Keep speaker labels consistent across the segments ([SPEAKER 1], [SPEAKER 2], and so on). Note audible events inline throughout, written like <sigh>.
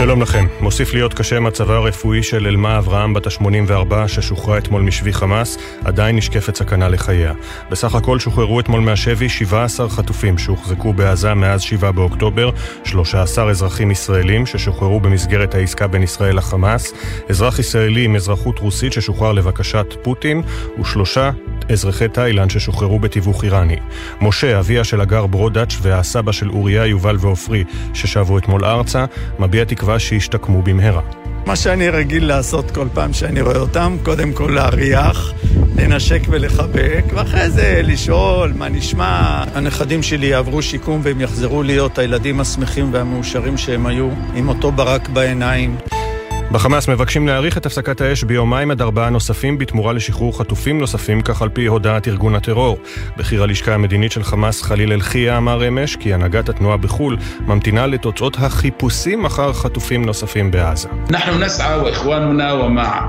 [SPEAKER 1] שלום לכם. מוסיף להיות קשה מצבה הרפואי של אלמה אברהם בת ה-84 ששוחררה אתמול משבי חמאס, עדיין נשקפת סכנה לחייה. בסך הכל שוחררו אתמול מהשבי 17 חטופים שהוחזקו בעזה מאז 7 באוקטובר, 13 אזרחים ישראלים ששוחררו במסגרת העסקה בין ישראל לחמאס, אזרח ישראלי עם אזרחות רוסית ששוחרר לבקשת פוטין, ושלושה אזרחי תאילנד ששוחררו בתיווך איראני. משה, אביה של הגר ברודאץ' והסבא של אוריה, יובל ועופרי, ששבו אתמול ארצה, מביע תקווה שישתקמו במהרה.
[SPEAKER 2] מה שאני רגיל לעשות כל פעם שאני רואה אותם, קודם כל להריח, לנשק ולחבק, ואחרי זה לשאול מה נשמע. הנכדים שלי יעברו שיקום והם יחזרו להיות הילדים השמחים והמאושרים שהם היו, עם אותו ברק בעיניים.
[SPEAKER 1] בחמאס מבקשים להאריך את הפסקת האש ביומיים עד ארבעה נוספים בתמורה לשחרור חטופים נוספים, כך על פי הודעת ארגון הטרור. בכיר הלשכה המדינית של חמאס חליל אלחייה, אמר אמש כי הנהגת התנועה בחו"ל ממתינה לתוצאות החיפושים אחר חטופים נוספים בעזה. אנחנו נسعى ואחווננו ומע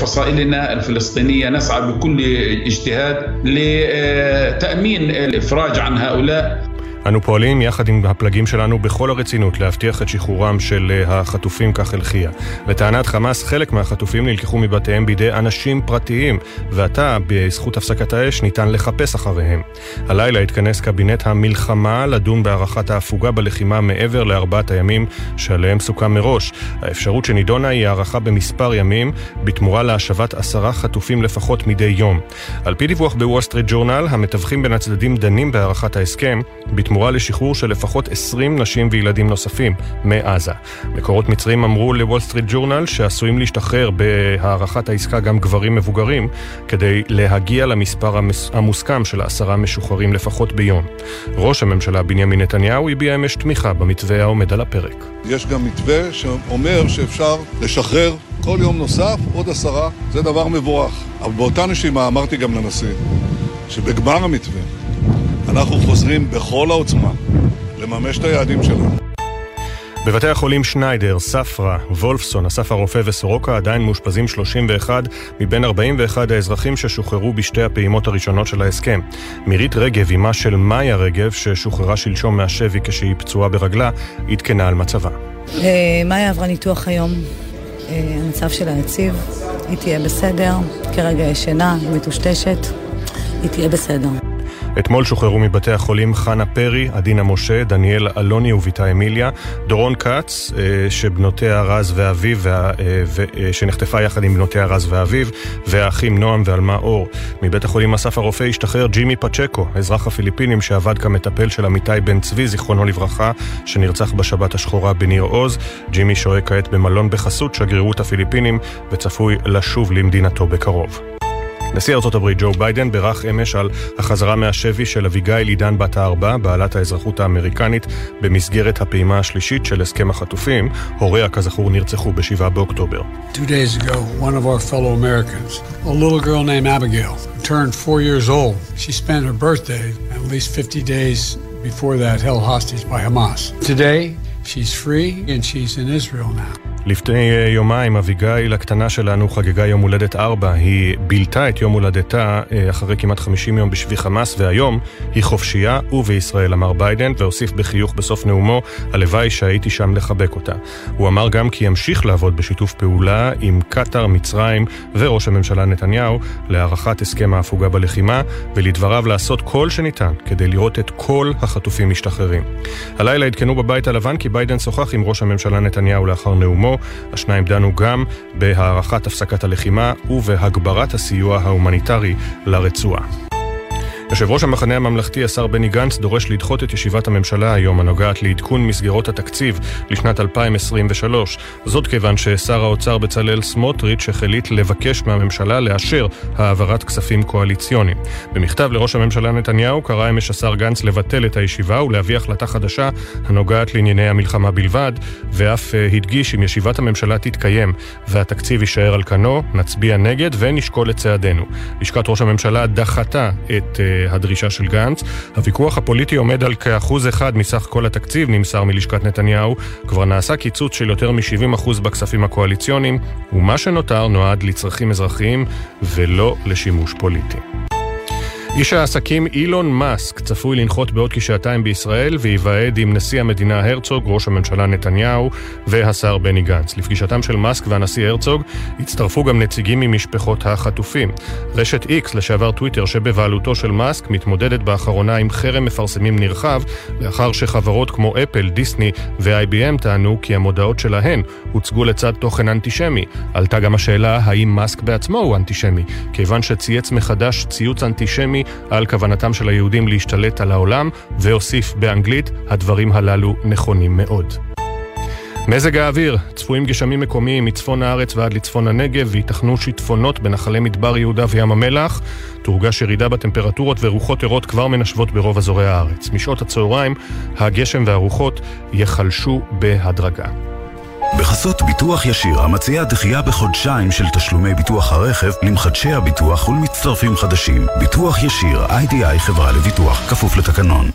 [SPEAKER 1] פסאילנה אל
[SPEAKER 3] الفلسطينية نسعى بكل اجتهاد لتأمين الإفراج عن هؤلاء
[SPEAKER 1] אנו פועלים יחד עם הפלגים שלנו בכל הרצינות להבטיח את שחרורם של אה, החטופים כך אל-חייה. לטענת חמאס, חלק מהחטופים נלקחו מבתיהם בידי אנשים פרטיים, ועתה, בזכות הפסקת האש, ניתן לחפש אחריהם. הלילה התכנס קבינט המלחמה לדון בהארכת ההפוגה בלחימה מעבר לארבעת הימים שעליהם סוכם מראש. האפשרות שנידונה היא הארכה במספר ימים, בתמורה להשבת עשרה חטופים לפחות מדי יום. על פי דיווח בוול סטריט ג'ורנל, המתווכים בין הצדדים דנים בהארכת ההסכם, בתמורה לשחרור של לפחות 20 נשים וילדים נוספים מעזה. מקורות מצרים אמרו לוול סטריט ג'ורנל שעשויים להשתחרר בהארכת העסקה גם גברים מבוגרים, כדי להגיע למספר המוסכם של עשרה משוחררים לפחות ביום. ראש הממשלה בנימין נתניהו הביע אמש תמיכה במתווה העומד על הפרק.
[SPEAKER 4] יש גם מתווה שאומר שאפשר לשחרר כל יום נוסף עוד עשרה, זה דבר מבורך. אבל באותה נשימה אמרתי גם לנשיא שבגמר המתווה אנחנו חוזרים בכל העוצמה לממש את היעדים שלנו.
[SPEAKER 1] בבתי החולים שניידר, ספרא, וולפסון, אסף הרופא וסורוקה עדיין מאושפזים 31 מבין 41 האזרחים ששוחררו בשתי הפעימות הראשונות של ההסכם. מירית רגב, אמה של מאיה רגב, ששוחררה שלשום מהשבי כשהיא פצועה ברגלה, עדכנה על מצבה.
[SPEAKER 5] אה, מאיה עברה ניתוח היום, אה, המצב שלה יציב, היא תהיה בסדר, כרגע ישנה, היא מטושטשת, היא תהיה בסדר.
[SPEAKER 1] אתמול שוחררו מבתי החולים חנה פרי, עדינה משה, דניאל אלוני וביתה אמיליה, דורון כץ, אה, שבנותיה רז ואביב, אה, אה, שנחטפה יחד עם בנותיה רז ואביב, והאחים נועם ועלמה אור. מבית החולים אסף הרופא השתחרר ג'ימי פצ'קו, אזרח הפיליפינים שעבד כמטפל של עמיתי בן צבי, זיכרונו לברכה, שנרצח בשבת השחורה בניר עוז. ג'ימי שוהה כעת במלון בחסות שגרירות הפיליפינים, וצפוי לשוב למדינתו בקרוב. נשיא ארצות הברית ג'ו ביידן בירך אמש על החזרה מהשבי של אביגיל עידן בת הארבע, בעלת האזרחות האמריקנית, במסגרת הפעימה השלישית של הסכם החטופים. הוריה, כזכור, נרצחו ב-7 באוקטובר. Two days ago, one of our fellow Americans, a little girl named Abigail, turned four years old. She spent her birthday, at least 50 days before that, held hostage by Hamas. Today, she's free and she's in Israel now. לפני אה, יומיים אביגיל הקטנה שלנו חגגה יום הולדת ארבע. היא בילתה את יום הולדתה אה, אחרי כמעט חמישים יום בשבי חמאס, והיום היא חופשייה ובישראל, אמר ביידן, והוסיף בחיוך בסוף נאומו, הלוואי שהייתי שם לחבק אותה. הוא אמר גם כי ימשיך לעבוד בשיתוף פעולה עם קטאר, מצרים וראש הממשלה נתניהו להארכת הסכם ההפוגה בלחימה, ולדבריו לעשות כל שניתן כדי לראות את כל החטופים משתחררים. הלילה עדכנו בבית הלבן כי ביידן שוחח עם ראש הממשלה נתניהו לאחר נאומו. השניים דנו גם בהארכת הפסקת הלחימה ובהגברת הסיוע ההומניטרי לרצועה. יושב ראש המחנה הממלכתי, השר בני גנץ, דורש לדחות את ישיבת הממשלה היום הנוגעת לעדכון מסגרות התקציב לשנת 2023. זאת כיוון ששר האוצר בצלאל סמוטריץ' החליט לבקש מהממשלה לאשר העברת כספים קואליציוניים. במכתב לראש הממשלה נתניהו קרא אמש השר גנץ לבטל את הישיבה ולהביא החלטה חדשה הנוגעת לענייני המלחמה בלבד, ואף אה, הדגיש אם ישיבת הממשלה תתקיים והתקציב יישאר על כנו, נצביע נגד ונשקול את צעדינו. לשכת ראש הממשלה דחתה את אה, הדרישה של גנץ. הוויכוח הפוליטי עומד על כאחוז אחד מסך כל התקציב, נמסר מלשכת נתניהו. כבר נעשה קיצוץ של יותר מ-70% בכספים הקואליציוניים, ומה שנותר נועד לצרכים אזרחיים ולא לשימוש פוליטי. איש העסקים אילון מאסק צפוי לנחות בעוד כשעתיים בישראל וייוועד עם נשיא המדינה הרצוג, ראש הממשלה נתניהו והשר בני גנץ. לפגישתם של מאסק והנשיא הרצוג הצטרפו גם נציגים ממשפחות החטופים. רשת איקס, לשעבר טוויטר שבבעלותו של מאסק, מתמודדת באחרונה עם חרם מפרסמים נרחב, לאחר שחברות כמו אפל, דיסני ו-IBM טענו כי המודעות שלהן הוצגו לצד תוכן אנטישמי. עלתה גם השאלה האם מאסק בעצמו הוא אנטישמי, כיוון שצייץ מחדש ציוץ אנטישמי על כוונתם של היהודים להשתלט על העולם, והוסיף באנגלית, הדברים הללו נכונים מאוד. מזג האוויר, צפויים גשמים מקומיים מצפון הארץ ועד לצפון הנגב וייתכנו שיטפונות בנחלי מדבר יהודה וים המלח. תורגש ירידה בטמפרטורות ורוחות ערות כבר מנשבות ברוב אזורי הארץ. משעות הצהריים הגשם והרוחות ייחלשו בהדרגה.
[SPEAKER 6] בחסות ביטוח ישיר, המציע דחייה בחודשיים של תשלומי ביטוח הרכב למחדשי הביטוח ולמצטרפים חדשים. ביטוח ישיר, איי-די-איי חברה לביטוח, כפוף לתקנון.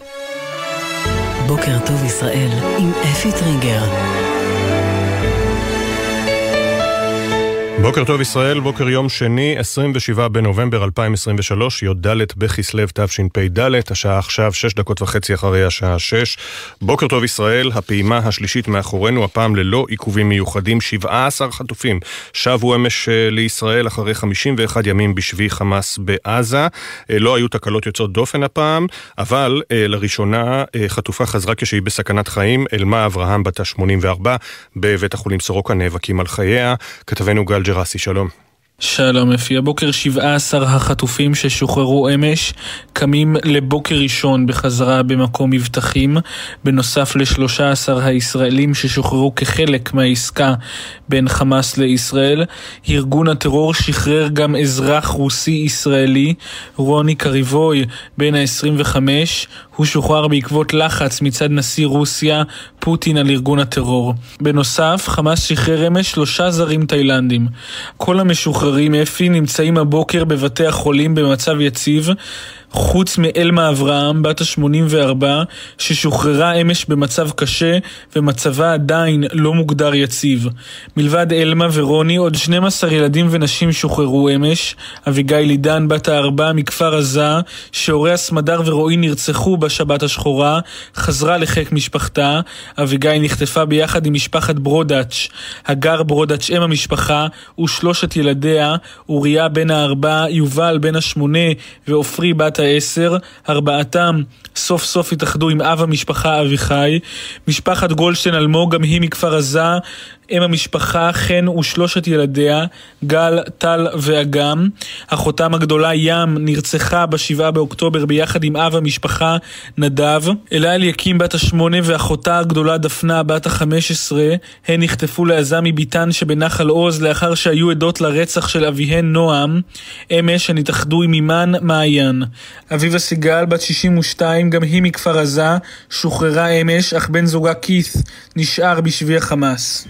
[SPEAKER 7] בוקר טוב ישראל עם אפי טריגר.
[SPEAKER 1] בוקר טוב ישראל, בוקר יום שני, 27 בנובמבר 2023, י"ד בכסלו תשפ"ד, השעה עכשיו 6 דקות וחצי אחרי השעה 6. בוקר טוב ישראל, הפעימה השלישית מאחורינו, הפעם ללא עיכובים מיוחדים, 17 חטופים שבו אמש אה, לישראל אחרי 51 ימים בשבי חמאס בעזה. אה, לא היו תקלות יוצאות דופן הפעם, אבל אה, לראשונה חטופה חזרה כשהיא בסכנת חיים, אלמה אברהם בת ה-84 בבית החולים סורוקה נאבקים על חייה. כתבנו גל ג'רסי, שלום.
[SPEAKER 8] שלום אפי, הבוקר 17 החטופים ששוחררו אמש קמים לבוקר ראשון בחזרה במקום מבטחים, בנוסף ל-13 הישראלים ששוחררו כחלק מהעסקה בין חמאס לישראל. ארגון הטרור שחרר גם אזרח רוסי-ישראלי, רוני קריבוי, בן ה-25. הוא שוחרר בעקבות לחץ מצד נשיא רוסיה, פוטין, על ארגון הטרור. בנוסף, חמאס שחרר אמש שלושה זרים תאילנדים. כל המשוחררים אפי נמצאים הבוקר בבתי החולים במצב יציב. חוץ מאלמה אברהם, בת ה-84, ששוחררה אמש במצב קשה ומצבה עדיין לא מוגדר יציב. מלבד אלמה ורוני, עוד 12 ילדים ונשים שוחררו אמש. אביגיל עידן, בת הארבע מכפר עזה, שהוריה סמדר ורועי נרצחו בשבת השחורה, חזרה לחיק משפחתה. אביגיל נחטפה ביחד עם משפחת ברודאץ'. הגר ברודאץ', אם המשפחה, ושלושת ילדיה, אוריה בן הארבע, יובל בן השמונה ועופרי בת העשר, ארבעתם סוף סוף התאחדו עם אב המשפחה אביחי. משפחת גולדשטיין אלמוג, גם היא מכפר עזה, אם המשפחה, חן ושלושת ילדיה, גל, טל ואגם. אחותם הגדולה, ים, נרצחה בשבעה באוקטובר ביחד עם אב המשפחה, נדב. אלה אליקים בת השמונה ואחותה הגדולה, דפנה, בת החמש עשרה, הן נחטפו לעזה מביתן שבנחל עוז לאחר שהיו עדות לרצח של אביהן נועם. אמש הן התאחדו עם אימן מעיין. אביבה סיגל, בת 62, גם היא מכפר עזה, שוחררה אמש, אך בן זוגה כית' נשאר בשבי החמאס.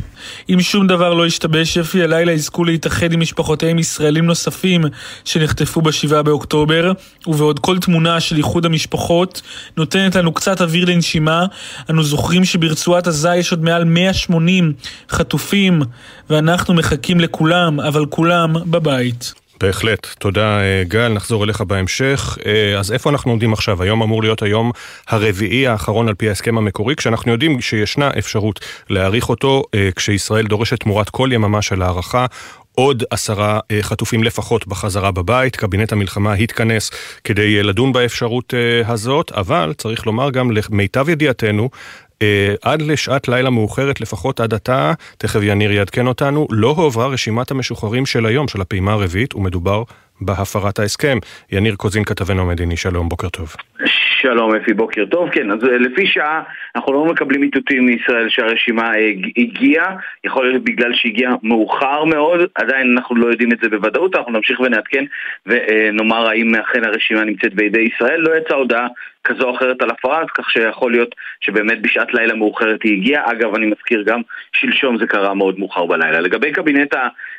[SPEAKER 8] אם שום דבר לא ישתבש, שפי הלילה יזכו להתאחד עם משפחותיהם ישראלים נוספים שנחטפו בשבעה באוקטובר, ובעוד כל תמונה של איחוד המשפחות נותנת לנו קצת אוויר לנשימה, אנו זוכרים שברצועת עזה יש עוד מעל 180 חטופים, ואנחנו מחכים לכולם, אבל כולם בבית.
[SPEAKER 1] בהחלט. תודה, אה, גל. נחזור אליך בהמשך. אה, אז איפה אנחנו עומדים עכשיו? היום אמור להיות היום הרביעי האחרון על פי ההסכם המקורי, כשאנחנו יודעים שישנה אפשרות להאריך אותו, אה, כשישראל דורשת תמורת כל יממה של הארכה. עוד עשרה חטופים לפחות בחזרה בבית. קבינט המלחמה התכנס כדי לדון באפשרות הזאת, אבל צריך לומר גם למיטב ידיעתנו, עד לשעת לילה מאוחרת, לפחות עד עתה, תכף יניר יעדכן אותנו, לא הועברה רשימת המשוחררים של היום, של הפעימה הרביעית, ומדובר בהפרת ההסכם. יניר קוזין, כתבנו המדיני, שלום, בוקר טוב.
[SPEAKER 9] שלום אפי, בוקר טוב. כן, אז אה, לפי שעה אנחנו לא מקבלים איתותים מישראל שהרשימה אה, הגיעה, יכול להיות בגלל שהגיעה מאוחר מאוד, עדיין אנחנו לא יודעים את זה בוודאות, אנחנו נמשיך ונעדכן ונאמר האם אכן הרשימה נמצאת בידי ישראל. לא יצאה הודעה כזו או אחרת על הפרט, כך שיכול להיות שבאמת בשעת לילה מאוחרת היא הגיעה. אגב, אני מזכיר גם, שלשום זה קרה מאוד מאוחר בלילה. לגבי קבינט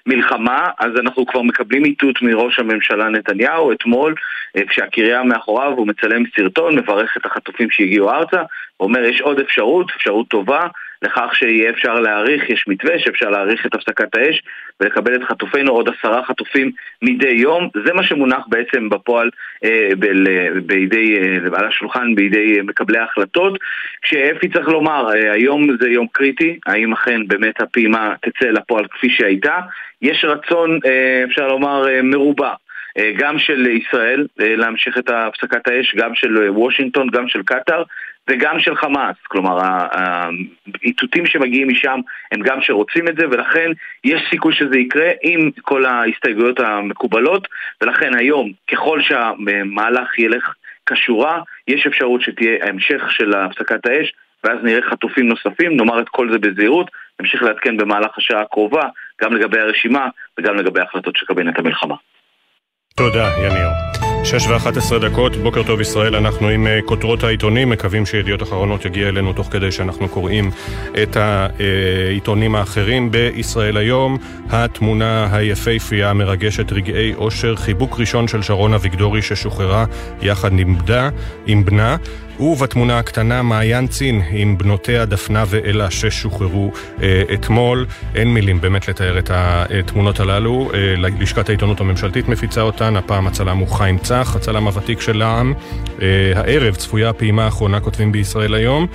[SPEAKER 9] המלחמה, אז אנחנו כבר מקבלים איתות מראש הממשלה נתניהו אתמול, אה, כשהקריה מאחוריו הוא מצלם סרטון, מברך את החטופים שהגיעו ארצה, אומר יש עוד אפשרות, אפשרות טובה. לכך שיהיה אפשר להאריך, יש מתווה שאפשר להאריך את הפסקת האש ולקבל את חטופינו עוד עשרה חטופים מדי יום. זה מה שמונח בעצם בפועל אה, ב- בידי, אה, על השולחן בידי מקבלי ההחלטות. כשאפי צריך לומר, אה, היום זה יום קריטי, האם אכן באמת הפעימה תצא לפועל כפי שהייתה. יש רצון, אה, אפשר לומר, אה, מרובע. אה, גם של ישראל אה, להמשיך את הפסקת האש, גם של וושינגטון, גם של קטאר וגם של חמאס, כלומר האיתותים שמגיעים משם הם גם שרוצים את זה ולכן יש סיכוי שזה יקרה עם כל ההסתייגויות המקובלות ולכן היום ככל שהמהלך ילך כשורה יש אפשרות שתהיה המשך של הפסקת האש ואז נראה חטופים נוספים, נאמר את כל זה בזהירות, נמשיך לעדכן במהלך השעה הקרובה גם לגבי הרשימה וגם לגבי ההחלטות של קבינט המלחמה.
[SPEAKER 1] תודה, יניר. שש ואחת עשרה דקות, בוקר טוב ישראל, אנחנו עם אה, כותרות העיתונים, מקווים שידיעות אחרונות יגיע אלינו תוך כדי שאנחנו קוראים את העיתונים האחרים בישראל היום. התמונה היפהפייה המרגשת רגעי אושר, חיבוק ראשון של שרון אביגדורי ששוחררה יחד עם בנה. ובתמונה הקטנה מעיין צין עם בנותיה דפנה ואלה ששוחררו אה, אתמול. אין מילים באמת לתאר את התמונות הללו. אה, לשכת העיתונות הממשלתית מפיצה אותן, הפעם הצלם הוא חיים צח, הצלם הוותיק של העם. אה, הערב צפויה הפעימה האחרונה, כותבים בישראל היום.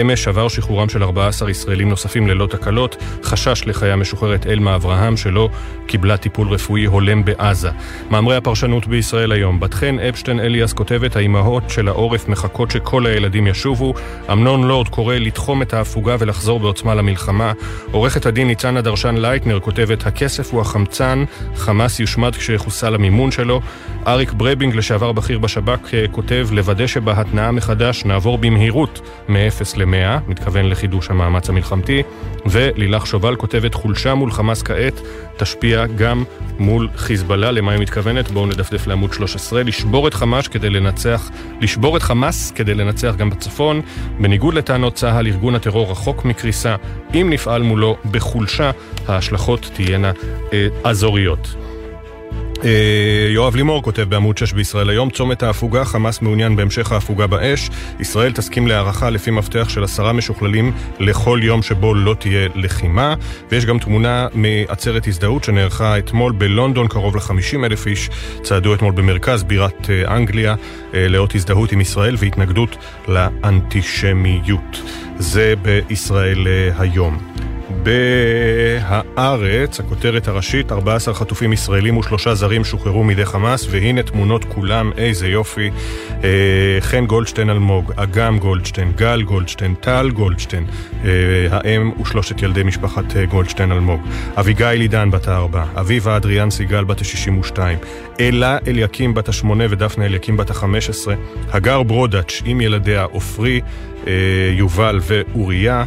[SPEAKER 1] אמש עבר שחרורם של 14 ישראלים נוספים ללא תקלות. חשש לחיי המשוחררת אלמה אברהם שלא קיבלה טיפול רפואי הולם בעזה. מאמרי הפרשנות בישראל היום. בת חן אפשטיין אליאס כותבת, האימהות של העורף מחכות ש... כל הילדים ישובו. אמנון לורד קורא לתחום את ההפוגה ולחזור בעוצמה למלחמה. עורכת הדין ניצנה דרשן-לייטנר כותבת, הכסף הוא החמצן, חמאס יושמד כשיחוסל המימון שלו. אריק ברבינג, לשעבר בכיר בשב"כ, אה, כותב, לוודא שבהתנעה מחדש נעבור במהירות מ-0 ל-100, מתכוון לחידוש המאמץ המלחמתי. ולילך שובל כותבת, חולשה מול חמאס כעת תשפיע גם מול חיזבאללה. למה היא מתכוונת? בואו נדפדף לעמוד 13. לשבור את חמאס כדי לנצח, לשבור את חמאס כדי לנצח גם בצפון. בניגוד לטענות צה"ל, ארגון הטרור רחוק מקריסה. אם נפעל מולו בחולשה, ההשלכות תהיינה אה, אזוריות. אה, יואב לימור כותב בעמוד 6 בישראל היום, צומת ההפוגה, חמאס מעוניין בהמשך ההפוגה באש. ישראל תסכים להערכה לפי מפתח של עשרה משוכללים לכל יום שבו לא תהיה לחימה. ויש גם תמונה מעצרת הזדהות שנערכה אתמול בלונדון, קרוב ל-50 אלף איש צעדו אתמול במרכז בירת אה, אנגליה אה, לאות הזדהות עם ישראל והתנגדות לאנטישמיות. זה בישראל היום. בהארץ, הכותרת הראשית, 14 חטופים ישראלים ושלושה זרים שוחררו מידי חמאס, והנה תמונות כולם, איזה יופי. אה, חן גולדשטיין אלמוג, אגם גולדשטיין, גל גולדשטיין, טל גולדשטיין, אה, האם ושלושת ילדי משפחת אה, גולדשטיין אלמוג. אביגיל עידן בת הארבע, אביבה אדריאן סיגל בת ה-62, אלה אליקים בת השמונה ודפנה אליקים בת החמש עשרה, הגר ברודאץ' עם ילדיה עופרי, יובל ואוריה.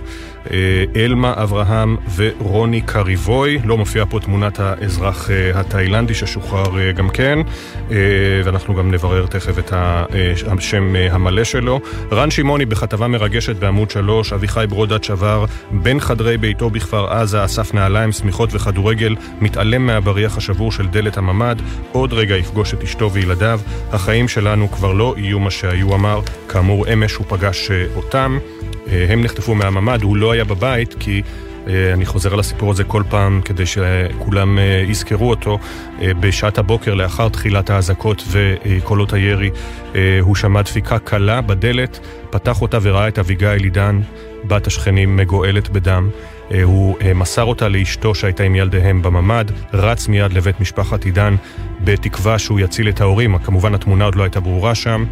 [SPEAKER 1] אה, אלמה אברהם ורוני קריבוי. לא מופיעה פה תמונת האזרח אה, התאילנדי ששוחרר אה, גם כן, ואנחנו גם נברר תכף את השם המלא שלו. רן שמעוני בכתבה מרגשת בעמוד 3, אביחי ברודאץ' עבר בין חדרי ביתו בכפר עזה, אסף נעליים, שמיכות וכדורגל, מתעלם מהבריח השבור של דלת הממ"ד, עוד רגע יפגוש את אשתו וילדיו. החיים שלנו כבר לא יהיו מה שהיו, אמר. כאמור, אמש הוא פגש אותם. הם נחטפו מהממ"ד, הוא לא היה בבית כי... אה, אני חוזר על הסיפור הזה כל פעם כדי שכולם אה, יזכרו אותו. בשעת הבוקר לאחר תחילת האזעקות וקולות הירי הוא שמע דפיקה קלה בדלת, פתח אותה וראה את אביגיל עידן, בת השכנים מגואלת בדם. הוא מסר אותה לאשתו שהייתה עם ילדיהם בממ"ד, רץ מיד לבית משפחת עידן בתקווה שהוא יציל את ההורים, כמובן התמונה עוד לא הייתה ברורה שם.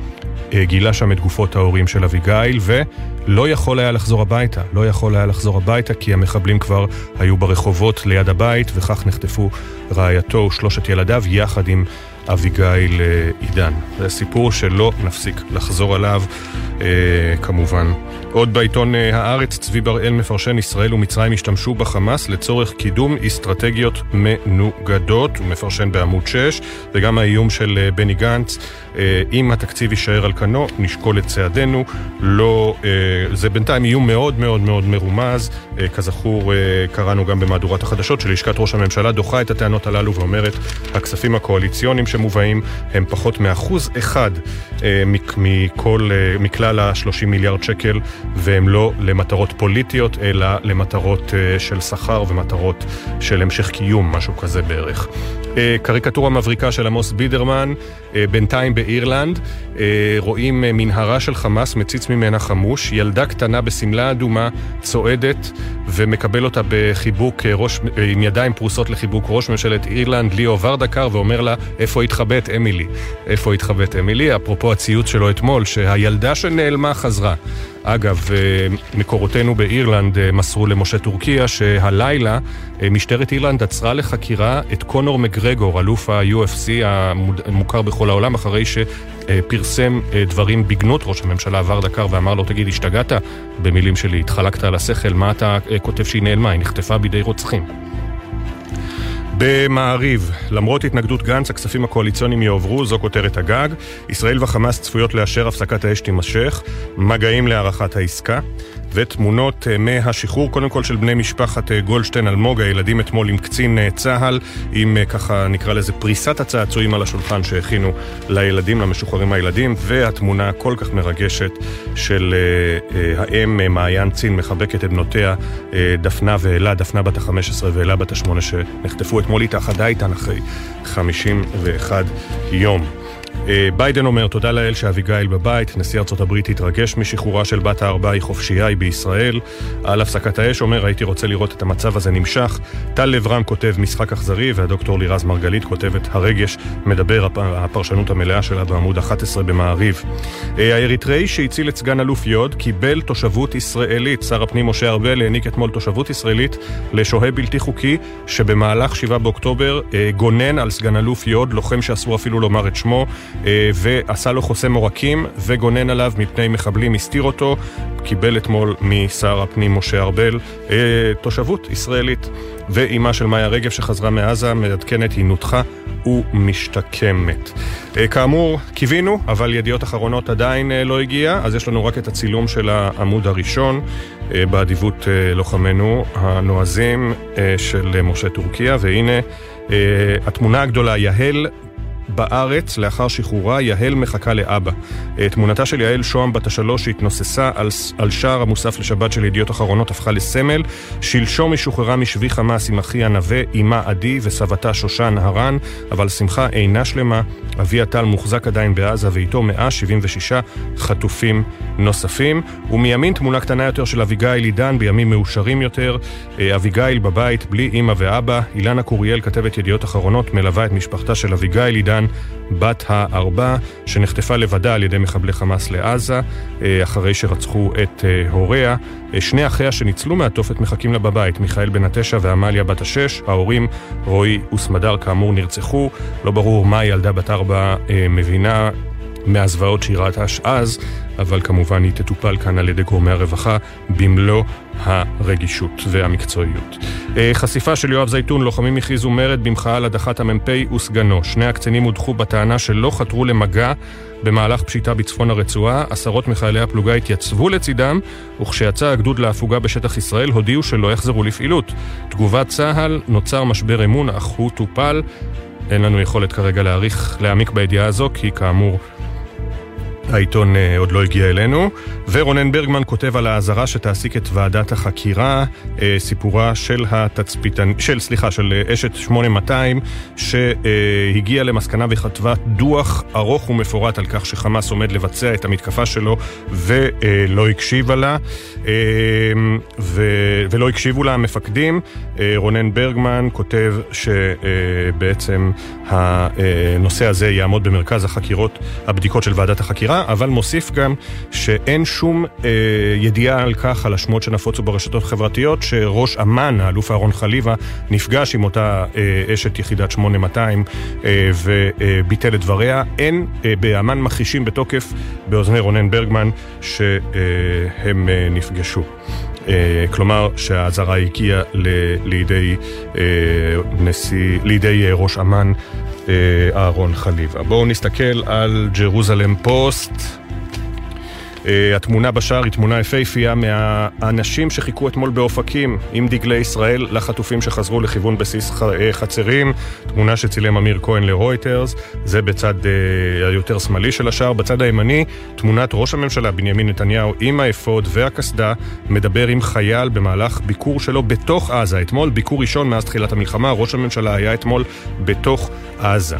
[SPEAKER 1] גילה שם את גופות ההורים של אביגיל, ולא יכול היה לחזור הביתה. לא יכול היה לחזור הביתה כי המחבלים כבר היו ברחובות ליד הבית, וכך נחטפו רעייתו ושלושת ילדיו יחד עם אביגיל עידן. זה סיפור שלא נפסיק לחזור עליו, אה, כמובן. עוד בעיתון אה, הארץ, צבי בראל מפרשן ישראל ומצרים השתמשו בחמאס לצורך קידום אסטרטגיות מנוגדות, הוא מפרשן בעמוד 6, וגם האיום של אה, בני גנץ, אה, אם התקציב יישאר על כנו, נשקול את צעדינו. לא, זה בינתיים איום מאוד מאוד מאוד מרומז, כזכור קראנו גם במהדורת החדשות שלשכת ראש הממשלה דוחה את הטענות הללו ואומרת הכספים הקואליציוניים שמובאים הם פחות מאחוז אחד מכל, מכלל ה-30 מיליארד שקל והם לא למטרות פוליטיות, אלא למטרות uh, של שכר ומטרות של המשך קיום, משהו כזה בערך. Uh, קריקטורה מבריקה של עמוס בידרמן, uh, בינתיים באירלנד, רואים מנהרה של חמאס, מציץ ממנה חמוש, ילדה קטנה בשמלה אדומה צועדת ומקבל אותה בחיבוק ראש, עם ידיים פרוסות לחיבוק ראש ממשלת אירלנד, ליאו ורדקר, ואומר לה, איפה התחבאת אמילי? איפה התחבאת אמילי? אפרופו הציוץ שלו אתמול, שהילדה שנעלמה חזרה. אגב, אה, מקורותינו באירלנד אה, מסרו למשה טורקיה שהלילה אה, משטרת אירלנד עצרה לחקירה את קונור מגרגור, אלוף ה-UFC המוכר בכל העולם, אחרי שפרסם דברים בגנות ראש הממשלה ורדה קר ואמר לו, תגיד, השתגעת? במילים שלי, התחלקת על השכל, מה אתה כותב שהיא נעלמה? היא נחטפה בידי רוצחים. במעריב, למרות התנגדות גנץ, הכספים הקואליציוניים יועברו, זו כותרת הגג. ישראל וחמאס צפויות לאשר הפסקת האש תימשך, מגעים להארכת העסקה. ותמונות אה, מהשחרור, קודם כל של בני משפחת אה, גולדשטיין אלמוג, הילדים אתמול עם קצין אה, צה"ל, עם ככה נקרא לזה פריסת הצעצועים על השולחן שהכינו לילדים, למשוחררים הילדים, והתמונה הכל כך מרגשת של האם מעיין צין מחבקת את בנותיה דפנה ואלה, דפנה בת ה-15 ואלה בת ה-8 שנחטפו אתמול, התאחדה איתן אחרי 51 יום. אה, ביידן אומר, תודה לאל שאביגיל בבית, נשיא ארצות הברית התרגש משחרורה של בת הארבע, היא חופשייה, היא בישראל. על הפסקת האש אומר, הייתי רוצה לראות את המצב הזה נמשך. טל לב רם כותב משחק אכזרי, והדוקטור לירז מרגלית כותבת הרגש, מדבר הפרשנות המלאה שלה בעמוד 11 במעריב. אה, האריתראי שהציל את סגן אלוף יוד קיבל תושבות ישראלית. שר הפנים משה ארבל העניק אתמול תושבות ישראלית לשוהה בלתי חוקי, שבמהלך 7 באוקטובר אה, גונן על סגן אלוף יוד, לוחם שאסור אפילו לומר את שמו. אה, ועשה לו חוסם עורקים וגונן עליו מפני מחבלים, הסתיר אותו, קיבל אתמול משר הפנים משה ארבל אה, תושבות ישראלית. ואימה של מאיה רגב שחזרה מעזה, מעדכנת, היא נותחה ומשתקמת. אה, כאמור, קיווינו, אבל ידיעות אחרונות עדיין לא הגיע, אז יש לנו רק את הצילום של העמוד הראשון, באדיבות לוחמינו הנועזים של משה טורקיה, והנה התמונה הגדולה, יהל בארץ לאחר שחרורה, יהל מחכה לאבא. אה, תמונתה של יעל שוהם בת השלוש שהתנוססה על, על שער המוסף לשבת של ידיעות אחרונות הפכה לסמל. שלשום היא שוחררה משבי חמאס עם אחי הנווה, אמה עדי וסבתה שושן הרן, אבל שמחה אינה שלמה. אביה טל מוחזק עדיין בעזה ואיתו 176 חטופים נוספים. ומימין תמונה קטנה יותר של אביגיל עידן בימים מאושרים יותר. אה, אביגיל בבית בלי אימא ואבא. אילנה קוריאל, כתבת ידיעות אחרונות, מלווה את משפחתה של אביגיל עידן. דיין, בת הארבע, שנחטפה לבדה על ידי מחבלי חמאס לעזה, אה, אחרי שרצחו את אה, הוריה. אה, שני אחיה שניצלו מהתופת מחכים לה בבית, מיכאל בן התשע ועמליה בת השש. ההורים, רועי וסמדר, כאמור, נרצחו. לא ברור מה ילדה בת ארבע מבינה מהזוועות שהיא ראתה אז, אבל כמובן היא תטופל כאן על ידי גורמי הרווחה במלוא הרגישות והמקצועיות. אה, חשיפה של יואב זייתון, לוחמים הכריזו מרד במחאה על הדחת המ"פ וסגנו. שני הקצינים הודחו בטענה שלא חתרו למגע במהלך פשיטה בצפון הרצועה. עשרות מחיילי הפלוגה התייצבו לצידם, וכשיצא הגדוד להפוגה בשטח ישראל, הודיעו שלא יחזרו לפעילות. תגובת צה"ל, נוצר משבר אמון, אך הוא טופל. אין לנו יכולת כרגע להעריך, להעמיק בידיעה הזו, כי כאמור העיתון אה, עוד לא הגיע אלינו. ורונן ברגמן כותב על האזהרה שתעסיק את ועדת החקירה, אה, סיפורה של התצפיתן... של, סליחה, של אה, אשת 8200, שהגיעה למסקנה וכתבה דוח ארוך ומפורט על כך שחמאס עומד לבצע את המתקפה שלו ולא הקשיבה לה, ו... ולא הקשיבו לה המפקדים. רונן ברגמן כותב שבעצם הנושא הזה יעמוד במרכז החקירות, הבדיקות של ועדת החקירה. אבל מוסיף גם שאין שום אה, ידיעה על כך, על השמועות שנפוצו ברשתות החברתיות, שראש אמ"ן, האלוף אהרון חליבה, נפגש עם אותה אה, אשת יחידת 8200 אה, וביטל את דבריה. אין אה, באמ"ן מכחישים בתוקף באוזני רונן ברגמן שהם אה, נפגשו. Uh, כלומר שהאזהרה הגיעה ל- לידי, uh, נשיא, לידי uh, ראש אמ"ן אה, אהרון חליבה. בואו נסתכל על ג'רוזלם פוסט. Uh, התמונה בשער היא תמונה יפהפייה מהאנשים שחיכו אתמול באופקים עם דגלי ישראל לחטופים שחזרו לכיוון בסיס uh, חצרים. תמונה שצילם אמיר כהן לרויטרס, זה בצד uh, היותר שמאלי של השער. בצד הימני, תמונת ראש הממשלה בנימין נתניהו עם האפוד והקסדה, מדבר עם חייל במהלך ביקור שלו בתוך עזה. אתמול, ביקור ראשון מאז תחילת המלחמה, ראש הממשלה היה אתמול בתוך עזה.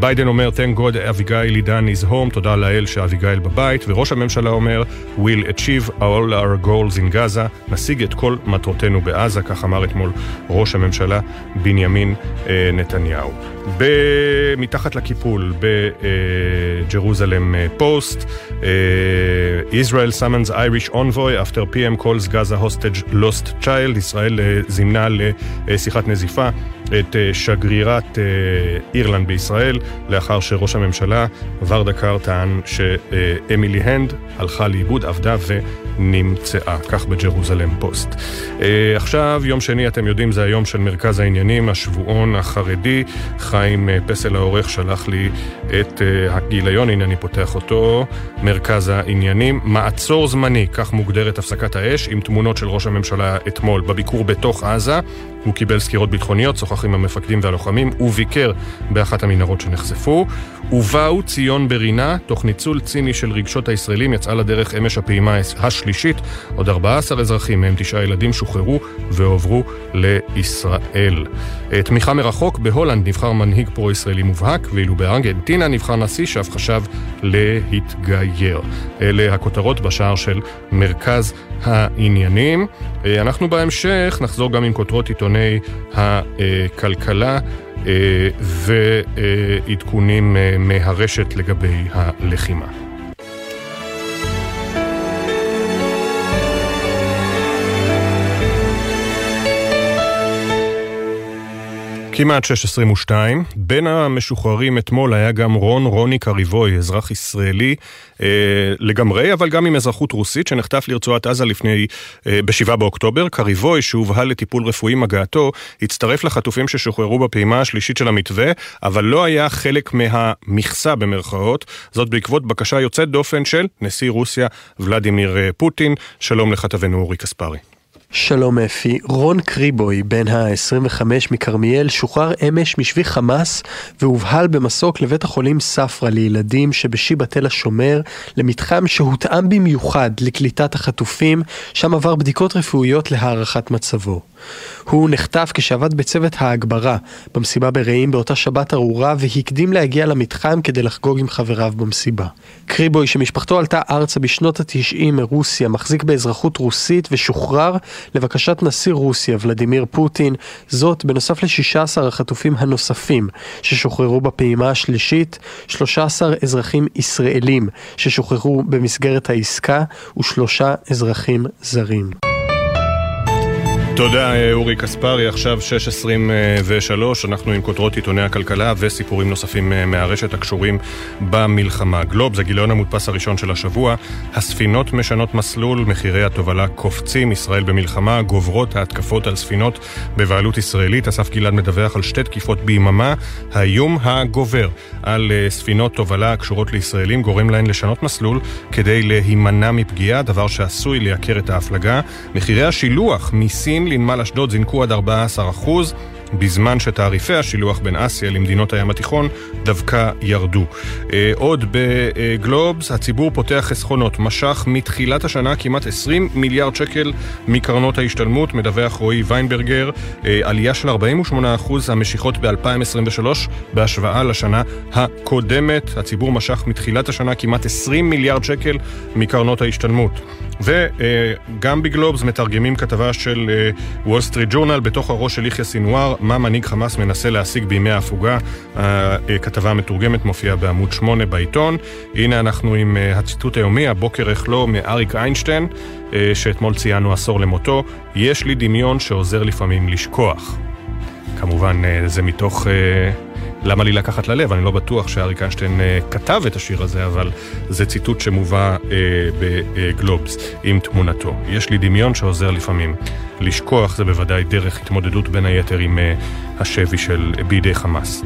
[SPEAKER 1] ביידן אומר, Thank God אביגיל עידן is home, תודה לאל שאביגיל בבית, וראש הממשלה אומר, We'll achieve all our goals in Gaza, נשיג את כל מטרותינו בעזה, כך אמר אתמול ראש הממשלה בנימין אה, נתניהו. מתחת לקיפול בג'רוזלם פוסט, Israel summons Irish envoy after PM calls Gaza hostage lost child, ישראל זימנה לשיחת נזיפה את שגרירת אירלנד בישראל, לאחר שראש הממשלה ורדה קאר טען שאמילי הנד הלכה לאיבוד, עבדה ונמצאה, כך בג'רוזלם פוסט. עכשיו, יום שני, אתם יודעים, זה היום של מרכז העניינים, השבועון החרדי. חיים פסל העורך שלח לי את הגיליון, הנה אני פותח אותו, מרכז העניינים. מעצור זמני, כך מוגדרת הפסקת האש, עם תמונות של ראש הממשלה אתמול בביקור בתוך עזה. הוא קיבל סקירות ביטחוניות, שוחח עם המפקדים והלוחמים, וביקר באחת המנהרות שנחשפו. ובאו ציון ברינה, תוך ניצול ציני של רגשות הישראלים, יצאה לדרך אמש הפעימה השלישית. עוד 14 אזרחים, מהם תשעה ילדים, שוחררו והועברו לישראל. תמיכה מרחוק, בהולנד נבחר מנהיג פרו-ישראלי מובהק, ואילו בארגנטינה נבחר נשיא שאף חשב להתגייר. אלה הכותרות בשער של מרכז העניינים. אנחנו בהמשך נחזור גם עם כותרות עיתוני הכלכלה. ועדכונים מהרשת לגבי הלחימה. כמעט 6.22. בין המשוחררים אתמול היה גם רון רוני קריבוי, אזרח ישראלי אה, לגמרי, אבל גם עם אזרחות רוסית, שנחטף לרצועת עזה לפני, אה, ב-7 באוקטובר. קריבוי, שהובהל לטיפול רפואי עם הגעתו, הצטרף לחטופים ששוחררו בפעימה השלישית של המתווה, אבל לא היה חלק מהמכסה במרכאות, זאת בעקבות בקשה יוצאת דופן של נשיא רוסיה ולדימיר פוטין. שלום לכתבנו אורי קספרי.
[SPEAKER 10] שלום אפי, רון קריבוי, בן ה-25 מכרמיאל, שוחרר אמש משבי חמאס והובהל במסוק לבית החולים ספרא לילדים שבשיבא תל השומר, למתחם שהותאם במיוחד לקליטת החטופים, שם עבר בדיקות רפואיות להערכת מצבו. הוא נחטף כשעבד בצוות ההגברה במסיבה ברעים באותה שבת ארורה והקדים להגיע למתחם כדי לחגוג עם חבריו במסיבה. קריבוי, שמשפחתו עלתה ארצה בשנות התשעים מרוסיה, מחזיק באזרחות רוסית ושוחרר לבקשת נשיא רוסיה ולדימיר פוטין, זאת בנוסף ל-16 החטופים הנוספים ששוחררו בפעימה השלישית, 13 אזרחים ישראלים ששוחררו במסגרת העסקה ושלושה אזרחים זרים.
[SPEAKER 1] תודה אורי קספרי, עכשיו 6.23, אנחנו עם כותרות עיתוני הכלכלה וסיפורים נוספים מהרשת הקשורים במלחמה. גלוב זה גיליון המודפס הראשון של השבוע, הספינות משנות מסלול, מחירי התובלה קופצים, ישראל במלחמה, גוברות ההתקפות על ספינות בבעלות ישראלית. אסף גלעד מדווח על שתי תקיפות ביממה, האיום הגובר על ספינות תובלה הקשורות לישראלים גורם להן לשנות מסלול כדי להימנע מפגיעה, דבר שעשוי לייקר את ההפלגה. מחירי השילוח מסין לנמל אשדוד זינקו עד 14%. בזמן שתעריפי השילוח בין אסיה למדינות הים התיכון דווקא ירדו. אה, עוד בגלובס, הציבור פותח חסכונות, משך מתחילת השנה כמעט 20 מיליארד שקל מקרנות ההשתלמות, מדווח רועי ויינברגר, אה, עלייה של 48% המשיכות ב-2023 בהשוואה לשנה הקודמת. הציבור משך מתחילת השנה כמעט 20 מיליארד שקל מקרנות ההשתלמות. וגם בגלובס מתרגמים כתבה של וול סטריט ג'ורנל בתוך הראש של יחיא סינואר, מה מנהיג חמאס מנסה להשיג בימי ההפוגה. הכתבה המתורגמת מופיעה בעמוד 8 בעיתון. הנה אנחנו עם אה, הציטוט היומי, הבוקר איך לא, מאריק איינשטיין, אה, שאתמול ציינו עשור למותו. יש לי דמיון שעוזר לפעמים לשכוח. כמובן, אה, זה מתוך... למה לי לקחת ללב? אני לא בטוח שאריק איינשטיין כתב את השיר הזה, אבל זה ציטוט שמובא בגלובס עם תמונתו. יש לי דמיון שעוזר לפעמים לשכוח, זה בוודאי דרך התמודדות בין היתר עם השבי של בידי חמאס.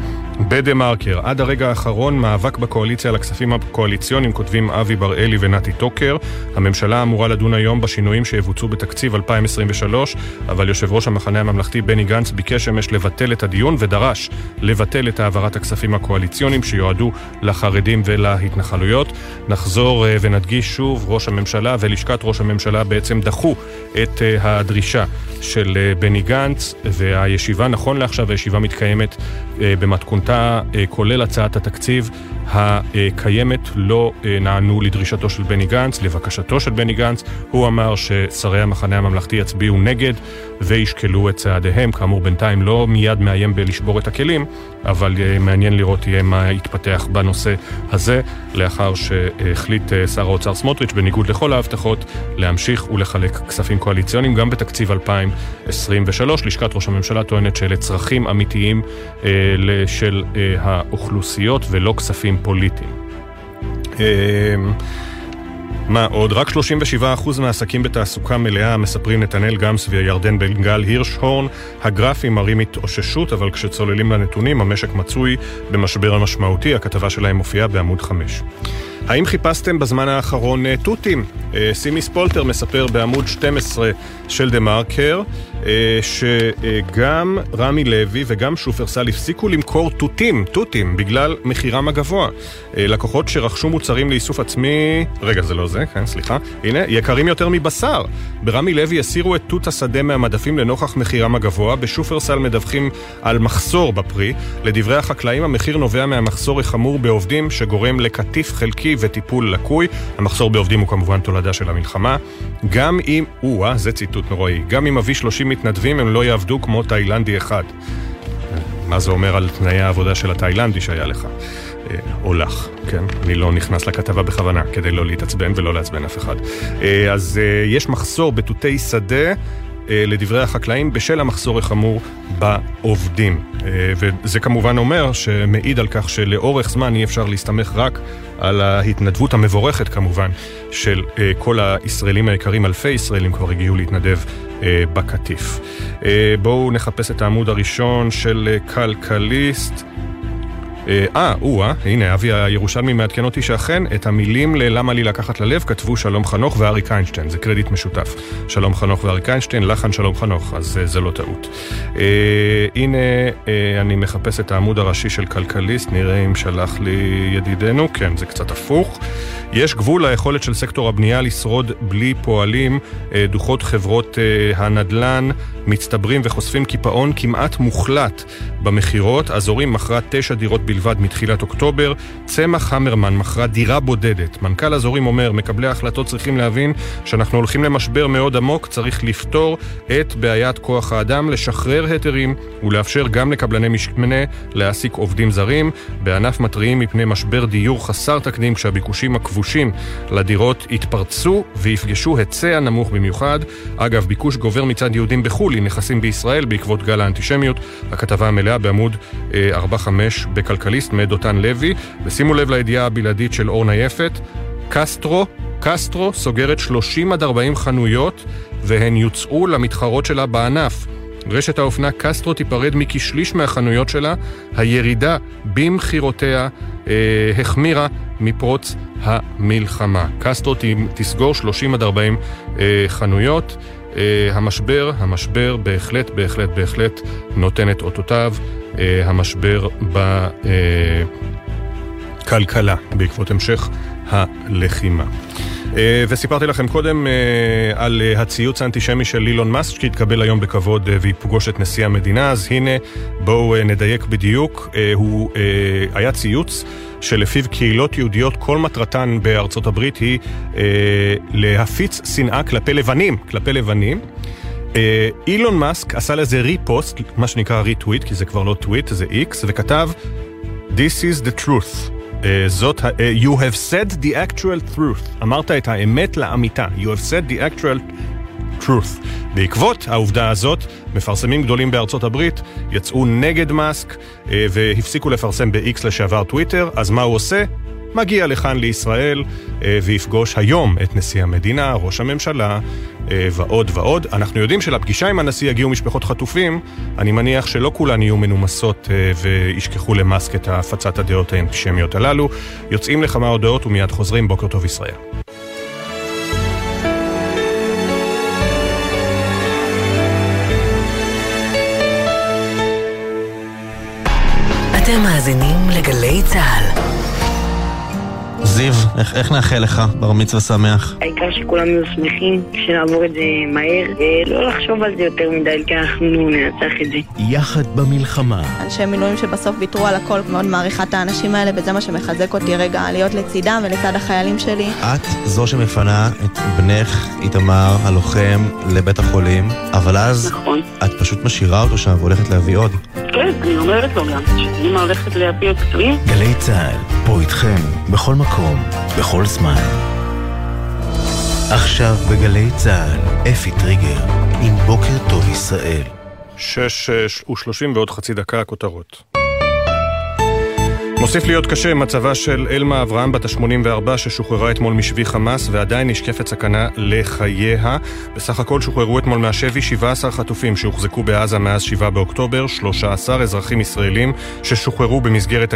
[SPEAKER 1] בדה מרקר, עד הרגע האחרון מאבק בקואליציה על הכספים הקואליציוניים, כותבים אבי בראלי ונתי טוקר. הממשלה אמורה לדון היום בשינויים שיבוצעו בתקציב 2023, אבל יושב ראש המחנה הממלכתי בני גנץ ביקש אמש לבטל את הדיון ודרש לבטל את העברת הכספים הקואליציוניים שיועדו לחרדים ולהתנחלויות. נחזור אה, ונדגיש שוב, ראש הממשלה ולשכת ראש הממשלה בעצם דחו את אה, הדרישה של אה, בני גנץ, והישיבה, נכון לעכשיו, הישיבה מתקיימת במתכונתה, כולל הצעת התקציב הקיימת, לא נענו לדרישתו של בני גנץ, לבקשתו של בני גנץ. הוא אמר ששרי המחנה הממלכתי יצביעו נגד וישקלו את צעדיהם. כאמור, בינתיים לא מיד מאיים בלשבור את הכלים, אבל מעניין לראות יהיה מה יתפתח בנושא הזה, לאחר שהחליט שר האוצר סמוטריץ', בניגוד לכל ההבטחות, להמשיך ולחלק כספים קואליציוניים גם בתקציב 2023. לשכת ראש הממשלה טוענת שאלה צרכים אמיתיים אה, של אה, האוכלוסיות ולא כספים פוליטיים. מה עוד? רק 37% מהעסקים בתעסוקה מלאה, מספרים נתנאל גמס וירדן בן גל הירשהורן. הגרפים מראים התאוששות, אבל כשצוללים לנתונים, המשק מצוי במשבר המשמעותי. הכתבה שלהם מופיעה בעמוד 5. האם חיפשתם בזמן האחרון אה, תותים? אה, סימי ספולטר מספר בעמוד 12 של דה מרקר אה, שגם רמי לוי וגם שופרסל הפסיקו למכור תותים, תותים, בגלל מחירם הגבוה. לקוחות שרכשו מוצרים לאיסוף עצמי, רגע זה לא זה, כן סליחה, הנה, יקרים יותר מבשר. ברמי לוי הסירו את תות השדה מהמדפים לנוכח מחירם הגבוה, בשופרסל מדווחים על מחסור בפרי. לדברי החקלאים המחיר נובע מהמחסור החמור בעובדים שגורם לקטיף חלקי וטיפול לקוי. המחסור בעובדים הוא כמובן תולדה של המלחמה. גם אם, או-אה, זה ציטוט נוראי, גם אם אביא 30 מתנדבים הם לא יעבדו כמו תאילנדי אחד. מה זה אומר על תנאי העבודה של התאילנדי שהיה לך? אה, או לך, כן? אני לא נכנס לכתבה בכוונה, כדי לא להתעצבן ולא לעצבן אף אחד. אה, אז אה, יש מחסור בתותי שדה. לדברי החקלאים בשל המחסור החמור בעובדים. וזה כמובן אומר שמעיד על כך שלאורך זמן אי אפשר להסתמך רק על ההתנדבות המבורכת כמובן של כל הישראלים היקרים, אלפי ישראלים כבר הגיעו להתנדב בקטיף. בואו נחפש את העמוד הראשון של כלכליסט. אה, או-אה, הנה, אבי הירושלמי מעדכן אותי שאכן, את המילים ל"למה לי לקחת ללב" כתבו שלום חנוך ואריק איינשטיין, זה קרדיט משותף. שלום חנוך ואריק איינשטיין, לחן שלום חנוך, אז אה, זה לא טעות. אה, הנה, אה, אני מחפש את העמוד הראשי של כלכליסט, נראה אם שלח לי ידידנו, כן, זה קצת הפוך. יש גבול ליכולת של סקטור הבנייה לשרוד בלי פועלים. אה, דוחות חברות אה, הנדל"ן מצטברים וחושפים קיפאון כמעט מוחלט במכירות. אזורים מכרה תשע דירות בלבד מתחילת אוקטובר. צמח המרמן מכרה דירה בודדת. מנכ"ל אזורים אומר, מקבלי ההחלטות צריכים להבין שאנחנו הולכים למשבר מאוד עמוק, צריך לפתור את בעיית כוח האדם, לשחרר היתרים ולאפשר גם לקבלני משמנה להעסיק עובדים זרים. בענף מתריעים מפני משבר דיור חסר תקדים כשהביקושים הכבושים לדירות יתפרצו ויפגשו היצע נמוך במיוחד. אגב, ביקוש גובר מצד יהודים בחו"ל לנכסים בישראל בעקבות גל האנטישמיות. הכתבה המלאה בעמוד 4-5 אה, בכלכליסט מאת דותן לוי. ושימו לב לידיעה הבלעדית של אורנה יפת. קסטרו, קסטרו סוגרת 30 עד 40 חנויות והן יוצאו למתחרות שלה בענף. רשת האופנה קסטרו תיפרד מכשליש מהחנויות שלה, הירידה במכירותיה אה, החמירה מפרוץ המלחמה. קסטרו תסגור 30 עד 40 אה, חנויות. המשבר, המשבר בהחלט, בהחלט, בהחלט נותן את אותותיו. המשבר בכלכלה בעקבות המשך הלחימה. וסיפרתי לכם קודם על הציוץ האנטישמי של אילון מאסק שהתקבל היום בכבוד ויפגוש את נשיא המדינה, אז הנה בואו נדייק בדיוק. הוא היה ציוץ שלפיו קהילות יהודיות כל מטרתן בארצות הברית היא להפיץ שנאה כלפי לבנים, כלפי לבנים. אילון מאסק עשה לזה repost, מה שנקרא retweet, כי זה כבר לא טוויט, זה X, וכתב This is the truth. Uh, זאת, uh, you have said the actual truth. אמרת את האמת לאמיתה. You have said the actual truth. בעקבות העובדה הזאת, מפרסמים גדולים בארצות הברית יצאו נגד מאסק uh, והפסיקו לפרסם ב-X לשעבר טוויטר, אז מה הוא עושה? מגיע לכאן לישראל ויפגוש היום את נשיא המדינה, ראש הממשלה ועוד ועוד. אנחנו יודעים שלפגישה עם הנשיא יגיעו משפחות חטופים, אני מניח שלא כולן יהיו מנומסות וישכחו למאסק את הפצת הדעות האנטישמיות הללו. יוצאים לכמה הודעות ומיד חוזרים, בוקר טוב ישראל.
[SPEAKER 7] מאזינים לגלי צה"ל.
[SPEAKER 11] זיו, איך, איך נאחל לך בר מצווה שמח?
[SPEAKER 12] העיקר שכולם יהיו שמחים, שנעבור את זה מהר, ולא לחשוב על זה יותר מדי, כי אנחנו ננצח את זה.
[SPEAKER 13] יחד במלחמה.
[SPEAKER 14] אנשי מילואים שבסוף ויתרו על הכל, מאוד מעריכה את האנשים האלה, וזה מה שמחזק אותי רגע, להיות לצידם ולצד החיילים שלי.
[SPEAKER 11] את זו שמפנה את בנך, איתמר, הלוחם, לבית החולים, אבל אז
[SPEAKER 12] נכון.
[SPEAKER 11] את פשוט משאירה אותו שם והולכת להביא עוד.
[SPEAKER 12] כן, אני אומרת לו גם, שאמא הולכת להביא עוד פצועים.
[SPEAKER 13] גלי צה"ל, פה איתכם, בכל מקום, בכל זמן. עכשיו בגלי צה"ל, אפי טריגר, עם בוקר טוב ישראל.
[SPEAKER 1] שש ושלושים ועוד חצי דקה הכותרות. מוסיף להיות קשה מצבה של אלמה אברהם בת ה-84 ששוחררה אתמול משבי חמאס ועדיין נשקפת סכנה לחייה. בסך הכל שוחררו אתמול מהשבי 17 חטופים שהוחזקו בעזה מאז 7 באוקטובר, 13 אזרחים ישראלים ששוחררו במסגרת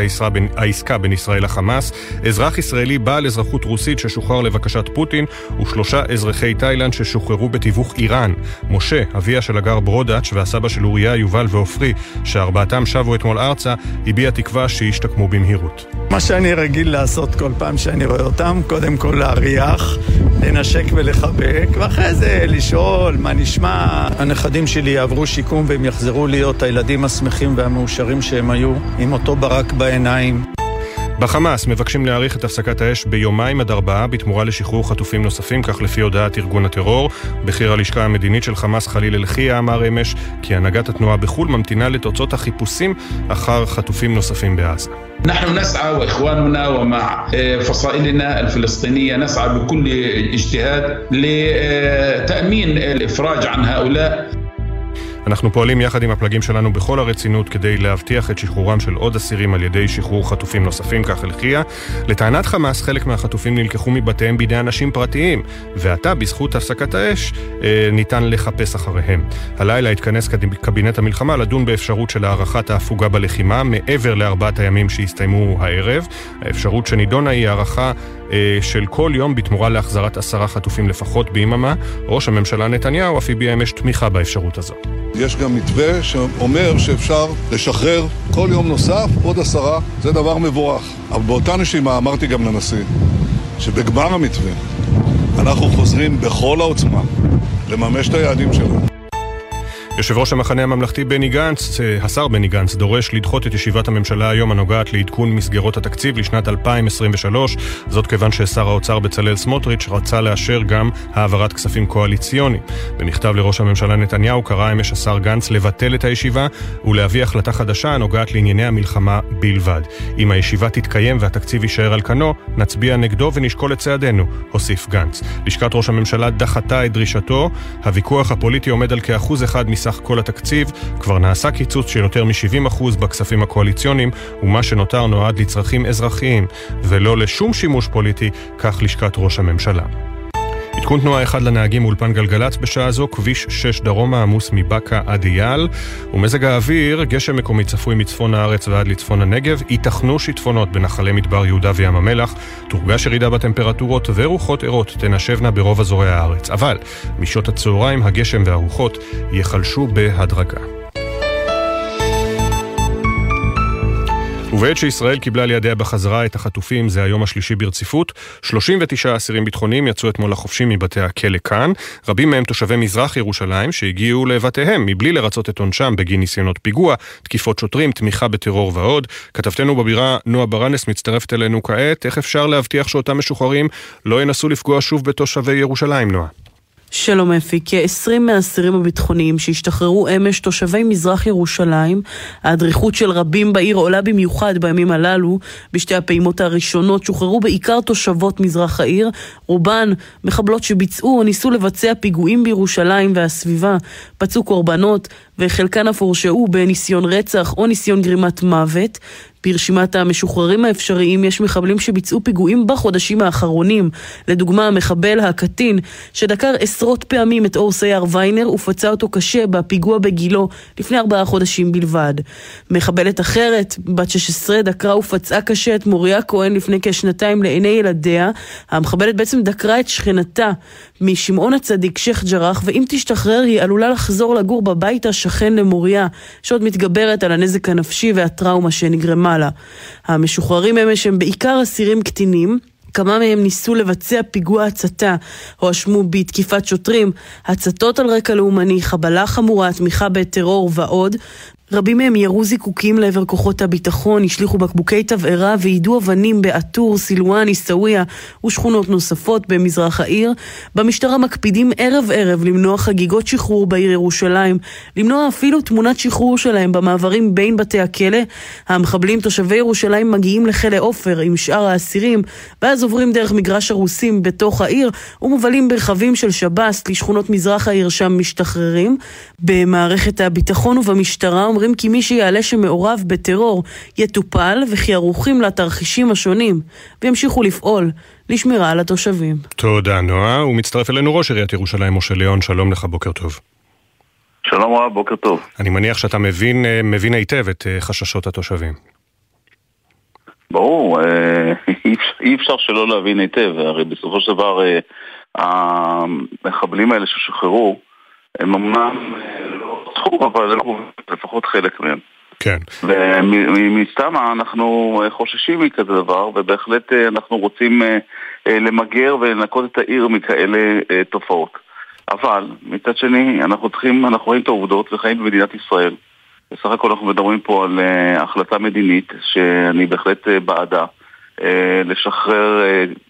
[SPEAKER 1] העסקה בין ישראל לחמאס, אזרח ישראלי בעל אזרחות רוסית ששוחרר לבקשת פוטין ושלושה אזרחי תאילנד ששוחררו בתיווך איראן. משה, אביה של הגר ברודאץ' והסבא של אוריה, יובל ועופרי, שארבעתם שבו אתמול ארצה, הביע תקווה שישתקמו במהירות.
[SPEAKER 2] מה שאני רגיל לעשות כל פעם שאני רואה אותם, קודם כל להריח, לנשק ולחבק, ואחרי זה לשאול מה נשמע. הנכדים שלי יעברו שיקום והם יחזרו להיות הילדים השמחים והמאושרים שהם היו, עם אותו ברק בעיניים.
[SPEAKER 1] בחמאס מבקשים להאריך את הפסקת האש ביומיים עד ארבעה בתמורה לשחרור חטופים נוספים, כך לפי הודעת ארגון הטרור. בכיר הלשכה המדינית של חמאס חליל אל-חייה אמר אמש כי הנהגת התנועה בחו"ל ממתינה לתוצאות החיפושים אחר חטופים נוספים בעזה.
[SPEAKER 3] نحن نسعى وإخواننا ومع فصائلنا الفلسطينية نسعى بكل اجتهاد لتأمين الإفراج عن هؤلاء.
[SPEAKER 1] אנחנו פועלים יחד עם הפלגים שלנו בכל הרצינות כדי להבטיח את שחרורם של עוד אסירים על ידי שחרור חטופים נוספים, כך אלחיה. לטענת חמאס, חלק מהחטופים נלקחו מבתיהם בידי אנשים פרטיים, ועתה, בזכות הפסקת האש, ניתן לחפש אחריהם. הלילה התכנס קבינט המלחמה לדון באפשרות של הארכת ההפוגה בלחימה מעבר לארבעת הימים שהסתיימו הערב. האפשרות שנידונה היא הארכה של כל יום בתמורה להחזרת עשרה חטופים לפחות ביממה. ראש הממשלה נתניהו אף הביע אמש תמיכה באפשרות הזו.
[SPEAKER 4] יש גם מתווה שאומר שאפשר לשחרר כל יום נוסף עוד עשרה, זה דבר מבורך. אבל באותה נשימה אמרתי גם לנשיא שבגמר המתווה אנחנו חוזרים בכל העוצמה לממש את היעדים שלנו.
[SPEAKER 1] יושב ראש המחנה הממלכתי בני גנץ, השר בני גנץ, דורש לדחות את ישיבת הממשלה היום הנוגעת לעדכון מסגרות התקציב לשנת 2023, זאת כיוון ששר האוצר בצלאל סמוטריץ' רצה לאשר גם העברת כספים קואליציוניים. במכתב לראש הממשלה נתניהו קרא אמש השר גנץ לבטל את הישיבה ולהביא החלטה חדשה הנוגעת לענייני המלחמה בלבד. אם הישיבה תתקיים והתקציב יישאר על כנו, נצביע נגדו ונשקול את צעדינו, הוסיף גנץ. לשכת ראש הממשלה דחתה את דרישתו, הוויכוח הפוליטי עומד על כאחוז אחד מסך כל התקציב, כבר נעשה קיצוץ של יותר מ-70% בכספים הקואליציוניים, ומה שנותר נועד לצרכים אזרחיים, ולא לשום שימוש פוליטי, כך לשכת ראש הממשלה. עדכון תנועה אחד לנהגים אולפן גלגלצ בשעה זו, כביש 6 דרומה עמוס מבאקה עד אייל, ומזג האוויר, גשם מקומי צפוי מצפון הארץ ועד לצפון הנגב, ייתכנו שיטפונות בנחלי מדבר יהודה וים המלח, תורגש ירידה בטמפרטורות ורוחות ערות תנשבנה ברוב אזורי הארץ, אבל משעות הצהריים הגשם והרוחות ייחלשו בהדרגה. ובעת שישראל קיבלה לידיה בחזרה את החטופים, זה היום השלישי ברציפות, 39 אסירים ביטחוניים יצאו אתמול לחופשי מבתי הכלא כאן, רבים מהם תושבי מזרח ירושלים שהגיעו לבתיהם מבלי לרצות את עונשם בגין ניסיונות פיגוע, תקיפות שוטרים, תמיכה בטרור ועוד. כתבתנו בבירה נועה ברנס מצטרפת אלינו כעת, איך אפשר להבטיח שאותם משוחררים לא ינסו לפגוע שוב בתושבי ירושלים, נועה?
[SPEAKER 15] שלום אפי, כ-20 מהאסירים הביטחוניים שהשתחררו אמש תושבי מזרח ירושלים, האדריכות של רבים בעיר עולה במיוחד בימים הללו. בשתי הפעימות הראשונות שוחררו בעיקר תושבות מזרח העיר, רובן מחבלות שביצעו או ניסו לבצע פיגועים בירושלים והסביבה, פצעו קורבנות וחלקן אף הורשעו בניסיון רצח או ניסיון גרימת מוות. ברשימת המשוחררים האפשריים יש מחבלים שביצעו פיגועים בחודשים האחרונים. לדוגמה, המחבל הקטין שדקר עשרות פעמים את אור סייר ויינר ופצע אותו קשה בפיגוע בגילו לפני ארבעה חודשים בלבד. מחבלת אחרת, בת 16, דקרה ופצעה קשה את מוריה כהן לפני כשנתיים לעיני ילדיה. המחבלת בעצם דקרה את שכנתה משמעון הצדיק שייח' ג'ראח, ואם תשתחרר היא עלולה לחזור לגור בבית השכן למוריה, שעוד מתגברת על הנזק הנפשי והטראומה שנגרמה לה. המשוחררים הם בעיקר אסירים קטינים, כמה מהם ניסו לבצע פיגוע הצתה, הואשמו בתקיפת שוטרים, הצתות על רקע לאומני, חבלה חמורה, תמיכה בטרור ועוד. רבים מהם ירו זיקוקים לעבר כוחות הביטחון, השליכו בקבוקי תבערה ויידו אבנים בעטור, סילואן, עיסאוויה ושכונות נוספות במזרח העיר. במשטרה מקפידים ערב-ערב למנוע חגיגות שחרור בעיר ירושלים, למנוע אפילו תמונת שחרור שלהם במעברים בין בתי הכלא. המחבלים תושבי ירושלים מגיעים לכלא עופר עם שאר האסירים, ואז עוברים דרך מגרש הרוסים בתוך העיר ומובלים ברכבים של שב"ס לשכונות מזרח העיר שם משתחררים. במערכת הביטחון ובמשטרה אומרים כי מי שיעלה שמעורב בטרור יטופל וכי ערוכים לתרחישים השונים וימשיכו לפעול לשמירה על התושבים.
[SPEAKER 1] תודה נועה, ומצטרף אלינו ראש עיריית ירושלים משה ליאון, שלום לך, בוקר טוב.
[SPEAKER 16] שלום רב, בוקר טוב.
[SPEAKER 1] אני מניח שאתה מבין, אה, מבין היטב את אה, חששות התושבים.
[SPEAKER 16] ברור, אה, <laughs> אי אפשר שלא להבין היטב, הרי בסופו של דבר המחבלים האלה ששוחררו הם אמנם לא רצחו, אבל לפחות חלק מהם.
[SPEAKER 1] כן.
[SPEAKER 16] ומסתם אנחנו חוששים מכזה דבר, ובהחלט אנחנו רוצים למגר ולנקות את העיר מכאלה תופעות. אבל מצד שני, אנחנו צריכים, אנחנו רואים את העובדות וחיים במדינת ישראל. בסך הכל אנחנו מדברים פה על החלטה מדינית שאני בהחלט בעדה. לשחרר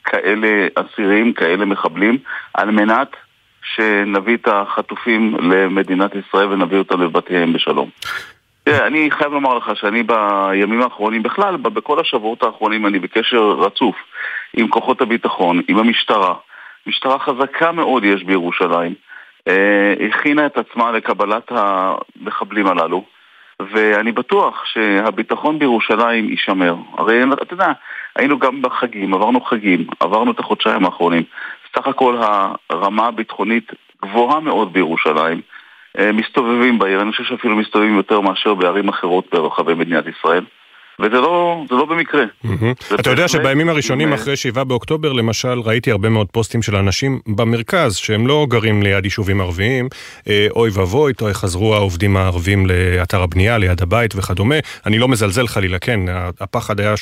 [SPEAKER 16] כאלה אסירים, כאלה מחבלים, על מנת שנביא את החטופים למדינת ישראל ונביא אותם לבתיהם בשלום. תראה, אני חייב לומר לך שאני בימים האחרונים, בכלל, בכל השבועות האחרונים אני בקשר רצוף עם כוחות הביטחון, עם המשטרה. משטרה חזקה מאוד יש בירושלים. אה, הכינה את עצמה לקבלת המחבלים הללו, ואני בטוח שהביטחון בירושלים יישמר. הרי אתה יודע, היינו גם בחגים, עברנו חגים, עברנו את החודשיים האחרונים. סך הכל הרמה הביטחונית גבוהה מאוד בירושלים. אה, מסתובבים בעיר, אני חושב שאפילו מסתובבים יותר מאשר בערים אחרות ברחבי מדינת ישראל. וזה לא, לא במקרה.
[SPEAKER 1] אתה יודע שבימים הראשונים אחרי 7 באוקטובר, למשל, ראיתי הרבה מאוד פוסטים של אנשים במרכז, שהם לא גרים ליד יישובים ערביים, אה, אוי ואבוי, חזרו העובדים הערבים לאתר הבנייה, ליד הבית וכדומה. אני לא מזלזל חלילה, כן, הפחד היה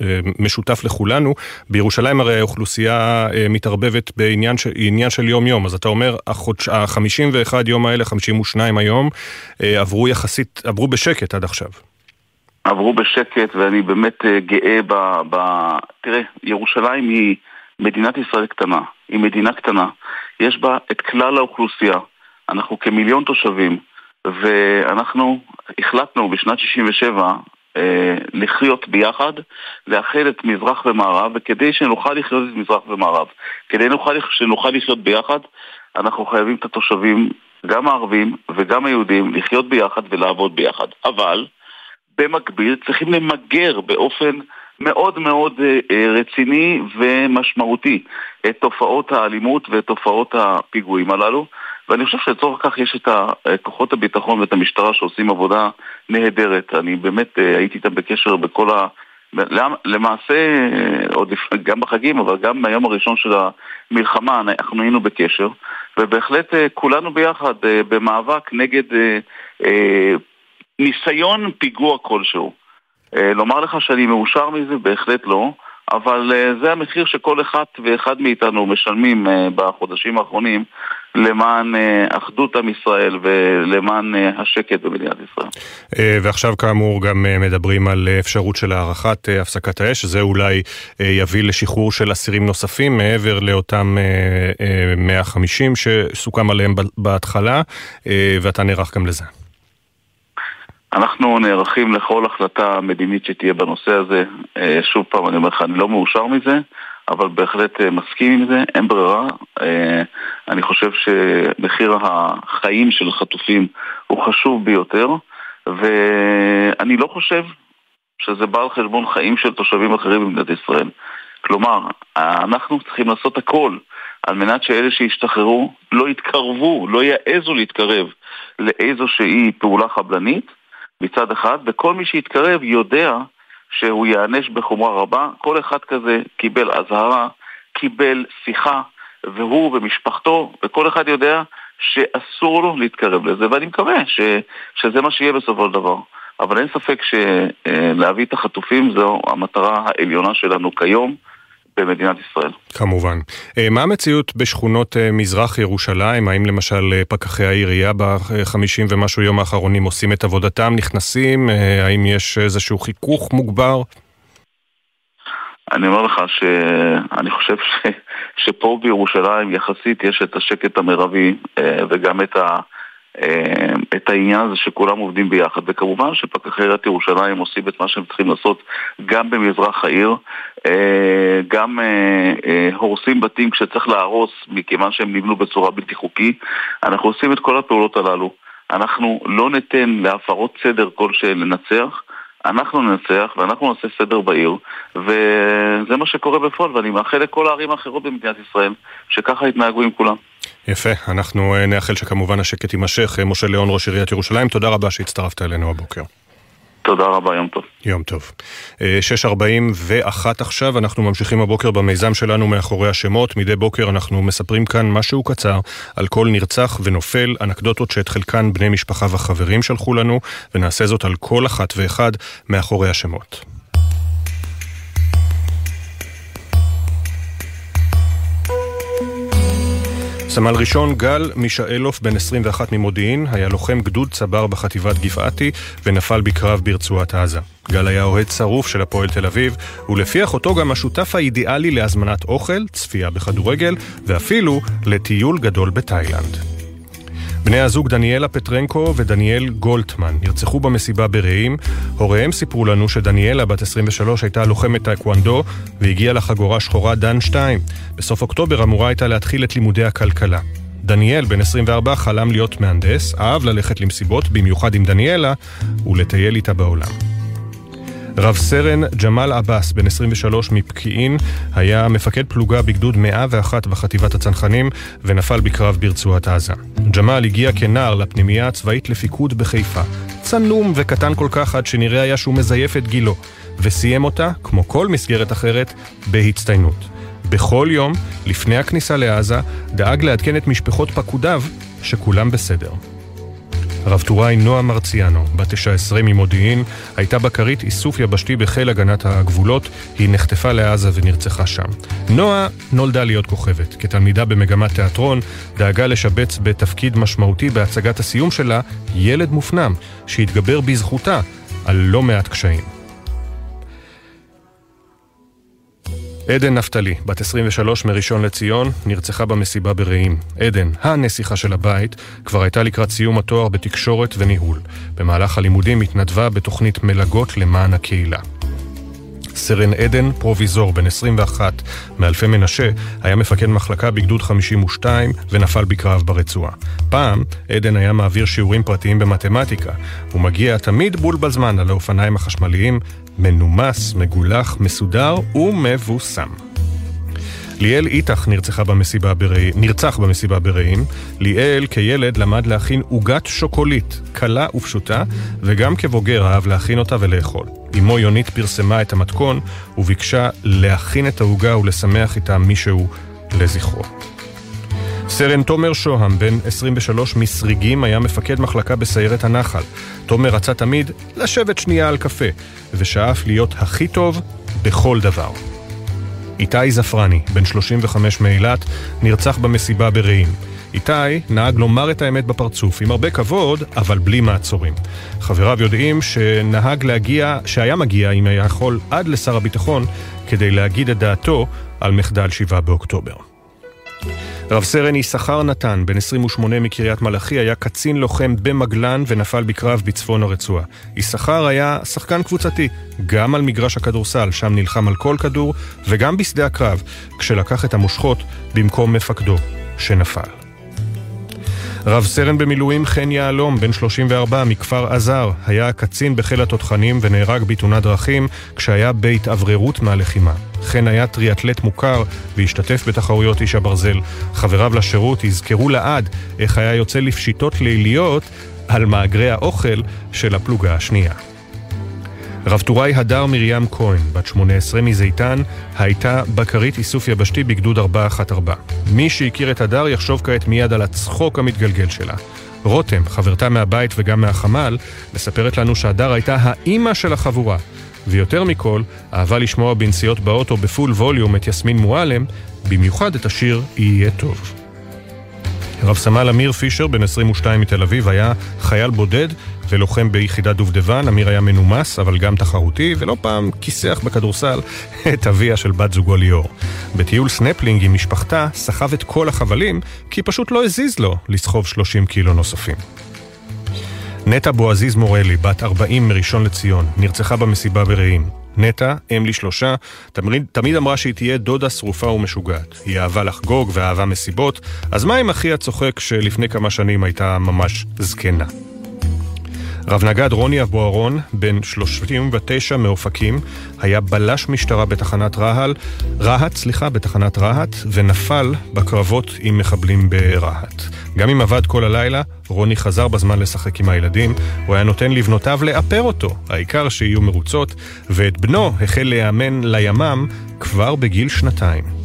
[SPEAKER 1] אה, משותף לכולנו. בירושלים הרי האוכלוסייה אה, מתערבבת בעניין של יום-יום, אז אתה אומר, ה-51 יום האלה, 52 היום, עברו יחסית, עברו בשקט עד עכשיו.
[SPEAKER 16] עברו בשקט ואני באמת אה, גאה ב... ב... תראה, ירושלים היא מדינת ישראל קטנה, היא מדינה קטנה, יש בה את כלל האוכלוסייה, אנחנו כמיליון תושבים, ואנחנו החלטנו בשנת 67' אה, לחיות ביחד, לאחד את מזרח ומערב, וכדי שנוכל לחיות את מזרח ומערב, כדי שנוכל, שנוכל לחיות ביחד, אנחנו חייבים את התושבים, גם הערבים וגם היהודים, לחיות ביחד ולעבוד ביחד. אבל במקביל צריכים למגר באופן מאוד מאוד רציני ומשמעותי את תופעות האלימות ואת תופעות הפיגועים הללו. ואני חושב שלצורך כך יש את כוחות הביטחון ואת המשטרה שעושים עבודה נהדרת. אני באמת הייתי איתם בקשר בכל ה... למעשה, עוד גם בחגים, אבל גם מהיום הראשון של המלחמה אנחנו היינו בקשר, ובהחלט כולנו ביחד במאבק נגד ניסיון פיגוע כלשהו. לומר לך שאני מאושר מזה? בהחלט לא. אבל זה המחיר שכל אחד ואחד מאיתנו משלמים בחודשים האחרונים למען אחדות עם ישראל ולמען השקט במדינת ישראל.
[SPEAKER 1] ועכשיו כאמור גם מדברים על אפשרות של הארכת הפסקת האש, שזה אולי יביא לשחרור של אסירים נוספים מעבר לאותם 150 שסוכם עליהם בהתחלה, ואתה נערך גם לזה.
[SPEAKER 16] אנחנו נערכים לכל החלטה מדינית שתהיה בנושא הזה. שוב פעם, אני אומר לך, אני לא מאושר מזה, אבל בהחלט מסכים עם זה, אין ברירה. אני חושב שמחיר החיים של חטופים הוא חשוב ביותר, ואני לא חושב שזה בא על חשבון חיים של תושבים אחרים במדינת ישראל. כלומר, אנחנו צריכים לעשות הכל על מנת שאלה שישתחררו לא יתקרבו, לא יעזו להתקרב לאיזושהי פעולה חבלנית. מצד אחד, וכל מי שיתקרב יודע שהוא ייענש בחומרה רבה. כל אחד כזה קיבל אזהרה, קיבל שיחה, והוא ומשפחתו, וכל אחד יודע שאסור לו להתקרב לזה, ואני מקווה ש, שזה מה שיהיה בסופו של דבר. אבל אין ספק שלהביא את החטופים זו המטרה העליונה שלנו כיום. במדינת ישראל.
[SPEAKER 1] כמובן. מה המציאות בשכונות מזרח ירושלים? האם למשל פקחי העירייה בחמישים ומשהו יום האחרונים עושים את עבודתם, נכנסים? האם יש איזשהו חיכוך מוגבר?
[SPEAKER 16] אני אומר לך שאני חושב ש... שפה בירושלים יחסית יש את השקט המרבי וגם את ה... את העניין הזה שכולם עובדים ביחד, וכמובן שפקחי עיריית ירושלים עושים את מה שהם צריכים לעשות גם במזרח העיר, גם הורסים בתים כשצריך להרוס מכיוון שהם נבנו בצורה בלתי חוקית, אנחנו עושים את כל הפעולות הללו, אנחנו לא ניתן להפרות סדר כלשהן לנצח, אנחנו ננצח ואנחנו נעשה סדר בעיר וזה מה שקורה בפועל ואני מאחל לכל הערים האחרות במדינת ישראל שככה יתנהגו עם כולם.
[SPEAKER 1] יפה, אנחנו נאחל שכמובן השקט יימשך. משה ליאון, ראש עיריית ירושלים, תודה רבה שהצטרפת אלינו הבוקר.
[SPEAKER 16] תודה רבה, יום טוב.
[SPEAKER 1] יום טוב. 6.41 עכשיו, אנחנו ממשיכים הבוקר במיזם שלנו מאחורי השמות. מדי בוקר אנחנו מספרים כאן משהו קצר על כל נרצח ונופל, אנקדוטות שאת חלקן בני משפחה וחברים שלחו לנו, ונעשה זאת על כל אחת ואחד מאחורי השמות. סמל ראשון גל מישאלוף, בן 21 ממודיעין, היה לוחם גדוד צבר בחטיבת גבעתי ונפל בקרב ברצועת עזה. גל היה אוהד שרוף של הפועל תל אביב, ולפי אחותו גם השותף האידיאלי להזמנת אוכל, צפייה בכדורגל, ואפילו לטיול גדול בתאילנד. בני הזוג דניאלה פטרנקו ודניאל גולטמן נרצחו במסיבה ברעים. הוריהם סיפרו לנו שדניאלה, בת 23, הייתה לוחמת טאקוונדו והגיעה לחגורה שחורה דן 2. בסוף אוקטובר אמורה הייתה להתחיל את לימודי הכלכלה. דניאל, בן 24, חלם להיות מהנדס, אהב ללכת למסיבות, במיוחד עם דניאלה, ולטייל איתה בעולם. רב סרן ג'מאל עבאס, בן 23 מפקיעין, היה מפקד פלוגה בגדוד 101 בחטיבת הצנחנים ונפל בקרב ברצועת עזה. ג'מאל הגיע כנער לפנימייה הצבאית לפיקוד בחיפה. צנום וקטן כל כך עד שנראה היה שהוא מזייף את גילו, וסיים אותה, כמו כל מסגרת אחרת, בהצטיינות. בכל יום, לפני הכניסה לעזה, דאג לעדכן את משפחות פקודיו שכולם בסדר. רב טוראי נועה מרציאנו, בת 19 ממודיעין, הייתה בקרית איסוף יבשתי בחיל הגנת הגבולות, היא נחטפה לעזה ונרצחה שם. נועה נולדה להיות כוכבת. כתלמידה במגמת תיאטרון, דאגה לשבץ בתפקיד משמעותי בהצגת הסיום שלה, ילד מופנם, שהתגבר בזכותה על לא מעט קשיים. עדן נפתלי, בת 23 מראשון לציון, נרצחה במסיבה ברעים. עדן, הנסיכה של הבית, כבר הייתה לקראת סיום התואר בתקשורת וניהול. במהלך הלימודים התנדבה בתוכנית מלגות למען הקהילה. סרן עדן פרוביזור, בן 21, מאלפי מנשה, היה מפקד מחלקה בגדוד 52 ונפל בקרב ברצועה. פעם, עדן היה מעביר שיעורים פרטיים במתמטיקה. הוא מגיע תמיד בול בזמן על האופניים החשמליים, מנומס, מגולח, מסודר ומבוסם. ליאל איתך נרצחה במסיבה ברעים, נרצח במסיבה ברעים. ליאל כילד למד להכין עוגת שוקולית, קלה ופשוטה, וגם כבוגר אהב להכין אותה ולאכול. אמו יונית פרסמה את המתכון וביקשה להכין את העוגה ולשמח איתה מישהו לזכרו. סרן תומר שוהם, בן 23 מסריגים, היה מפקד מחלקה בסיירת הנחל. תומר רצה תמיד לשבת שנייה על קפה, ושאף להיות הכי טוב בכל דבר. איתי זפרני, בן 35 מאילת, נרצח במסיבה ברעים. איתי נהג לומר את האמת בפרצוף, עם הרבה כבוד, אבל בלי מעצורים. חבריו יודעים שנהג להגיע, שהיה מגיע, אם היה יכול, עד לשר הביטחון, כדי להגיד את דעתו על מחדל 7 באוקטובר. רב סרן יששכר נתן, בן 28 מקריית מלאכי, היה קצין לוחם במגלן ונפל בקרב בצפון הרצועה. יששכר היה שחקן קבוצתי, גם על מגרש הכדורסל, שם נלחם על כל כדור, וגם בשדה הקרב, כשלקח את המושכות במקום מפקדו, שנפל. רב סרן במילואים חן יהלום, בן 34, מכפר עזר, היה קצין בחיל התותחנים ונהרג בתאונת דרכים כשהיה בהתאווררות מהלחימה. חן היה טריאטלט מוכר והשתתף בתחרויות איש הברזל. חבריו לשירות יזכרו לעד איך היה יוצא לפשיטות ליליות על מאגרי האוכל של הפלוגה השנייה. רב טוראי הדר מרים כהן, בת 18 מזיתן, הייתה בקרית איסוף יבשתי בגדוד 414. מי שהכיר את הדר יחשוב כעת מיד על הצחוק המתגלגל שלה. רותם, חברתה מהבית וגם מהחמ"ל, מספרת לנו שהדר הייתה האימא של החבורה. ויותר מכל, אהבה לשמוע בנסיעות באוטו בפול ווליום את יסמין מועלם, במיוחד את השיר "יהיה טוב". רב סמל אמיר פישר, בן 22 מתל אביב, היה חייל בודד ולוחם ביחידת דובדבן. אמיר היה מנומס, אבל גם תחרותי, ולא פעם כיסח בכדורסל <laughs> את אביה של בת זוגו ליאור. בטיול סנפלינג עם משפחתה, סחב את כל החבלים, כי פשוט לא הזיז לו לסחוב 30 קילו נוספים. נטע בועזיז מורלי, בת 40 מראשון לציון, נרצחה במסיבה ברעים. נטע, אם לשלושה, תמיד, תמיד אמרה שהיא תהיה דודה שרופה ומשוגעת. היא אהבה לחגוג ואהבה מסיבות, אז מה עם אחי הצוחק שלפני כמה שנים הייתה ממש זקנה? רב נגד רוני אבוארון, בן 39 מאופקים, היה בלש משטרה בתחנת רהל, רהט, סליחה, בתחנת רהט, ונפל בקרבות עם מחבלים ברהט. גם אם עבד כל הלילה, רוני חזר בזמן לשחק עם הילדים, הוא היה נותן לבנותיו לאפר אותו, העיקר שיהיו מרוצות, ואת בנו החל להיאמן לימ"מ כבר בגיל שנתיים.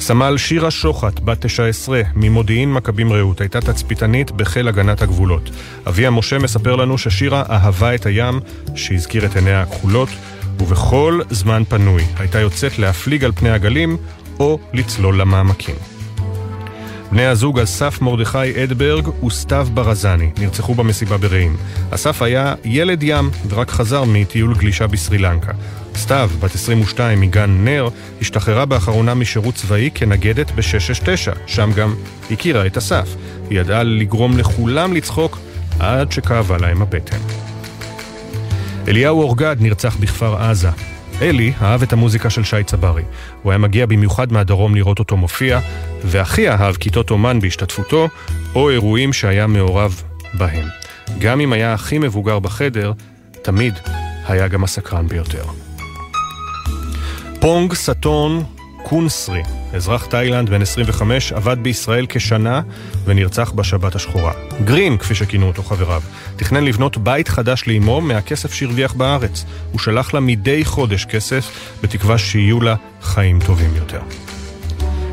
[SPEAKER 1] סמל שירה שוחט, בת 19, ממודיעין מכבים רעות, הייתה תצפיתנית בחיל הגנת הגבולות. אביה משה מספר לנו ששירה אהבה את הים, שהזכיר את עיניה הכחולות, ובכל זמן פנוי הייתה יוצאת להפליג על פני הגלים או לצלול למעמקים. בני הזוג אסף מרדכי אדברג וסתיו ברזני נרצחו במסיבה ברעים. אסף היה ילד ים ורק חזר מטיול גלישה בסרי לנקה. סתיו, בת 22 מגן נר, השתחררה באחרונה משירות צבאי כנגדת ב-669, שם גם הכירה את אסף. היא ידעה לגרום לכולם לצחוק עד שכאבה להם הבטן. אליהו אורגד נרצח בכפר עזה. אלי אהב את המוזיקה של שי צברי. הוא היה מגיע במיוחד מהדרום לראות אותו מופיע, והכי אהב כיתות אומן בהשתתפותו, או אירועים שהיה מעורב בהם. גם אם היה הכי מבוגר בחדר, תמיד היה גם הסקרן ביותר. פונג סטון קונסרי, אזרח תאילנד בן 25, עבד בישראל כשנה ונרצח בשבת השחורה. גרין, כפי שכינו אותו חבריו, תכנן לבנות בית חדש לאמו מהכסף שהרוויח בארץ. הוא שלח לה מדי חודש כסף, בתקווה שיהיו לה חיים טובים יותר.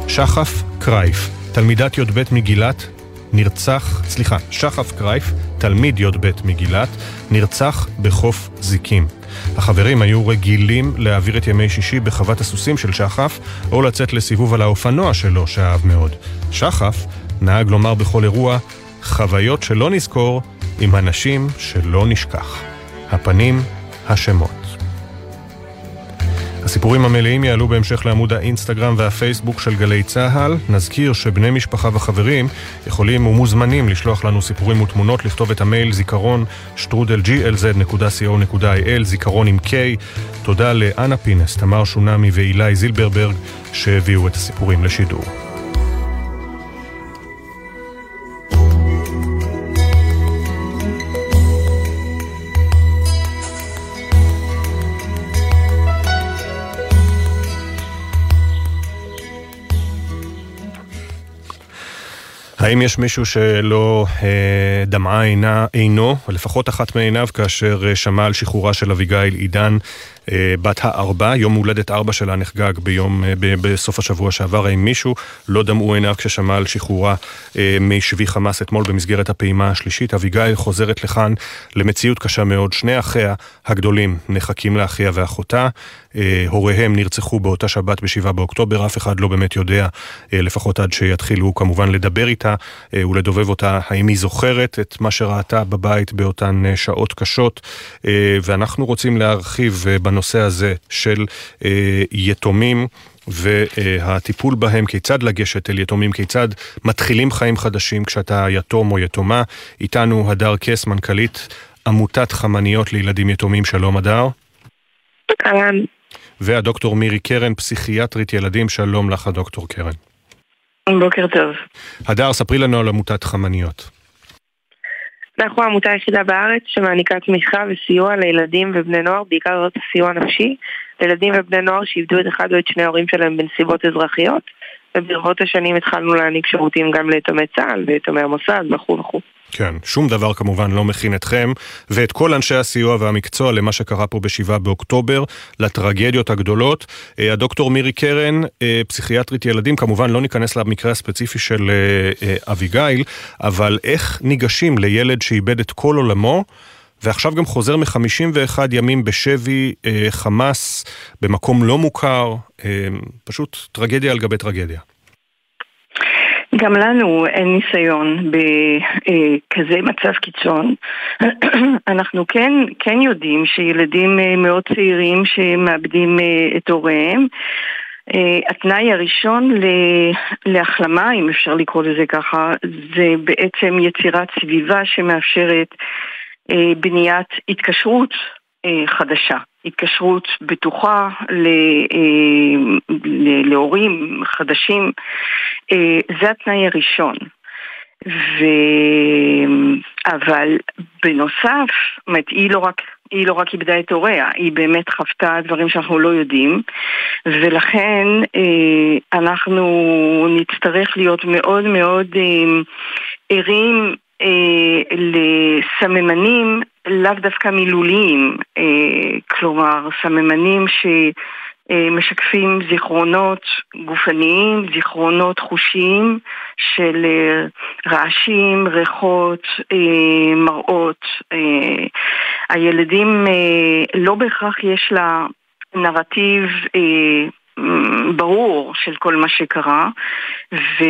[SPEAKER 1] שחף קרייף, תלמידת י"ב מגילת, נרצח, סליחה, שחף קרייף, תלמיד י"ב מגילת, נרצח בחוף זיקים. החברים היו רגילים להעביר את ימי שישי בחוות הסוסים של שחף, או לצאת לסיבוב על האופנוע שלו, שאהב מאוד. שחף נהג לומר בכל אירוע, חוויות שלא נזכור עם אנשים שלא נשכח. הפנים, השמות. הסיפורים המלאים יעלו בהמשך לעמוד האינסטגרם והפייסבוק של גלי צה"ל. נזכיר שבני משפחה וחברים יכולים ומוזמנים לשלוח לנו סיפורים ותמונות, לכתוב את המייל זיכרון שטרודל glz.co.il, זיכרון עם K. תודה לאנה פינס, תמר שונמי ואילי זילברברג שהביאו את הסיפורים לשידור. האם יש מישהו שלא אה, דמעה עינה, עינו, לפחות אחת מעיניו, כאשר אה, שמע על שחרורה של אביגיל עידן, אה, בת הארבע, יום הולדת ארבע שלה נחגג ביום, אה, ב, בסוף השבוע שעבר, האם מישהו לא דמעו עיניו כששמע על שחרורה אה, משבי חמאס אתמול במסגרת הפעימה השלישית? אביגיל חוזרת לכאן למציאות קשה מאוד. שני אחיה הגדולים נחקים לאחיה ואחותה, הוריהם נרצחו באותה שבת ב-7 באוקטובר, אף אחד לא באמת יודע, אה, לפחות עד שיתחילו כמובן לדבר איתה אה, ולדובב אותה, האם היא זוכרת את מה שראתה בבית באותן אה, שעות קשות, אה, ואנחנו רוצים להרחיב אה, בנושא הזה של אה, יתומים. והטיפול בהם, כיצד לגשת אל יתומים, כיצד מתחילים חיים חדשים כשאתה יתום או יתומה. איתנו הדר קס, מנכ"לית עמותת חמניות לילדים יתומים, שלום הדר.
[SPEAKER 17] אהלן.
[SPEAKER 1] והדוקטור מירי קרן, פסיכיאטרית ילדים, שלום לך הדוקטור קרן.
[SPEAKER 17] בוקר טוב.
[SPEAKER 1] הדר, ספרי לנו על עמותת חמניות.
[SPEAKER 17] אנחנו העמותה היחידה בארץ שמעניקה תמיכה וסיוע לילדים ובני נוער, בעיקר זאת סיוע נפשי, לילדים ובני נוער שאיבדו את אחד או את שני ההורים שלהם בנסיבות אזרחיות, וברבות השנים התחלנו להעניק שירותים גם ליתומי צה"ל ויתומי המוסד וכו' וכו'.
[SPEAKER 1] כן, שום דבר כמובן לא מכין אתכם ואת כל אנשי הסיוע והמקצוע למה שקרה פה בשבעה באוקטובר, לטרגדיות הגדולות. אה, הדוקטור מירי קרן, אה, פסיכיאטרית ילדים, כמובן לא ניכנס למקרה הספציפי של אה, אביגיל, אבל איך ניגשים לילד שאיבד את כל עולמו? ועכשיו גם חוזר מ-51 ימים בשבי חמאס במקום לא מוכר, פשוט טרגדיה על גבי טרגדיה.
[SPEAKER 17] גם לנו אין ניסיון בכזה מצב קיצון. <clears throat> אנחנו כן, כן יודעים שילדים מאוד צעירים שמאבדים את הוריהם, התנאי הראשון להחלמה, אם אפשר לקרוא לזה ככה, זה בעצם יצירת סביבה שמאפשרת בניית התקשרות חדשה. התקשרות בטוחה להורים חדשים, זה התנאי הראשון. ו... אבל בנוסף, זאת היא לא רק, היא לא רק איבדה את הוריה, היא באמת חוותה דברים שאנחנו לא יודעים, ולכן אנחנו נצטרך להיות מאוד מאוד ערים לסממנים לאו דווקא מילוליים, כלומר סממנים שמשקפים זיכרונות גופניים, זיכרונות חושיים של רעשים, ריחות, מראות. הילדים לא בהכרח יש לה נרטיב ברור של כל מה שקרה, ו...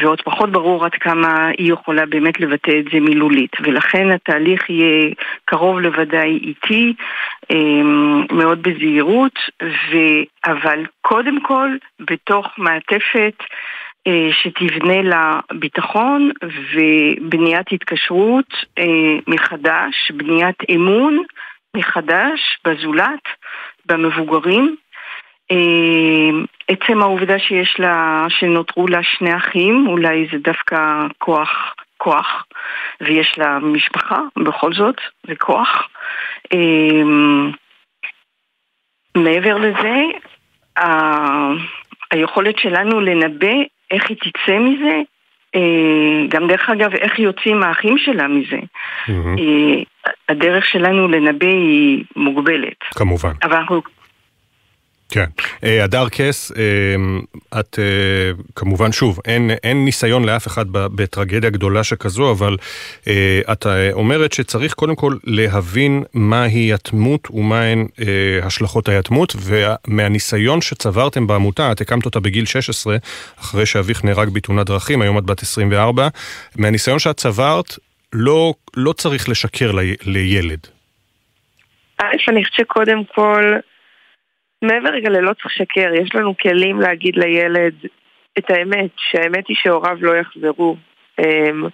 [SPEAKER 17] ועוד פחות ברור עד כמה היא יכולה באמת לבטא את זה מילולית. ולכן התהליך יהיה קרוב לוודאי איטי, אמ, מאוד בזהירות, ו... אבל קודם כל בתוך מעטפת אה, שתבנה לה ביטחון ובניית התקשרות אה, מחדש, בניית אמון מחדש בזולת, במבוגרים, עצם העובדה שיש לה, שנותרו לה שני אחים, אולי זה דווקא כוח, כוח, ויש לה משפחה, בכל זאת, זה כוח. אמ, מעבר לזה, ה... היכולת שלנו לנבא איך היא תצא מזה, אה, גם דרך אגב, איך יוצאים האחים שלה מזה. Mm-hmm. הדרך שלנו לנבא היא מוגבלת.
[SPEAKER 1] כמובן.
[SPEAKER 17] אבל אנחנו
[SPEAKER 1] כן. אה, הדר קס, אה, את אה, כמובן, שוב, אין, אין ניסיון לאף אחד בטרגדיה גדולה שכזו, אבל את אומרת שצריך קודם כל להבין מהי יתמות ומהן השלכות היתמות, ומהניסיון שצברתם בעמותה, את הקמת אותה בגיל 16, אחרי שאביך נהרג בתאונת דרכים, היום את בת 24, מהניסיון שאת צברת, לא, לא צריך לשקר לי, לילד.
[SPEAKER 17] אני חושבת שקודם כל... מעבר רגע ללא צריך לשקר, יש לנו כלים להגיד לילד את האמת, שהאמת היא שהוריו לא יחזרו. אמ,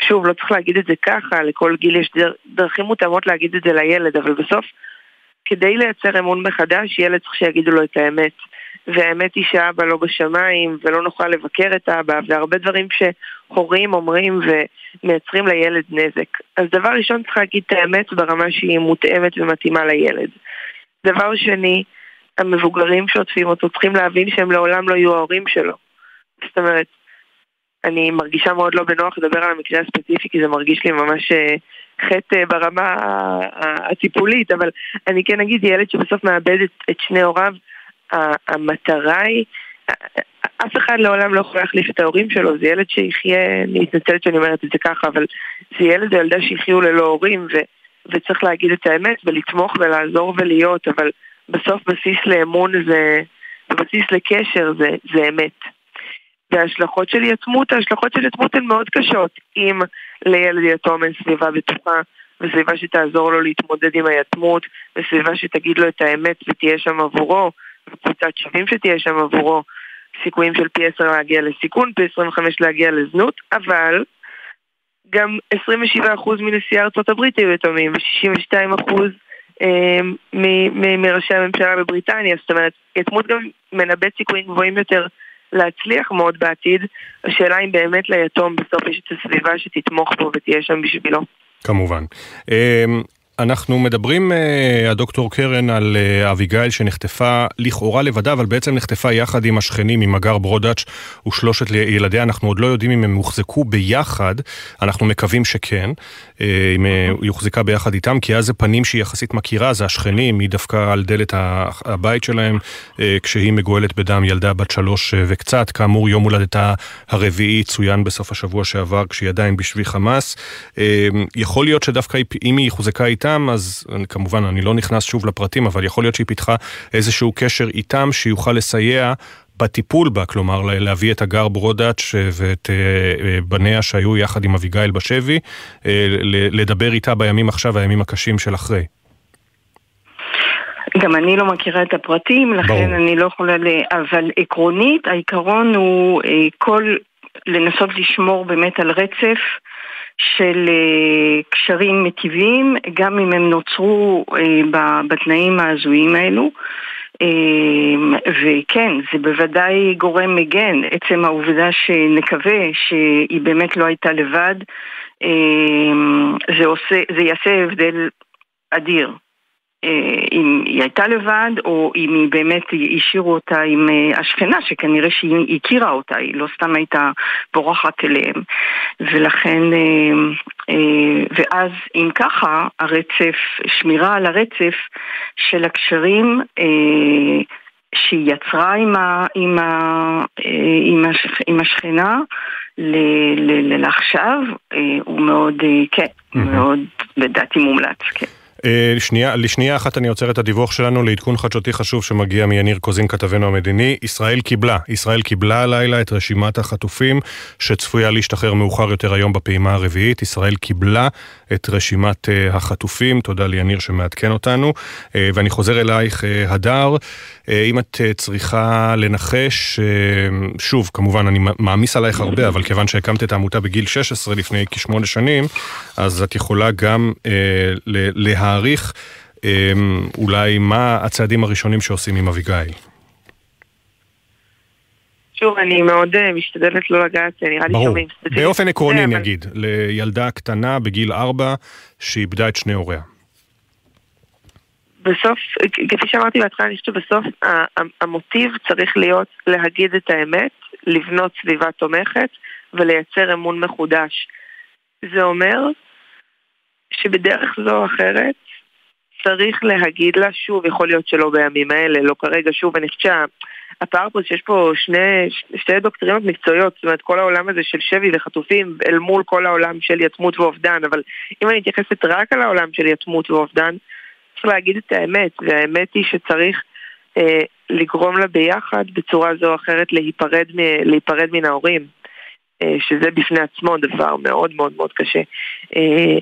[SPEAKER 17] שוב, לא צריך להגיד את זה ככה, לכל גיל יש דרכים מותאמות להגיד את זה לילד, אבל בסוף, כדי לייצר אמון מחדש, ילד צריך שיגידו לו את האמת. והאמת היא שאבא לא בשמיים, ולא נוכל לבקר את אבא, והרבה דברים שהורים אומרים ומייצרים לילד נזק. אז דבר ראשון צריך להגיד את האמת ברמה שהיא מותאמת ומתאימה לילד. דבר שני, המבוגרים שעוטפים אותו צריכים להבין שהם לעולם לא יהיו ההורים שלו. זאת אומרת,
[SPEAKER 18] אני מרגישה מאוד לא בנוח לדבר על המקרה הספציפי, כי זה מרגיש לי ממש אה, חטא ברמה הטיפולית, אבל אני כן אגיד, ילד שבסוף מאבד את, את שני הוריו, המטרה היא, אף אחד לעולם לא יכול להחליף את ההורים שלו, זה ילד שיחיה, אני מתנצלת שאני אומרת את זה ככה, אבל זה ילד או ילדה שיחיו ללא הורים, ו, וצריך להגיד את האמת ולתמוך ולעזור ולהיות, אבל בסוף בסיס לאמון זה, בסיס לקשר זה, זה אמת. וההשלכות של יתמות, ההשלכות של יתמות הן מאוד קשות. אם לילד יתום אין סביבה בטוחה, וסביבה שתעזור לו להתמודד עם היתמות, וסביבה שתגיד לו את האמת ותהיה שם עבורו, וקבוצת שווים שתהיה שם עבורו, סיכויים של פי 10 להגיע לסיכון, פי 25 להגיע לזנות, אבל גם 27% מנשיאי ארצות הברית היו יתומים, ו-62% אה, מראשי הממשלה בבריטניה, זאת אומרת, יתמות גם מנבאת סיכויים גבוהים יותר להצליח מאוד בעתיד. השאלה אם באמת ליתום בסוף יש את הסביבה שתתמוך בו ותהיה שם בשבילו.
[SPEAKER 1] כמובן. אנחנו מדברים, אה, הדוקטור קרן, על אה, אביגיל שנחטפה לכאורה לבדה, אבל בעצם נחטפה יחד עם השכנים, עם מגר ברודאץ' ושלושת ילדיה. אנחנו עוד לא יודעים אם הם הוחזקו ביחד, אנחנו מקווים שכן, אה, אם היא הוחזקה ביחד איתם, כי אז זה פנים שהיא יחסית מכירה, זה השכנים, היא דווקא על דלת הבית שלהם, כשהיא מגואלת בדם ילדה בת שלוש וקצת. כאמור, יום הולדתה הרביעי צוין בסוף השבוע שעבר, כשהיא עדיין בשבי חמאס. יכול להיות שדווקא אם היא הוחזקה איתם, איתם, אז כמובן אני לא נכנס שוב לפרטים, אבל יכול להיות שהיא פיתחה איזשהו קשר איתם שיוכל לסייע בטיפול בה, כלומר להביא את הגר ברודאץ' ואת אה, אה, בניה שהיו יחד עם אביגיל בשבי, אה, לדבר איתה בימים עכשיו, הימים הקשים של אחרי.
[SPEAKER 17] גם אני לא מכירה את הפרטים, לכן ברור. אני לא יכולה ל... אבל עקרונית, העיקרון הוא כל... לנסות לשמור באמת על רצף של uh, קשרים מטיבים, גם אם הם נוצרו uh, בתנאים ההזויים האלו. Uh, וכן, זה בוודאי גורם מגן, עצם העובדה שנקווה שהיא באמת לא הייתה לבד, זה, עושה, זה יעשה הבדל אדיר. אה, אם היא הייתה לבד, או אם היא באמת השאירו אותה עם אה, השכנה, שכנראה שהיא הכירה אותה, היא לא סתם הייתה בורחת אליהם. ולכן, אה, ואז אם ככה, הרצף, שמירה על הרצף של הקשרים שהיא יצרה עם, ה, עם, ה, עם, השכ, עם השכנה לעכשיו, הוא מאוד, כן, mm-hmm. מאוד, לדעתי מומלץ, כן.
[SPEAKER 1] אה, שנייה, לשנייה אחת אני עוצר את הדיווח שלנו לעדכון חדשותי חשוב שמגיע מיניר קוזין כתבנו המדיני. ישראל קיבלה, ישראל קיבלה הלילה את רשימת החטופים שצפויה להשתחרר מאוחר יותר היום בפעימה הרביעית. ישראל קיבלה את רשימת uh, החטופים, תודה ליניר שמעדכן אותנו. Uh, ואני חוזר אלייך, הדר, אם את צריכה לנחש, שוב, כמובן אני מעמיס עלייך הרבה, אבל כיוון שהקמת את העמותה בגיל 16 לפני כשמונה שנים, אז את יכולה גם להעמיס להעריך אמ, אולי מה הצעדים הראשונים שעושים עם אביגיל.
[SPEAKER 18] שוב, אני מאוד uh, משתדלת לא לגעת, נראה לי שומעים.
[SPEAKER 1] באופן עקרוני. נגיד, לילדה קטנה בגיל ארבע שאיבדה את שני הוריה.
[SPEAKER 18] בסוף, כפי שאמרתי בהתחלה, אני חושבת שבסוף המוטיב צריך להיות להגיד את האמת, לבנות סביבה תומכת ולייצר אמון מחודש. זה אומר שבדרך זו או אחרת צריך להגיד לה, שוב, יכול להיות שלא בימים האלה, לא כרגע, שוב, אני חושבת שהפער פה שיש פה שני, שתי דוקטרינות מקצועיות, זאת אומרת כל העולם הזה של שבי וחטופים אל מול כל העולם של יתמות ואובדן, אבל אם אני מתייחסת רק על העולם של יתמות ואובדן, צריך להגיד את האמת, והאמת היא שצריך אה, לגרום לה ביחד בצורה זו או אחרת להיפרד, מ, להיפרד מן ההורים, אה, שזה בפני עצמו דבר מאוד מאוד מאוד קשה. אה,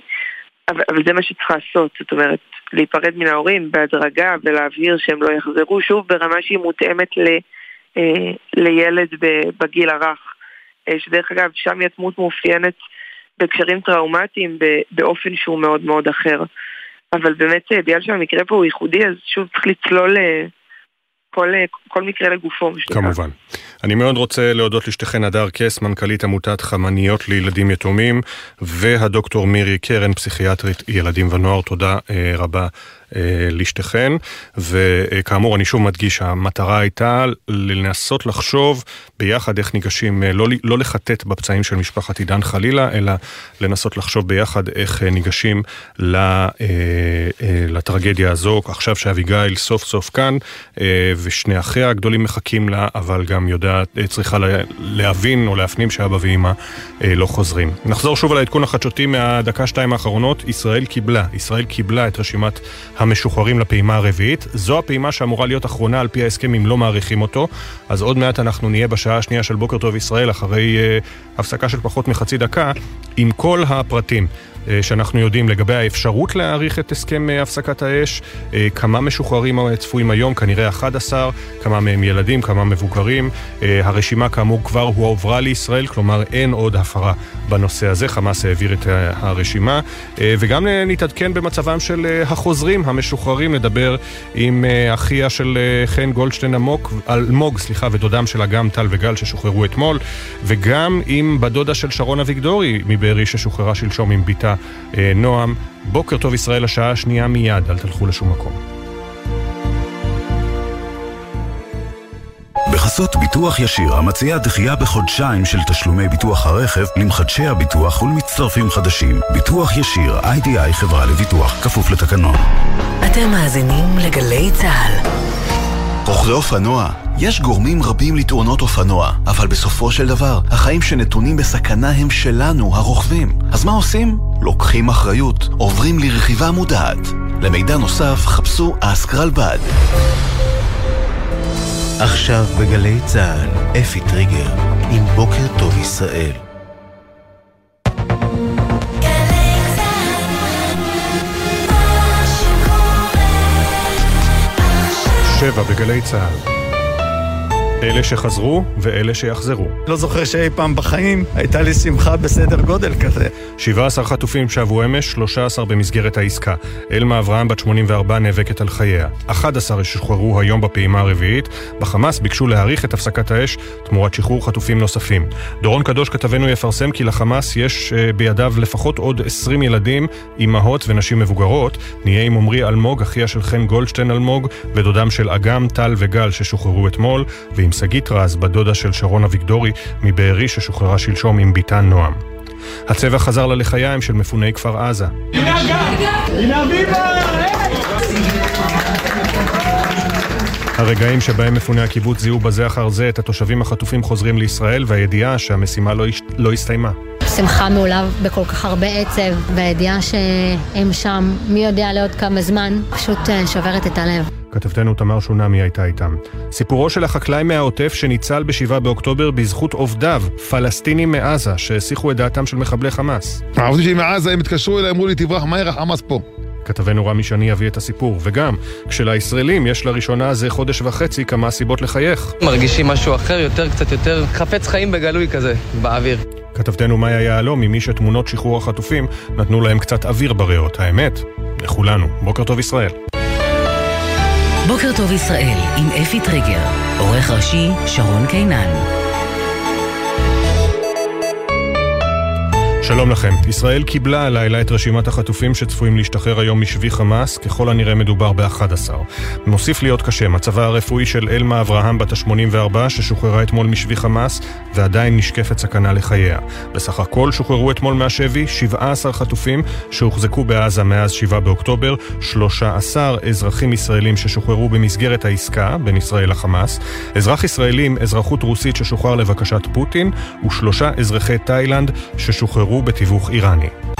[SPEAKER 18] אבל, אבל זה מה שצריך לעשות, זאת אומרת, להיפרד מן ההורים בהדרגה ולהבהיר שהם לא יחזרו, שוב ברמה שהיא מותאמת ל, אה, לילד בגיל הרך, אה, שדרך אגב, שם יתמות מאופיינת בקשרים טראומטיים באופן שהוא מאוד מאוד אחר. אבל באמת, אה, בגלל שהמקרה פה הוא ייחודי, אז שוב צריך לצלול כל, כל מקרה לגופו.
[SPEAKER 1] כמובן. אני מאוד רוצה להודות לשתיכן הדר קס, מנכ"לית עמותת חמניות לילדים יתומים, והדוקטור מירי קרן, פסיכיאטרית ילדים ונוער. תודה אה, רבה לשתיכן, וכאמור, אני שוב מדגיש, המטרה הייתה לנסות לחשוב ביחד איך ניגשים, לא, לא לחטט בפצעים של משפחת עידן חלילה, אלא לנסות לחשוב ביחד איך ניגשים לטרגדיה הזו, עכשיו שאביגיל סוף סוף כאן, ושני אחיה הגדולים מחכים לה, אבל גם יודעת, צריכה להבין או להפנים שאבא ואימא לא חוזרים. נחזור שוב על העדכון החדשותי מהדקה-שתיים האחרונות. ישראל קיבלה, ישראל קיבלה את רשימת המשוחררים לפעימה הרביעית. זו הפעימה שאמורה להיות אחרונה על פי ההסכם אם לא מאריכים אותו. אז עוד מעט אנחנו נהיה בשעה השנייה של בוקר טוב ישראל, אחרי uh, הפסקה של פחות מחצי דקה, עם כל הפרטים. שאנחנו יודעים לגבי האפשרות להאריך את הסכם הפסקת האש, כמה משוחררים צפויים היום, כנראה 11, כמה מהם ילדים, כמה מבוגרים. הרשימה כאמור כבר הועברה לישראל, כלומר אין עוד הפרה בנושא הזה, חמאס העביר את הרשימה. וגם נתעדכן במצבם של החוזרים המשוחררים, נדבר עם אחיה של חן גולדשטיין אלמוג, סליחה, ודודם של אגם טל וגל ששוחררו אתמול, וגם עם בדודה של שרון אביגדורי מבארי ששוחררה שלשום עם בתה נועם. בוקר טוב ישראל, השעה השנייה מיד, אל תלכו לשום מקום.
[SPEAKER 6] בחסות ביטוח ישיר, המציע דחייה בחודשיים של תשלומי ביטוח הרכב למחדשי הביטוח ולמצטרפים חדשים. ביטוח ישיר, איי-די-איי חברה לביטוח, כפוף לתקנון.
[SPEAKER 7] אתם מאזינים לגלי צה"ל.
[SPEAKER 19] רוכבי אופנוע, יש גורמים רבים לתאונות אופנוע, אבל בסופו של דבר, החיים שנתונים בסכנה הם שלנו, הרוכבים. אז מה עושים? לוקחים אחריות, עוברים לרכיבה מודעת. למידע נוסף, חפשו אסקרלבד.
[SPEAKER 13] עכשיו בגלי צה"ל, אפי טריגר, עם בוקר טוב ישראל.
[SPEAKER 1] שבע בגלי צה"ל. אלה שחזרו ואלה שיחזרו.
[SPEAKER 2] לא זוכר שאי פעם בחיים הייתה לי שמחה בסדר גודל כזה.
[SPEAKER 1] 17 חטופים שבו אמש, 13 במסגרת העסקה. אלמה אברהם בת 84 נאבקת על חייה. 11 שוחררו היום בפעימה הרביעית. בחמאס ביקשו להאריך את הפסקת האש תמורת שחרור חטופים נוספים. דורון קדוש כתבנו יפרסם כי לחמאס יש בידיו לפחות עוד 20 ילדים, אימהות ונשים מבוגרות. נהיה עם עמרי אלמוג, אחיה של חן גולדשטיין אלמוג, ודודם של אגם, טל וגל ששוחררו אתמול, ועם שגית רז, בת דודה של שרון אביגדורי, מבארי ששוחררה שלשום עם ביתה נועם. הצבע חזר ללחיים של מפוני כפר עזה. הרגעים שבהם מפוני הקיבוץ זיהו בזה אחר זה את התושבים החטופים חוזרים לישראל והידיעה שהמשימה לא, הש... לא הסתיימה.
[SPEAKER 20] שמחה מעולב בכל כך הרבה עצב, והידיעה שהם שם, מי יודע לעוד כמה זמן, פשוט שוברת את הלב.
[SPEAKER 1] כתבתנו תמר שונמי הייתה איתם. סיפורו של החקלאי מהעוטף שניצל ב-7 באוקטובר בזכות עובדיו, פלסטינים מעזה, שהסיחו את דעתם של מחבלי חמאס.
[SPEAKER 21] העובדים שלי מעזה, הם התקשרו אליי, אמרו לי, תברח מהר, החמאס פה.
[SPEAKER 1] כתבנו רמי שני יביא את הסיפור, וגם, כשלישראלים יש לראשונה זה חודש וחצי כמה סיבות לחייך.
[SPEAKER 22] מרגישים משהו אחר, יותר, קצת יותר חפץ חיים בגלוי כזה, באוויר.
[SPEAKER 1] כתבתנו מאיה יהלום, ממי שתמונות שחרור החטופים נתנו להם קצת אוויר בריאות. האמת, לכולנו. בוקר טוב ישראל.
[SPEAKER 7] בוקר טוב ישראל, עם אפי טריגר, עורך ראשי שרון קינן.
[SPEAKER 1] שלום לכם. ישראל קיבלה הלילה את רשימת החטופים שצפויים להשתחרר היום משבי חמאס, ככל הנראה מדובר ב-11. מוסיף להיות קשה, מצבה הרפואי של אלמה אברהם בת ה-84, ששוחררה אתמול משבי חמאס, ועדיין נשקפת סכנה לחייה. בסך הכל שוחררו אתמול מהשבי 17 חטופים שהוחזקו בעזה מאז 7 באוקטובר, 13 אזרחים ישראלים ששוחררו במסגרת העסקה בין ישראל לחמאס, אזרח ישראלי עם אזרחות רוסית ששוחרר לבקשת פוטין, ושלושה אזרחי תאילנד ששוחררו בתיווך איראני.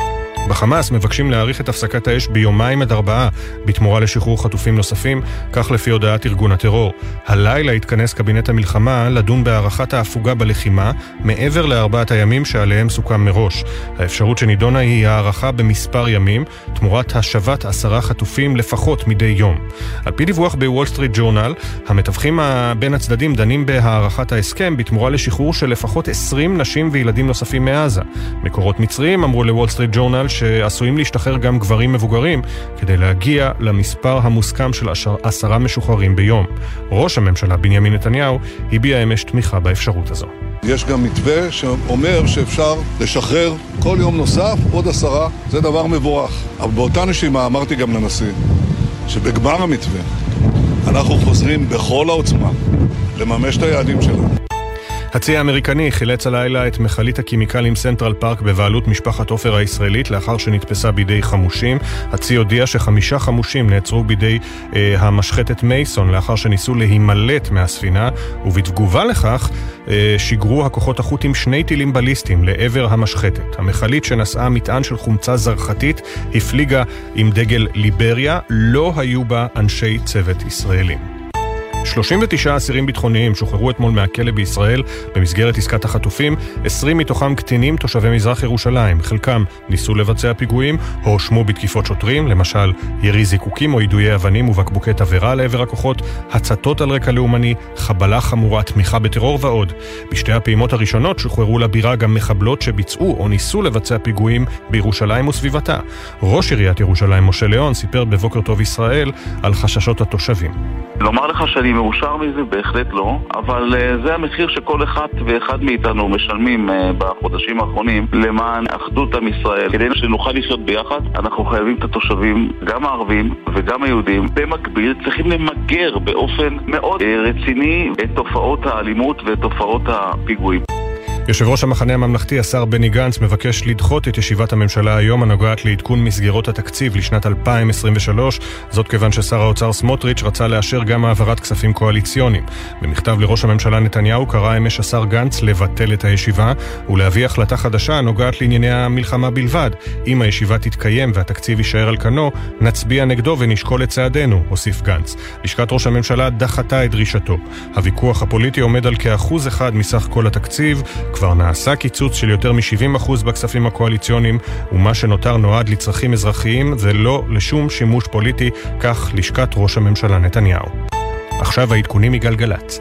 [SPEAKER 1] בחמאס מבקשים להאריך את הפסקת האש ביומיים עד ארבעה בתמורה לשחרור חטופים נוספים, כך לפי הודעת ארגון הטרור. הלילה התכנס קבינט המלחמה לדון בהארכת ההפוגה בלחימה מעבר לארבעת הימים שעליהם סוכם מראש. האפשרות שנידונה היא הארכה במספר ימים, תמורת השבת עשרה חטופים לפחות מדי יום. על פי דיווח בוול סטריט ג'ורנל, המתווכים בין הצדדים דנים בהארכת ההסכם בתמורה לשחרור של לפחות 20 נשים וילדים נוספים מעזה. מקורות מצריים אמרו לוול סטריט ג'ורנל שעשויים להשתחרר גם גברים מבוגרים כדי להגיע למספר המוסכם של עשרה משוחררים ביום. ראש הממשלה בנימין נתניהו הביע אמש תמיכה באפשרות הזו.
[SPEAKER 4] יש גם מתווה שאומר שאפשר לשחרר כל יום נוסף עוד עשרה, זה דבר מבורך. אבל באותה נשימה אמרתי גם לנשיא שבגמר המתווה אנחנו חוזרים בכל העוצמה לממש את היעדים שלנו.
[SPEAKER 1] הצי האמריקני חילץ הלילה את מכלית הכימיקלים סנטרל פארק בבעלות משפחת עופר הישראלית לאחר שנתפסה בידי חמושים. הצי הודיע שחמישה חמושים נעצרו בידי אה, המשחטת מייסון לאחר שניסו להימלט מהספינה, ובתגובה לכך אה, שיגרו הכוחות החות'ים שני טילים בליסטיים לעבר המשחטת. המכלית שנשאה מטען של חומצה זרחתית הפליגה עם דגל ליבריה, לא היו בה אנשי צוות ישראלים. 39 אסירים ביטחוניים שוחררו אתמול מהכלא בישראל במסגרת עסקת החטופים, 20 מתוכם קטינים תושבי מזרח ירושלים. חלקם ניסו לבצע פיגועים, הואשמו בתקיפות שוטרים, למשל ירי זיקוקים או יידויי אבנים ובקבוקי תבערה לעבר הכוחות, הצתות על רקע לאומני, חבלה חמורה, תמיכה בטרור ועוד. בשתי הפעימות הראשונות שוחררו לבירה גם מחבלות שביצעו או ניסו לבצע פיגועים בירושלים וסביבתה. ראש עיריית ירושלים, משה ליאון, סיפר בבוקר טוב ישראל על חששות התושבים.
[SPEAKER 16] לומר לך שאני מאושר מזה? בהחלט לא, אבל uh, זה המחיר שכל אחד ואחד מאיתנו משלמים uh, בחודשים האחרונים למען אחדות עם ישראל. כדי שנוכל לחיות ביחד, אנחנו חייבים את התושבים, גם הערבים וגם היהודים, במקביל צריכים למגר באופן מאוד uh, רציני את תופעות האלימות ואת תופעות הפיגועים.
[SPEAKER 1] יושב ראש המחנה הממלכתי, השר בני גנץ, מבקש לדחות את ישיבת הממשלה היום הנוגעת לעדכון מסגרות התקציב לשנת 2023, זאת כיוון ששר האוצר סמוטריץ' רצה לאשר גם העברת כספים קואליציוניים. במכתב לראש הממשלה נתניהו קרא אמש השר גנץ לבטל את הישיבה ולהביא החלטה חדשה הנוגעת לענייני המלחמה בלבד. אם הישיבה תתקיים והתקציב יישאר על כנו, נצביע נגדו ונשקול את צעדינו, הוסיף גנץ. לשכת ראש הממשלה דחתה את דרישתו. הוויכוח הפוליטי עומד על כאחוז אחד מסך כל התקציב, כבר נעשה קיצוץ של יותר מ-70% בכספים הקואליציוניים, ומה שנותר נועד לצרכים אזרחיים ולא לשום שימוש פוליטי, כך לשכת ראש הממשלה נתניהו. עכשיו העדכונים מגלגלצ.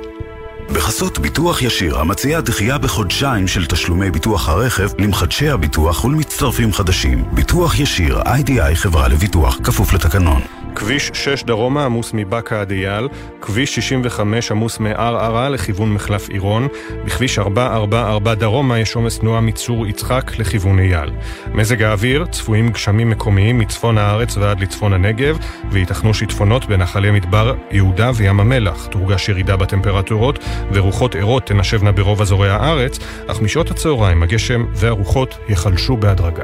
[SPEAKER 6] בחסות ביטוח ישיר, המציע דחייה בחודשיים של תשלומי ביטוח הרכב למחדשי הביטוח ולמצטרפים חדשים. ביטוח ישיר, איי-די-איי חברה לביטוח, כפוף לתקנון.
[SPEAKER 1] כביש 6 דרומה עמוס מבאקה עד אייל, כביש 65 עמוס מערערה לכיוון מחלף עירון, בכביש 444 דרומה יש עומס תנועה מצור יצחק לכיוון אייל. מזג האוויר, צפויים גשמים מקומיים מצפון הארץ ועד לצפון הנגב, וייתכנו שיטפונות בנחלי מדבר יהודה וים המלח. תורגש ירידה בטמפרטורות, ורוחות ערות תנשבנה ברוב אזורי הארץ, אך משעות הצהריים הגשם והרוחות יחלשו בהדרגה.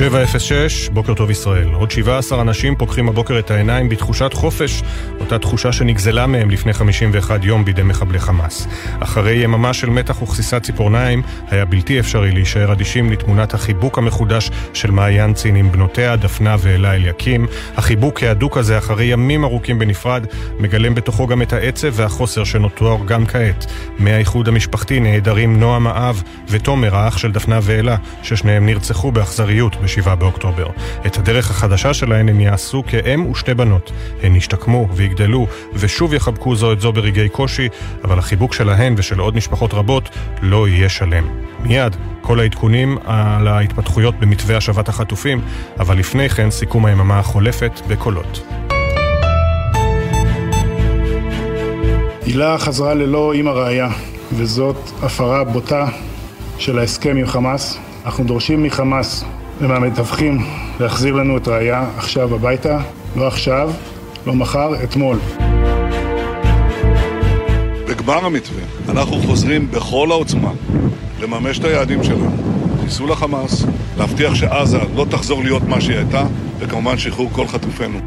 [SPEAKER 1] שבע אפס שש, בוקר טוב ישראל. עוד 17 אנשים פוקחים הבוקר את העיניים בתחושת חופש, אותה תחושה שנגזלה מהם לפני 51 יום בידי מחבלי חמאס. אחרי יממה של מתח וכסיסת ציפורניים, היה בלתי אפשרי להישאר אדישים לתמונת החיבוק המחודש של מעיין צין עם בנותיה, דפנה ואלה אליקים. החיבוק ההדוק הזה, אחרי ימים ארוכים בנפרד, מגלם בתוכו גם את העצב והחוסר שנותר גם כעת. מהאיחוד המשפחתי נעדרים נועם האב ותומר, האח של דפנה ואלה, ששניהם נרצחו באכזריות ב-7 באוקטובר. את הדרך החדשה שלהן הם יעשו כאם ושתי בנות. הן ישתקמו ויגדלו ושוב יחבקו זו את זו ברגעי קושי, אבל החיבוק שלהן ושל עוד משפחות רבות לא יהיה שלם. מיד, כל העדכונים על ההתפתחויות במתווה השבת החטופים, אבל לפני כן סיכום היממה החולפת בקולות.
[SPEAKER 23] הילה חזרה ללא אימא ראיה, וזאת הפרה בוטה של ההסכם עם חמאס. אנחנו דורשים מחמאס ומהמתווכים להחזיר לנו את ראיה עכשיו הביתה, לא עכשיו, לא מחר, אתמול.
[SPEAKER 4] בגמר המתווה אנחנו חוזרים בכל העוצמה לממש את היעדים שלנו. חיסול החמאס, להבטיח שעזה לא תחזור להיות מה שהיא הייתה, וכמובן שחרור כל חטופינו.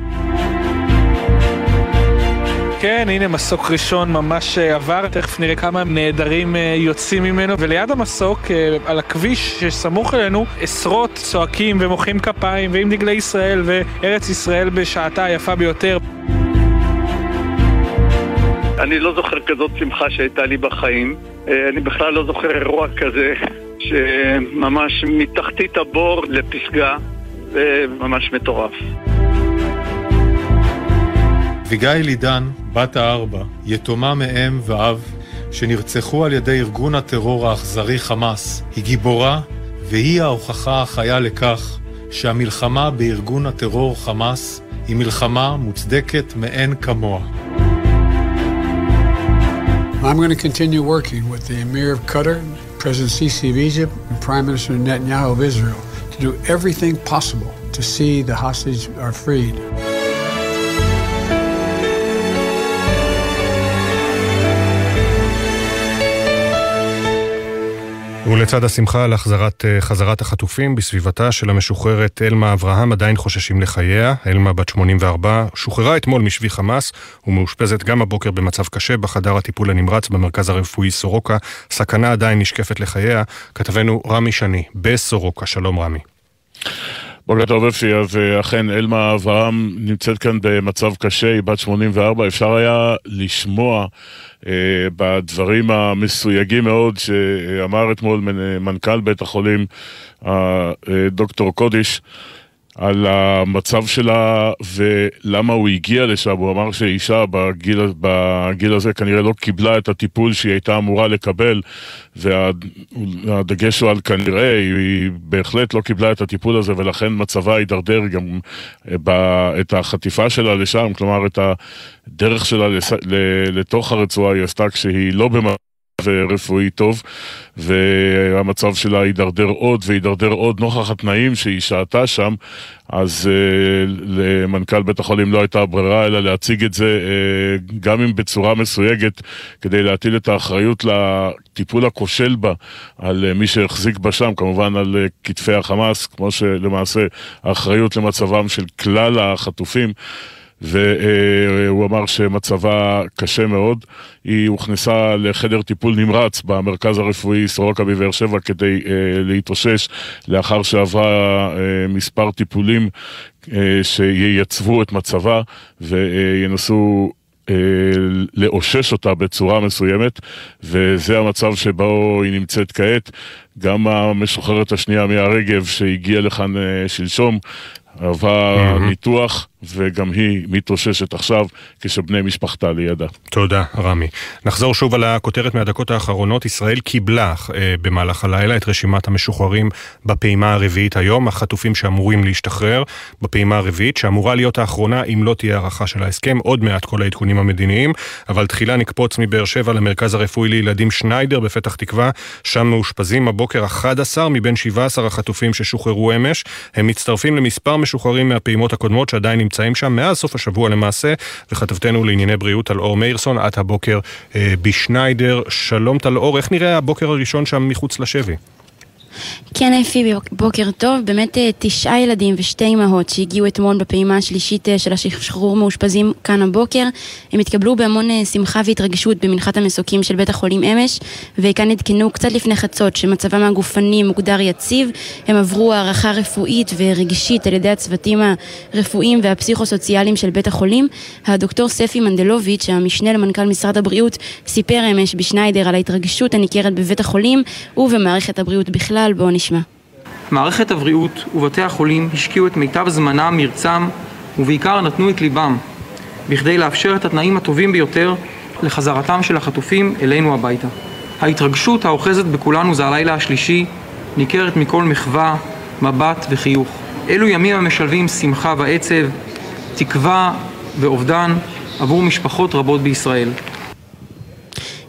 [SPEAKER 24] כן, הנה מסוק ראשון ממש עבר, תכף נראה כמה נעדרים יוצאים ממנו, וליד המסוק, על הכביש שסמוך אלינו, עשרות צועקים ומוחאים כפיים, ועם דגלי ישראל וארץ ישראל בשעתה היפה ביותר.
[SPEAKER 2] אני לא זוכר כזאת שמחה שהייתה לי בחיים. אני בכלל לא זוכר אירוע כזה, שממש מתחתית הבור לפסגה, זה ממש מטורף.
[SPEAKER 25] אביגיל עידן, בת הארבע, יתומה מאם ואב, שנרצחו על ידי ארגון הטרור האכזרי חמאס, היא גיבורה והיא ההוכחה החיה לכך שהמלחמה בארגון הטרור חמאס היא מלחמה מוצדקת מאין כמוה.
[SPEAKER 26] I'm going to continue working with the Emir of Qatar, President Sisi of Egypt, and Prime Minister Netanyahu of Israel to do everything possible to see the hostages are freed.
[SPEAKER 1] ולצד השמחה על החזרת, אה, חזרת החטופים בסביבתה של המשוחררת אלמה אברהם עדיין חוששים לחייה. אלמה בת 84 שוחררה אתמול משבי חמאס ומאושפזת גם הבוקר במצב קשה בחדר הטיפול הנמרץ במרכז הרפואי סורוקה. סכנה עדיין נשקפת לחייה. כתבנו רמי שני בסורוקה. שלום רמי.
[SPEAKER 27] בוקר טוב אפי, אז אה, אכן אלמה אברהם נמצאת כאן במצב קשה, היא בת 84, אפשר היה לשמוע אה, בדברים המסויגים מאוד שאמר אתמול מנכ"ל בית החולים, אה, דוקטור קודיש, על המצב שלה ולמה הוא הגיע לשם, הוא אמר שאישה בגיל, בגיל הזה כנראה לא קיבלה את הטיפול שהיא הייתה אמורה לקבל והדגש הוא על כנראה, היא בהחלט לא קיבלה את הטיפול הזה ולכן מצבה הידרדר גם את החטיפה שלה לשם, כלומר את הדרך שלה לתוך הרצועה היא עשתה כשהיא לא במצב רפואי טוב, והמצב שלה הידרדר עוד והידרדר עוד נוכח התנאים שהיא שהתה שם, אז uh, למנכ"ל בית החולים לא הייתה ברירה אלא להציג את זה uh, גם אם בצורה מסויגת, כדי להטיל את האחריות לטיפול הכושל בה על uh, מי שהחזיק בה שם, כמובן על uh, כתפי החמאס, כמו שלמעשה האחריות למצבם של כלל החטופים. והוא אמר שמצבה קשה מאוד. היא הוכנסה לחדר טיפול נמרץ במרכז הרפואי סורוקה בבאר שבע כדי uh, להתאושש לאחר שעברה uh, מספר טיפולים uh, שייצבו את מצבה וינסו לאושש אותה בצורה מסוימת, וזה המצב שבו היא נמצאת כעת. גם המשוחררת השנייה מהרגב שהגיעה לכאן שלשום, עברה mm-hmm. ניתוח. וגם היא מתאוששת עכשיו כשבני משפחתה לידה.
[SPEAKER 1] תודה, רמי. נחזור שוב על הכותרת מהדקות האחרונות. ישראל קיבלה אה, במהלך הלילה את רשימת המשוחררים בפעימה הרביעית היום, החטופים שאמורים להשתחרר בפעימה הרביעית, שאמורה להיות האחרונה אם לא תהיה הארכה של ההסכם. עוד מעט כל העדכונים המדיניים, אבל תחילה נקפוץ מבאר שבע למרכז הרפואי לילדים שניידר בפתח תקווה, שם מאושפזים הבוקר 11 מבין 17 החטופים ששוחררו אמש. הם מצטרפים למספר משוחררים מהפעימות הקודמות שעדיין נמצאים שם מאז סוף השבוע למעשה, וכתבתנו לענייני בריאות טל אור מאירסון, את הבוקר אה, בשניידר. שלום טל אור, איך נראה הבוקר הראשון שם מחוץ לשבי?
[SPEAKER 28] כן, אפי, בוקר טוב. באמת אה, תשעה ילדים ושתי אמהות שהגיעו אתמול בפעימה השלישית אה, של השחרור מאושפזים כאן הבוקר. הם התקבלו בהמון אה, שמחה והתרגשות במנחת המסוקים של בית החולים אמש, וכאן עדכנו קצת לפני חצות שמצבם הגופני מוגדר יציב. הם עברו הערכה רפואית ורגשית על ידי הצוותים הרפואיים והפסיכוסוציאליים של בית החולים. הדוקטור ספי מנדלוביץ', המשנה למנכ"ל משרד הבריאות, סיפר אמש בשניידר על ההתרגשות הניכרת בבית החולים ובמערכת הבריאות בכלל. בכלל, בואו נשמע.
[SPEAKER 29] מערכת הבריאות ובתי החולים השקיעו את מיטב זמנם, מרצם, ובעיקר נתנו את ליבם, בכדי לאפשר את התנאים הטובים ביותר לחזרתם של החטופים אלינו הביתה. ההתרגשות האוחזת בכולנו זה הלילה השלישי, ניכרת מכל מחווה, מבט וחיוך. אלו ימים המשלבים שמחה ועצב, תקווה ואובדן עבור משפחות רבות בישראל.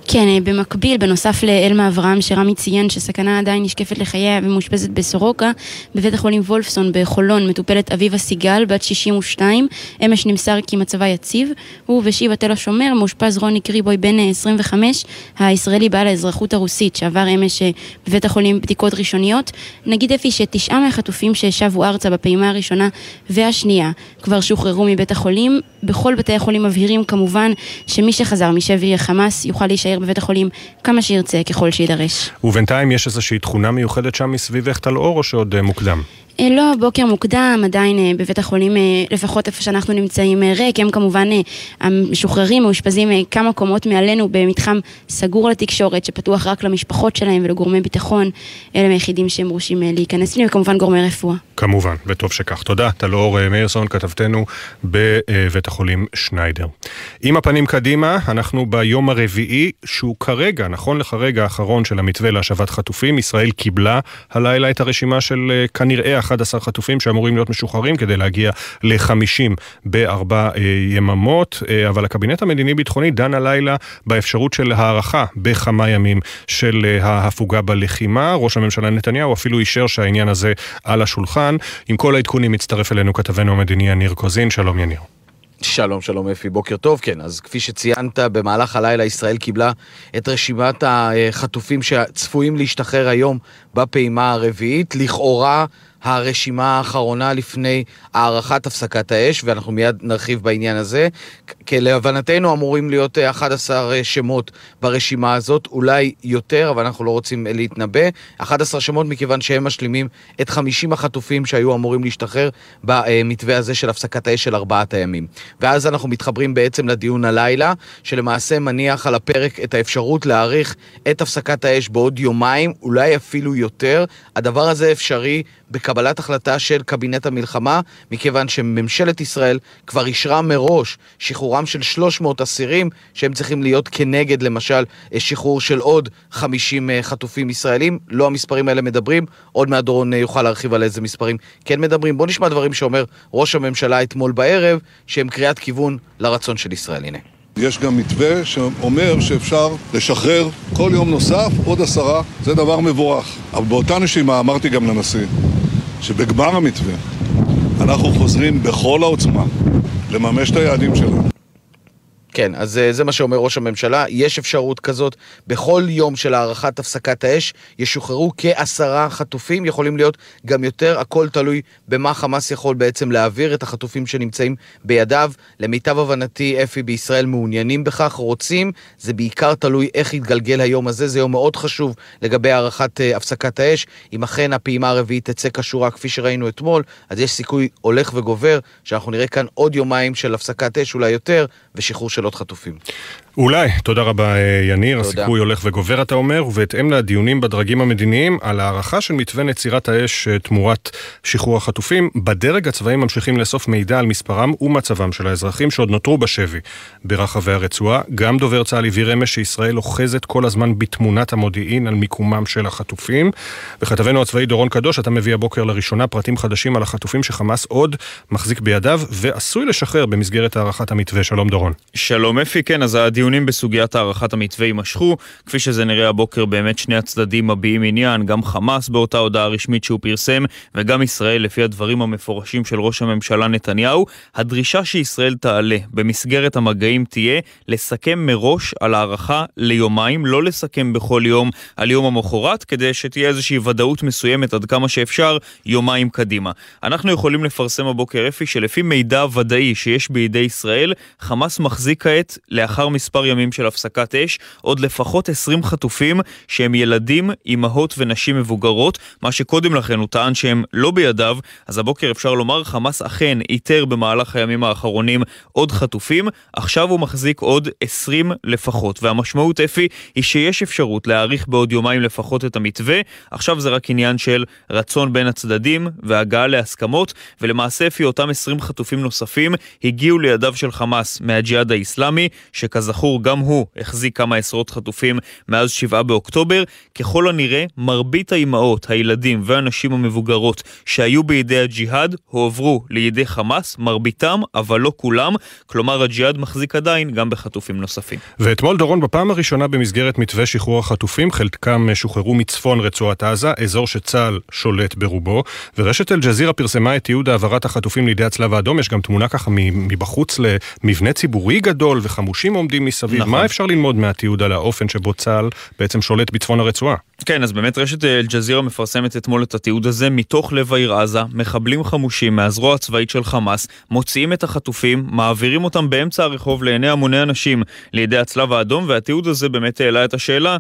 [SPEAKER 28] כן, אה, במקביל, בנוסף לאלמה אברהם, שרמי ציין שסכנה עדיין נשקפת לחייה ומאושפזת בסורוקה, בבית החולים וולפסון בחולון מטופלת אביבה סיגל, בת 62, אמש נמסר כי מצבה יציב, ובשיבא תל השומר מאושפז רוני קריבוי, בן 25, אה, הישראלי בעל האזרחות הרוסית, שעבר אמש אה, בבית החולים בדיקות ראשוניות. נגיד אפי שתשעה מהחטופים ששבו ארצה בפעימה הראשונה והשנייה כבר שוחררו מבית החולים. בכל בתי החולים מבהירים כמובן שמי שחזר משבי החמאס יוכל להישאר בבית החולים כמה שירצה ככל שידרש.
[SPEAKER 1] ובינתיים יש איזושהי תכונה מיוחדת שם מסביבך טל אור או שעוד אה, מוקדם?
[SPEAKER 28] אה, לא, בוקר מוקדם, עדיין אה, בבית החולים, לפחות איפה שאנחנו נמצאים, ריק. הם כמובן המשוחררים, מאושפזים כמה קומות מעלינו במתחם סגור לתקשורת, שפתוח רק למשפחות שלהם ולגורמי ביטחון. אלה היחידים שהם מורשים להיכנס אליהם, וכמובן גורמי רפואה.
[SPEAKER 1] כמובן, וטוב שכך. תודה, טלאור מאירסון, כתבתנו בבית החולים שניידר. עם הפנים קדימה, אנחנו ביום הרביעי, שהוא כרגע, נכון לכרגע האחרון של המתווה להשבת חטופים. ישראל קיבלה הלילה את הרשימה של כנראה ל-11 חטופים שאמורים להיות משוחררים כדי להגיע ל-50 בארבע אה, יממות, אה, אבל הקבינט המדיני-ביטחוני דן הלילה באפשרות של הארכה בכמה ימים של אה, ההפוגה בלחימה. ראש הממשלה נתניהו אפילו אישר שהעניין הזה על השולחן. עם כל העדכונים מצטרף אלינו כתבנו המדיני יניר קוזין, שלום יניר.
[SPEAKER 30] שלום, שלום אפי, בוקר טוב. כן, אז כפי שציינת, במהלך הלילה ישראל קיבלה את רשימת החטופים שצפויים להשתחרר היום בפעימה הרביעית. לכאורה הרשימה האחרונה לפני הארכת הפסקת האש, ואנחנו מיד נרחיב בעניין הזה. כי להבנתנו אמורים להיות 11 אה, אה, שמות ברשימה הזאת, אולי יותר, אבל אנחנו לא רוצים אה, להתנבא. 11 שמות מכיוון שהם משלימים את 50 החטופים שהיו אמורים להשתחרר במתווה הזה של הפסקת האש של ארבעת הימים. ואז אנחנו מתחברים בעצם לדיון הלילה, שלמעשה מניח על הפרק את האפשרות להאריך את הפסקת האש בעוד יומיים, אולי אפילו יותר. הדבר הזה אפשרי בקבלת החלטה של קבינט המלחמה, מכיוון שממשלת ישראל כבר אישרה מראש שחרורם של 300 אסירים, שהם צריכים להיות כנגד למשל שחרור של עוד 50 אה, חטופים ישראלים. לא המספרים האלה מדברים, עוד מעט דורון אה, יוכל להרחיב על איזה מספרים כן מדברים. בואו נשמע דברים שאומר ראש הממשלה אתמול בערב, שהם קריאת כיוון לרצון של ישראל. הנה.
[SPEAKER 4] יש גם מתווה שאומר שאפשר לשחרר כל יום נוסף עוד עשרה, זה דבר מבורך. אבל באותה נשימה אמרתי גם לנשיא שבגמר המתווה אנחנו חוזרים בכל העוצמה לממש את היעדים שלנו.
[SPEAKER 30] כן, אז אה, זה מה שאומר ראש הממשלה, יש אפשרות כזאת. בכל יום של הארכת הפסקת האש ישוחררו כעשרה חטופים, יכולים להיות גם יותר, הכל תלוי במה חמאס יכול בעצם להעביר את החטופים שנמצאים בידיו. למיטב הבנתי, אפי בישראל מעוניינים בכך, רוצים, זה בעיקר תלוי איך יתגלגל היום הזה, זה יום מאוד חשוב לגבי הארכת uh, הפסקת האש. אם אכן הפעימה הרביעית תצא כשורה כפי שראינו אתמול, אז יש סיכוי הולך וגובר שאנחנו נראה כאן עוד יומיים של הפסקת אש, אולי יותר, ושחרור של עוד חטופים.
[SPEAKER 1] אולי, תודה רבה אה, יניר, תודה. הסיכוי הולך וגובר אתה אומר, ובהתאם לדיונים בדרגים המדיניים על הערכה של מתווה נצירת האש אה, תמורת שחרור החטופים, בדרג הצבאי ממשיכים לאסוף מידע על מספרם ומצבם של האזרחים שעוד נותרו בשבי ברחבי הרצועה. גם דובר צה"ל הבהיר אמש שישראל אוחזת כל הזמן בתמונת המודיעין על מיקומם של החטופים. וכתבנו הצבאי דורון קדוש, אתה מביא הבוקר לראשונה פרטים חדשים על החטופים שחמאס עוד מחזיק בידיו ועשוי לשחרר במסגרת הערכת המתווה. שלום דורון.
[SPEAKER 31] שלום אפי, כן, אז הדיונים בסוגיית הארכת המתווה יימשכו. כפי שזה נראה הבוקר, באמת שני הצדדים מביעים עניין, גם חמאס באותה הודעה רשמית שהוא פרסם, וגם ישראל, לפי הדברים המפורשים של ראש הממשלה נתניהו. הדרישה שישראל תעלה במסגרת המגעים תהיה לסכם מראש על הארכה ליומיים, לא לסכם בכל יום על יום המחרת, כדי שתהיה איזושהי ודאות מסוימת עד כמה שאפשר יומיים קדימה. אנחנו יכולים לפרסם הבוקר אפי שלפי מידע ודאי שיש בידי ישראל, חמאס מחזיק כעת, לאחר מספר ימים של הפסקת אש, עוד לפחות 20 חטופים שהם ילדים, אימהות ונשים מבוגרות, מה שקודם לכן הוא טען שהם לא בידיו, אז הבוקר אפשר לומר חמאס אכן איתר במהלך הימים האחרונים עוד חטופים, עכשיו הוא מחזיק עוד 20 לפחות, והמשמעות אפי היא שיש אפשרות להאריך בעוד יומיים לפחות את המתווה, עכשיו זה רק עניין של רצון בין הצדדים והגעה להסכמות, ולמעשה אפי אותם 20 חטופים נוספים הגיעו לידיו של חמאס מהג'יהאד האיסלאמי, שכזכור כזכור, גם הוא החזיק כמה עשרות חטופים מאז 7 באוקטובר. ככל הנראה, מרבית האימהות, הילדים והנשים המבוגרות שהיו בידי הג'יהאד הועברו לידי חמאס, מרביתם, אבל לא כולם. כלומר, הג'יהאד מחזיק עדיין גם בחטופים נוספים.
[SPEAKER 1] ואתמול, דורון, בפעם הראשונה במסגרת מתווה שחרור החטופים, חלקם שוחררו מצפון רצועת עזה, אזור שצה"ל שולט ברובו, ורשת אל-ג'זירה פרסמה את תיעוד העברת החטופים לידי הצלב האדום. יש גם תמונה ככה מבחוץ למבנה ציבורי גדול, וחמושים עומדים מסביב. נכון. מה אפשר ללמוד מהתיעוד על האופן שבו צה"ל בעצם שולט בצפון הרצועה?
[SPEAKER 31] כן, אז באמת רשת אל-ג'זירה מפרסמת אתמול את התיעוד הזה מתוך לב העיר עזה, מחבלים חמושים מהזרוע הצבאית של חמאס, מוציאים את החטופים, מעבירים אותם באמצע הרחוב לעיני המוני אנשים לידי הצלב האדום, והתיעוד הזה באמת העלה את השאלה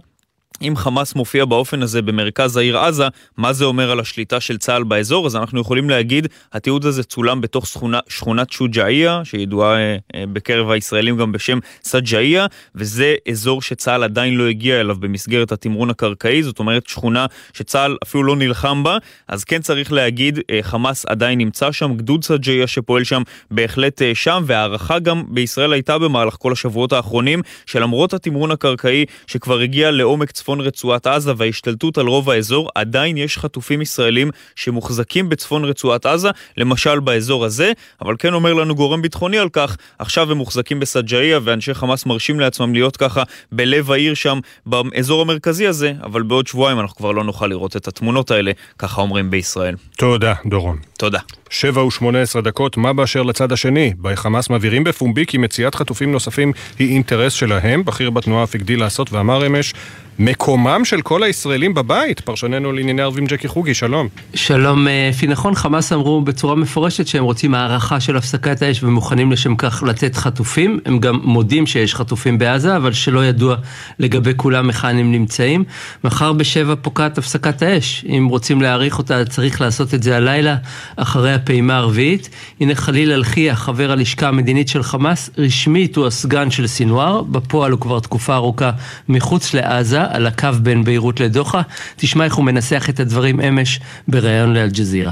[SPEAKER 31] אם חמאס מופיע באופן הזה במרכז העיר עזה, מה זה אומר על השליטה של צה"ל באזור? אז אנחנו יכולים להגיד, התיעוד הזה צולם בתוך שכונה, שכונת שוג'אעיה, שידועה אה, אה, בקרב הישראלים גם בשם סג'אעיה, וזה אזור שצה"ל עדיין לא הגיע אליו במסגרת התמרון הקרקעי, זאת אומרת שכונה שצה"ל אפילו לא נלחם בה, אז כן צריך להגיד, אה, חמאס עדיין נמצא שם, גדוד סג'אעיה שפועל שם בהחלט אה, שם, והערכה גם בישראל הייתה במהלך כל השבועות האחרונים, שלמרות התמרון הקרקעי שכבר הגיע לעומק צפון בצפון רצועת עזה וההשתלטות על רוב האזור, עדיין יש חטופים ישראלים שמוחזקים בצפון רצועת עזה, למשל באזור הזה, אבל כן אומר לנו גורם ביטחוני על כך, עכשיו הם מוחזקים בסג'אעיה ואנשי חמאס מרשים לעצמם להיות ככה בלב העיר שם, באזור המרכזי הזה, אבל בעוד שבועיים אנחנו כבר לא נוכל לראות את התמונות האלה, ככה אומרים בישראל.
[SPEAKER 1] תודה, דורון.
[SPEAKER 31] תודה.
[SPEAKER 1] שבע ושמונה עשרה דקות, מה באשר לצד השני? בחמאס מבהירים בפומבי כי מציאת חטופים נוספים היא אינטרס שלהם. בכיר בתנועה אף הגדיל לעשות ואמר אמש, מקומם של כל הישראלים בבית. פרשננו לענייני ערבים ג'קי חוגי, שלום.
[SPEAKER 32] שלום, אפי נכון, חמאס אמרו בצורה מפורשת שהם רוצים הערכה של הפסקת האש ומוכנים לשם כך לתת חטופים. הם גם מודים שיש חטופים בעזה, אבל שלא ידוע לגבי כולם היכן הם נמצאים. מחר בשבע פוקעת הפסקת האש. אם רוצים להעריך אותה, צריך לעשות את זה הלילה, אחרי הפעימה הרביעית. הנה חליל אלחיה, חבר הלשכה המדינית של חמאס, רשמית הוא הסגן של סינואר, בפועל הוא כבר תקופה ארוכה מחוץ לעזה. על הקו בין ביירות לדוחה. תשמע איך הוא מנסח את הדברים אמש בריאיון לאלג'זירה.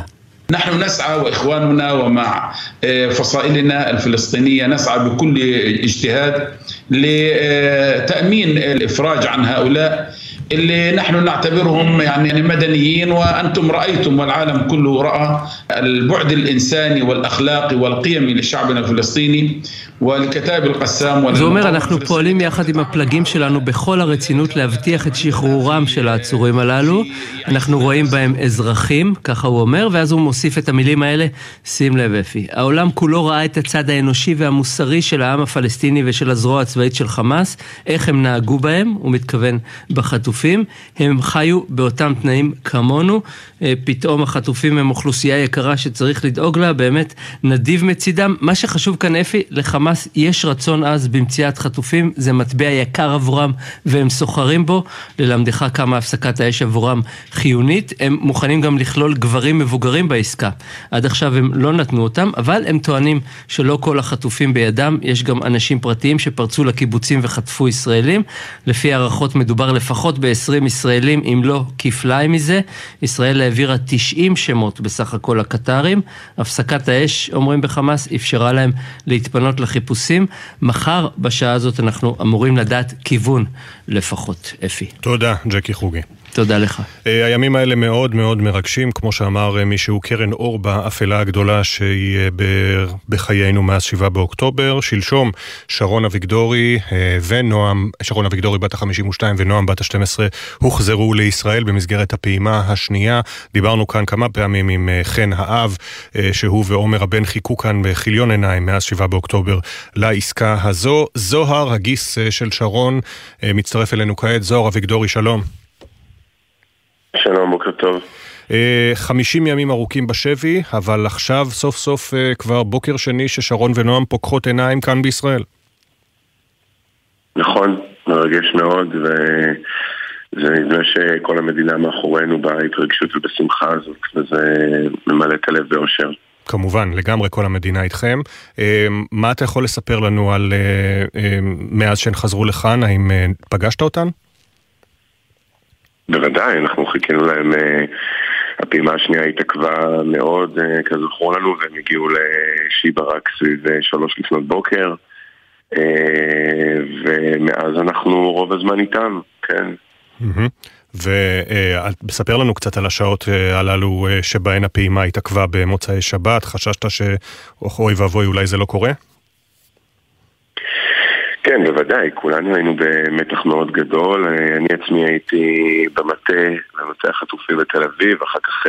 [SPEAKER 33] نحن نسعى واخواننا ومع فصائلنا الفلسطينيه نسعى بكل اجتهاد لتامين الافراج عن هؤلاء اللي نحن نعتبرهم يعني مدنيين وأنتم رأيتم والعالم كله رأى البعد الإنساني والأخلاقي والقيمي لشعبنا الفلسطيني.
[SPEAKER 32] זה אומר, אנחנו פועלים יחד עם הפלגים שלנו בכל הרצינות להבטיח את שחרורם של העצורים הללו. אנחנו רואים בהם אזרחים, ככה הוא אומר, ואז הוא מוסיף את המילים האלה, שים לב אפי. העולם כולו ראה את הצד האנושי והמוסרי של העם הפלסטיני ושל הזרוע הצבאית של חמאס, איך הם נהגו בהם, הוא מתכוון בחטופים. הם חיו באותם תנאים כמונו. פתאום החטופים הם אוכלוסייה יקרה שצריך לדאוג לה, באמת נדיב מצידם. מה שחשוב כאן אפי, לחמאס יש רצון עז במציאת חטופים, זה מטבע יקר עבורם והם סוחרים בו, ללמדך כמה הפסקת האש עבורם חיונית, הם מוכנים גם לכלול גברים מבוגרים בעסקה. עד עכשיו הם לא נתנו אותם, אבל הם טוענים שלא כל החטופים בידם, יש גם אנשים פרטיים שפרצו לקיבוצים וחטפו ישראלים. לפי הערכות מדובר לפחות ב-20 ישראלים, אם לא כפליים מזה. ישראל העבירה 90 שמות בסך הכל לקטרים. הפסקת האש, אומרים בחמאס, אפשרה להם להתפנות לחיפושים. חיפושים. מחר בשעה הזאת אנחנו אמורים לדעת כיוון לפחות, אפי.
[SPEAKER 1] תודה, ג'קי חוגי.
[SPEAKER 32] תודה לך.
[SPEAKER 1] הימים האלה מאוד מאוד מרגשים, כמו שאמר מישהו, קרן אור באפלה הגדולה שהיא בחיינו מאז 7 באוקטובר. שלשום שרון אביגדורי ונועם, שרון אביגדורי בת ה-52 ונועם בת ה-12 הוחזרו לישראל במסגרת הפעימה השנייה. דיברנו כאן כמה פעמים עם חן האב, שהוא ועומר הבן חיכו כאן בכיליון עיניים מאז 7 באוקטובר לעסקה הזו. זוהר, הגיס של שרון, מצטרף אלינו כעת. זוהר אביגדורי, שלום.
[SPEAKER 34] שלום, בוקר טוב.
[SPEAKER 1] 50 ימים ארוכים בשבי, אבל עכשיו סוף סוף כבר בוקר שני ששרון ונועם פוקחות עיניים כאן בישראל.
[SPEAKER 34] נכון, מרגש מאוד, וזה נדמה שכל המדינה מאחורינו בהתרגשות ובשמחה הזאת, וזה ממלא את הלב באושר.
[SPEAKER 1] כמובן, לגמרי כל המדינה איתכם. מה אתה יכול לספר לנו על מאז שהן חזרו לכאן? האם פגשת אותן?
[SPEAKER 34] בוודאי, אנחנו חיכינו להם, הפעימה השנייה התעכבה מאוד, כזכור לנו, והם הגיעו לשיבא רק סביב שלוש לפנות בוקר, ומאז אנחנו רוב הזמן איתם, כן.
[SPEAKER 1] וספר לנו קצת על השעות הללו שבהן הפעימה התעכבה במוצאי שבת, חששת שאוי ואבוי אולי זה לא קורה?
[SPEAKER 34] כן, בוודאי, כולנו היינו במתח מאוד גדול, אני עצמי הייתי במטה, במטה החטופים בתל אביב, אחר כך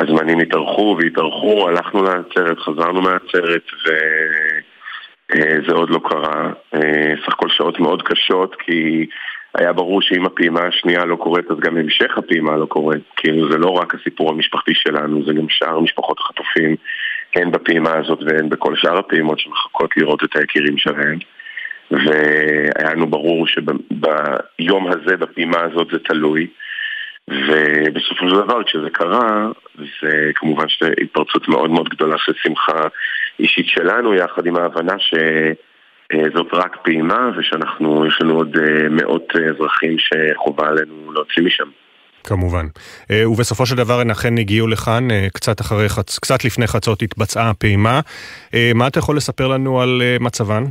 [SPEAKER 34] הזמנים התארכו והתארכו, הלכנו לעצרת, חזרנו מהעצרת וזה עוד לא קרה. סך הכל שעות מאוד קשות, כי היה ברור שאם הפעימה השנייה לא קורית, אז גם המשך הפעימה לא קורית. כאילו זה לא רק הסיפור המשפחתי שלנו, זה גם שאר משפחות החטופים, הן בפעימה הזאת והן בכל שאר הפעימות שמחכות לראות את היקירים שלהם. והיה לנו ברור שביום הזה, בפעימה הזאת, זה תלוי. ובסופו של דבר, כשזה קרה, זה כמובן שזו התפרצות מאוד מאוד גדולה של שמחה אישית שלנו, יחד עם ההבנה שזאת רק פעימה, ושאנחנו, יש לנו עוד מאות אזרחים שחובה עלינו להוציא משם.
[SPEAKER 1] כמובן. ובסופו של דבר הן אכן הגיעו לכאן, קצת, אחרי חצ... קצת לפני חצות התבצעה הפעימה. מה אתה יכול לספר לנו על מצבן?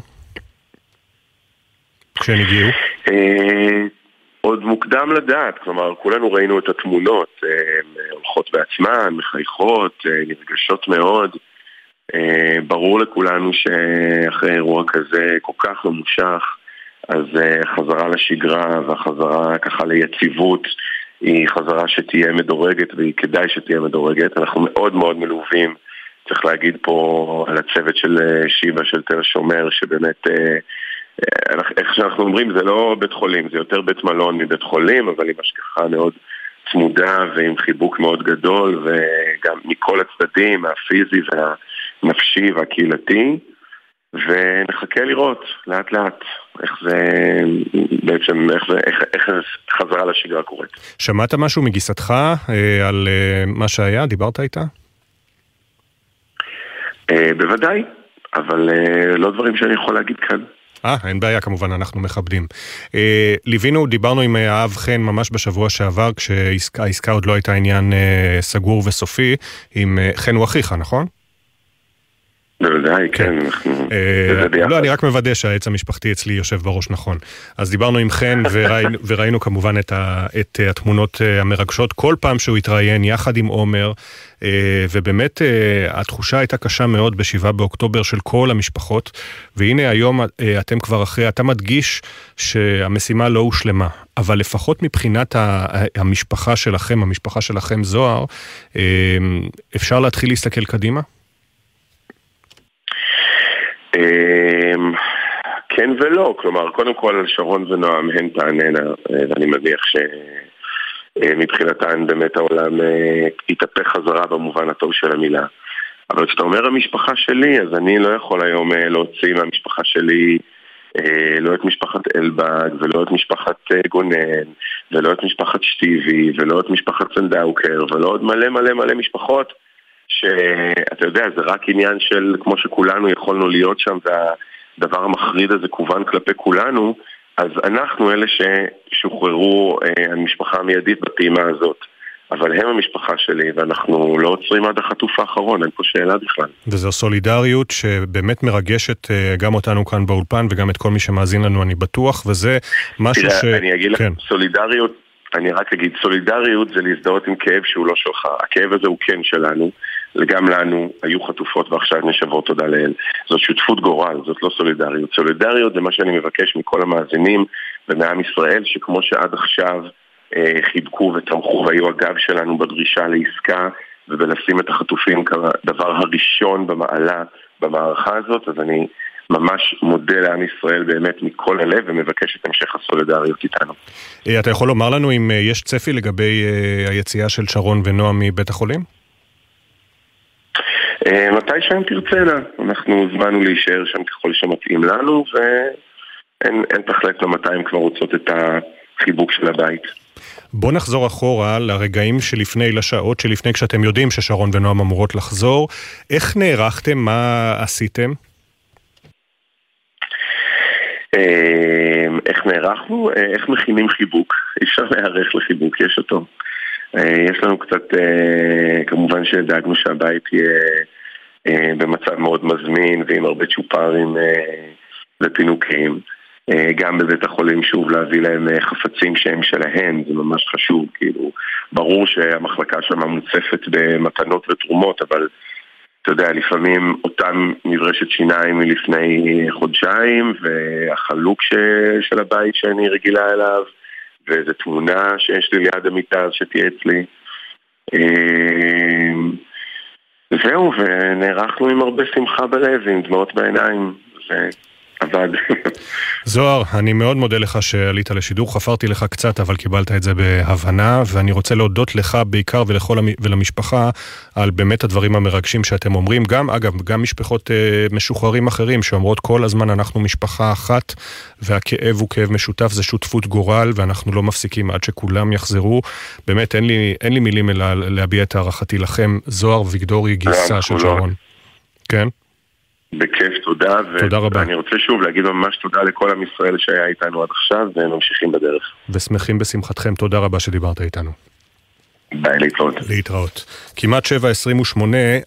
[SPEAKER 1] כשהן הגיעו?
[SPEAKER 34] עוד מוקדם לדעת, כלומר, כולנו ראינו את התמונות, הן הולכות בעצמן, מחייכות, נרגשות מאוד. ברור לכולנו שאחרי אירוע כזה כל כך ממושך, אז חזרה לשגרה והחזרה ככה ליציבות היא חזרה שתהיה מדורגת והיא כדאי שתהיה מדורגת. אנחנו מאוד מאוד מלווים, צריך להגיד פה על הצוות של שיבא, של תל שומר, שבאמת... איך שאנחנו אומרים, זה לא בית חולים, זה יותר בית מלון מבית חולים, אבל עם השגחה מאוד צמודה ועם חיבוק מאוד גדול, וגם מכל הצדדים, הפיזי והנפשי והקהילתי, ונחכה לראות לאט לאט איך זה בעצם, איך, זה, איך, איך חזרה לשגרה קורית.
[SPEAKER 1] שמעת משהו מגיסתך אה, על אה, מה שהיה? דיברת איתה?
[SPEAKER 34] אה, בוודאי, אבל אה, לא דברים שאני יכול להגיד כאן.
[SPEAKER 1] אה, אין בעיה, כמובן, אנחנו מכבדים. אה, ליווינו, דיברנו עם אה, האב חן ממש בשבוע שעבר, כשהעסקה עוד לא הייתה עניין אה, סגור וסופי, עם אה, חן הוא אחיך, נכון?
[SPEAKER 34] בוודאי, כן, אנחנו...
[SPEAKER 1] אה, לא, אני רק מוודא שהעץ המשפחתי אצלי יושב בראש נכון. אז דיברנו עם חן וראינו, <laughs> כמובן את, ה, את התמונות אה, המרגשות כל פעם שהוא התראיין יחד עם עומר, אה, ובאמת התחושה הייתה קשה מאוד בשבעה באוקטובר של כל המשפחות, והנה היום אתם כבר אחרי, אתה מדגיש שהמשימה לא הושלמה, אבל לפחות מבחינת המשפחה שלכם, המשפחה שלכם זוהר, אפשר להתחיל להסתכל קדימה?
[SPEAKER 34] אמ, כן ולא, כלומר, קודם כל שרון ונועם הן תעננה, אה, ואני מניח שמבחינתן באמת העולם אה, יתהפך חזרה במובן הטוב של המילה. אבל כשאתה אומר המשפחה שלי, אז אני לא יכול היום אה, להוציא מהמשפחה שלי לא את משפחת אלבג, ולא את משפחת גונן, ולא את משפחת שטיבי, ולא את משפחת סנדאוקר, ולא עוד מלא מלא מלא משפחות שאתה יודע, זה רק עניין של כמו שכולנו יכולנו להיות שם והדבר המחריד הזה כוון כלפי כולנו, אז אנחנו אלה ששוחררו אה, המשפחה המיידית בפעימה הזאת. אבל הם המשפחה שלי, ואנחנו לא עוצרים עד החטוף האחרון, אין פה שאלה בכלל.
[SPEAKER 1] וזו סולידריות שבאמת מרגשת אה, גם אותנו כאן באולפן וגם את כל מי שמאזין לנו, אני בטוח, וזה משהו
[SPEAKER 34] תראה,
[SPEAKER 1] ש...
[SPEAKER 34] אני אגיד
[SPEAKER 1] כן.
[SPEAKER 34] לך, סולידריות, אני רק אגיד, סולידריות זה להזדהות עם כאב שהוא לא שלך. הכאב הזה הוא כן שלנו. וגם לנו היו חטופות ועכשיו נשבות תודה לאל. זאת שותפות גורל, זאת לא סולידריות. סולידריות זה מה שאני מבקש מכל המאזינים ומעם ישראל, שכמו שעד עכשיו אה, חיבקו ותמכו והיו הגב שלנו בדרישה לעסקה ובלשים את החטופים כדבר הראשון במעלה במערכה הזאת, אז אני ממש מודה לעם ישראל באמת מכל הלב ומבקש את המשך הסולידריות איתנו.
[SPEAKER 1] אה, אתה יכול לומר לנו אם אה, יש צפי לגבי אה, היציאה של שרון ונועם מבית החולים?
[SPEAKER 34] אה, מתי שהן תרצנה. אנחנו הוזמנו להישאר שם ככל שמתאים לנו, ואין תחלט למתי הן כבר רוצות את החיבוק של הבית.
[SPEAKER 1] בוא נחזור אחורה לרגעים שלפני, לשעות שלפני, כשאתם יודעים ששרון ונועם אמורות לחזור. איך נערכתם? מה עשיתם?
[SPEAKER 34] אה, איך נערכנו? אה, איך מכינים חיבוק? אי אפשר להיערך לחיבוק, יש אותו. יש לנו קצת, כמובן שדאגנו שהבית יהיה אה, במצב מאוד מזמין ועם הרבה צ'ופרים אה, ופינוקים. אה, גם בבית החולים שוב להביא להם חפצים שהם שלהם, זה ממש חשוב, כאילו, ברור שהמחלקה שם מוצפת במתנות ותרומות, אבל אתה יודע, לפעמים אותם מברשת שיניים מלפני חודשיים, והחלוק ש... של הבית שאני רגילה אליו, ואיזו תמונה שיש לי ליד המיטה שתהיה אצלי. זהו, ונערכנו עם הרבה שמחה בלב, עם דמעות בעיניים, ועבד.
[SPEAKER 1] זוהר, אני מאוד מודה לך שעלית לשידור, חפרתי לך קצת, אבל קיבלת את זה בהבנה, ואני רוצה להודות לך בעיקר ולכל המ... ולמשפחה על באמת הדברים המרגשים שאתם אומרים. גם, אגב, גם משפחות אה, משוחררים אחרים שאומרות כל הזמן אנחנו משפחה אחת, והכאב הוא כאב משותף, זה שותפות גורל, ואנחנו לא מפסיקים עד שכולם יחזרו. באמת, אין לי, אין לי מילים אלא להביע את הערכתי לכם. זוהר ויגדורי, גיסה של שרון. כן?
[SPEAKER 34] בכיף, תודה.
[SPEAKER 1] תודה רבה.
[SPEAKER 34] ואני רוצה שוב להגיד ממש תודה לכל עם ישראל שהיה איתנו עד עכשיו, וממשיכים בדרך.
[SPEAKER 1] ושמחים בשמחתכם, תודה רבה שדיברת איתנו.
[SPEAKER 34] ביי, להתראות.
[SPEAKER 1] להתראות. כמעט 7.28,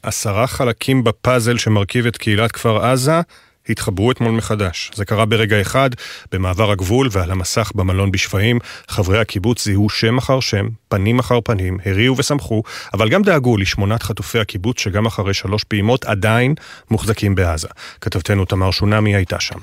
[SPEAKER 1] עשרה חלקים בפאזל שמרכיב את קהילת כפר עזה התחברו אתמול מחדש. זה קרה ברגע אחד, במעבר הגבול ועל המסך במלון בשפיים. חברי הקיבוץ זיהו שם אחר שם, פנים אחר פנים, הריעו ושמחו, אבל גם דאגו לשמונת חטופי הקיבוץ שגם אחרי שלוש פעימות עדיין מוחזקים בעזה. כתבתנו תמר שונמי הייתה שם.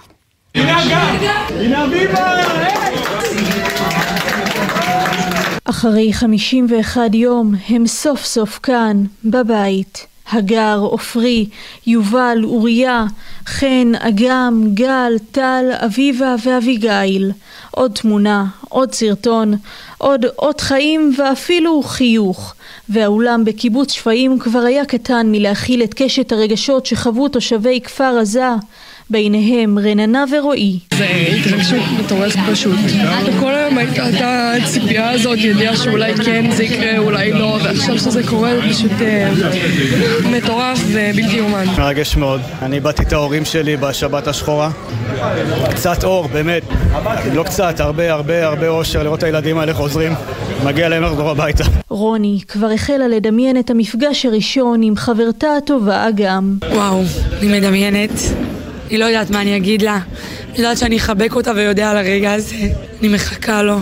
[SPEAKER 35] אחרי 51 יום הם סוף סוף כאן, בבית. הגר, עופרי, יובל, אוריה, חן, אגם, גל, טל, אביבה ואביגיל. עוד תמונה, עוד סרטון, עוד אות חיים ואפילו חיוך. והאולם בקיבוץ שפיים כבר היה קטן מלהכיל את קשת הרגשות שחוו תושבי כפר עזה. ביניהם רננה ורועי.
[SPEAKER 36] זה התרגשות מטורפת פשוט. כל היום הייתה הציפייה הזאת, ידיעה שאולי כן זה יקרה, אולי לא, ועכשיו שזה קורה זה פשוט אה, מטורף ובלתי יאומן.
[SPEAKER 37] מרגש מאוד. אני איבדתי את ההורים שלי בשבת השחורה. קצת אור, באמת. לא קצת, הרבה הרבה הרבה אושר לראות את הילדים האלה חוזרים. מגיע להם לחזור הביתה.
[SPEAKER 35] רוני כבר החלה לדמיין את המפגש הראשון עם חברתה הטובה אגם.
[SPEAKER 36] וואו, אני מדמיינת. היא לא יודעת מה אני אגיד לה. יודעת שאני אחבק אותה ויודע על הרגע הזה. אני מחכה לו.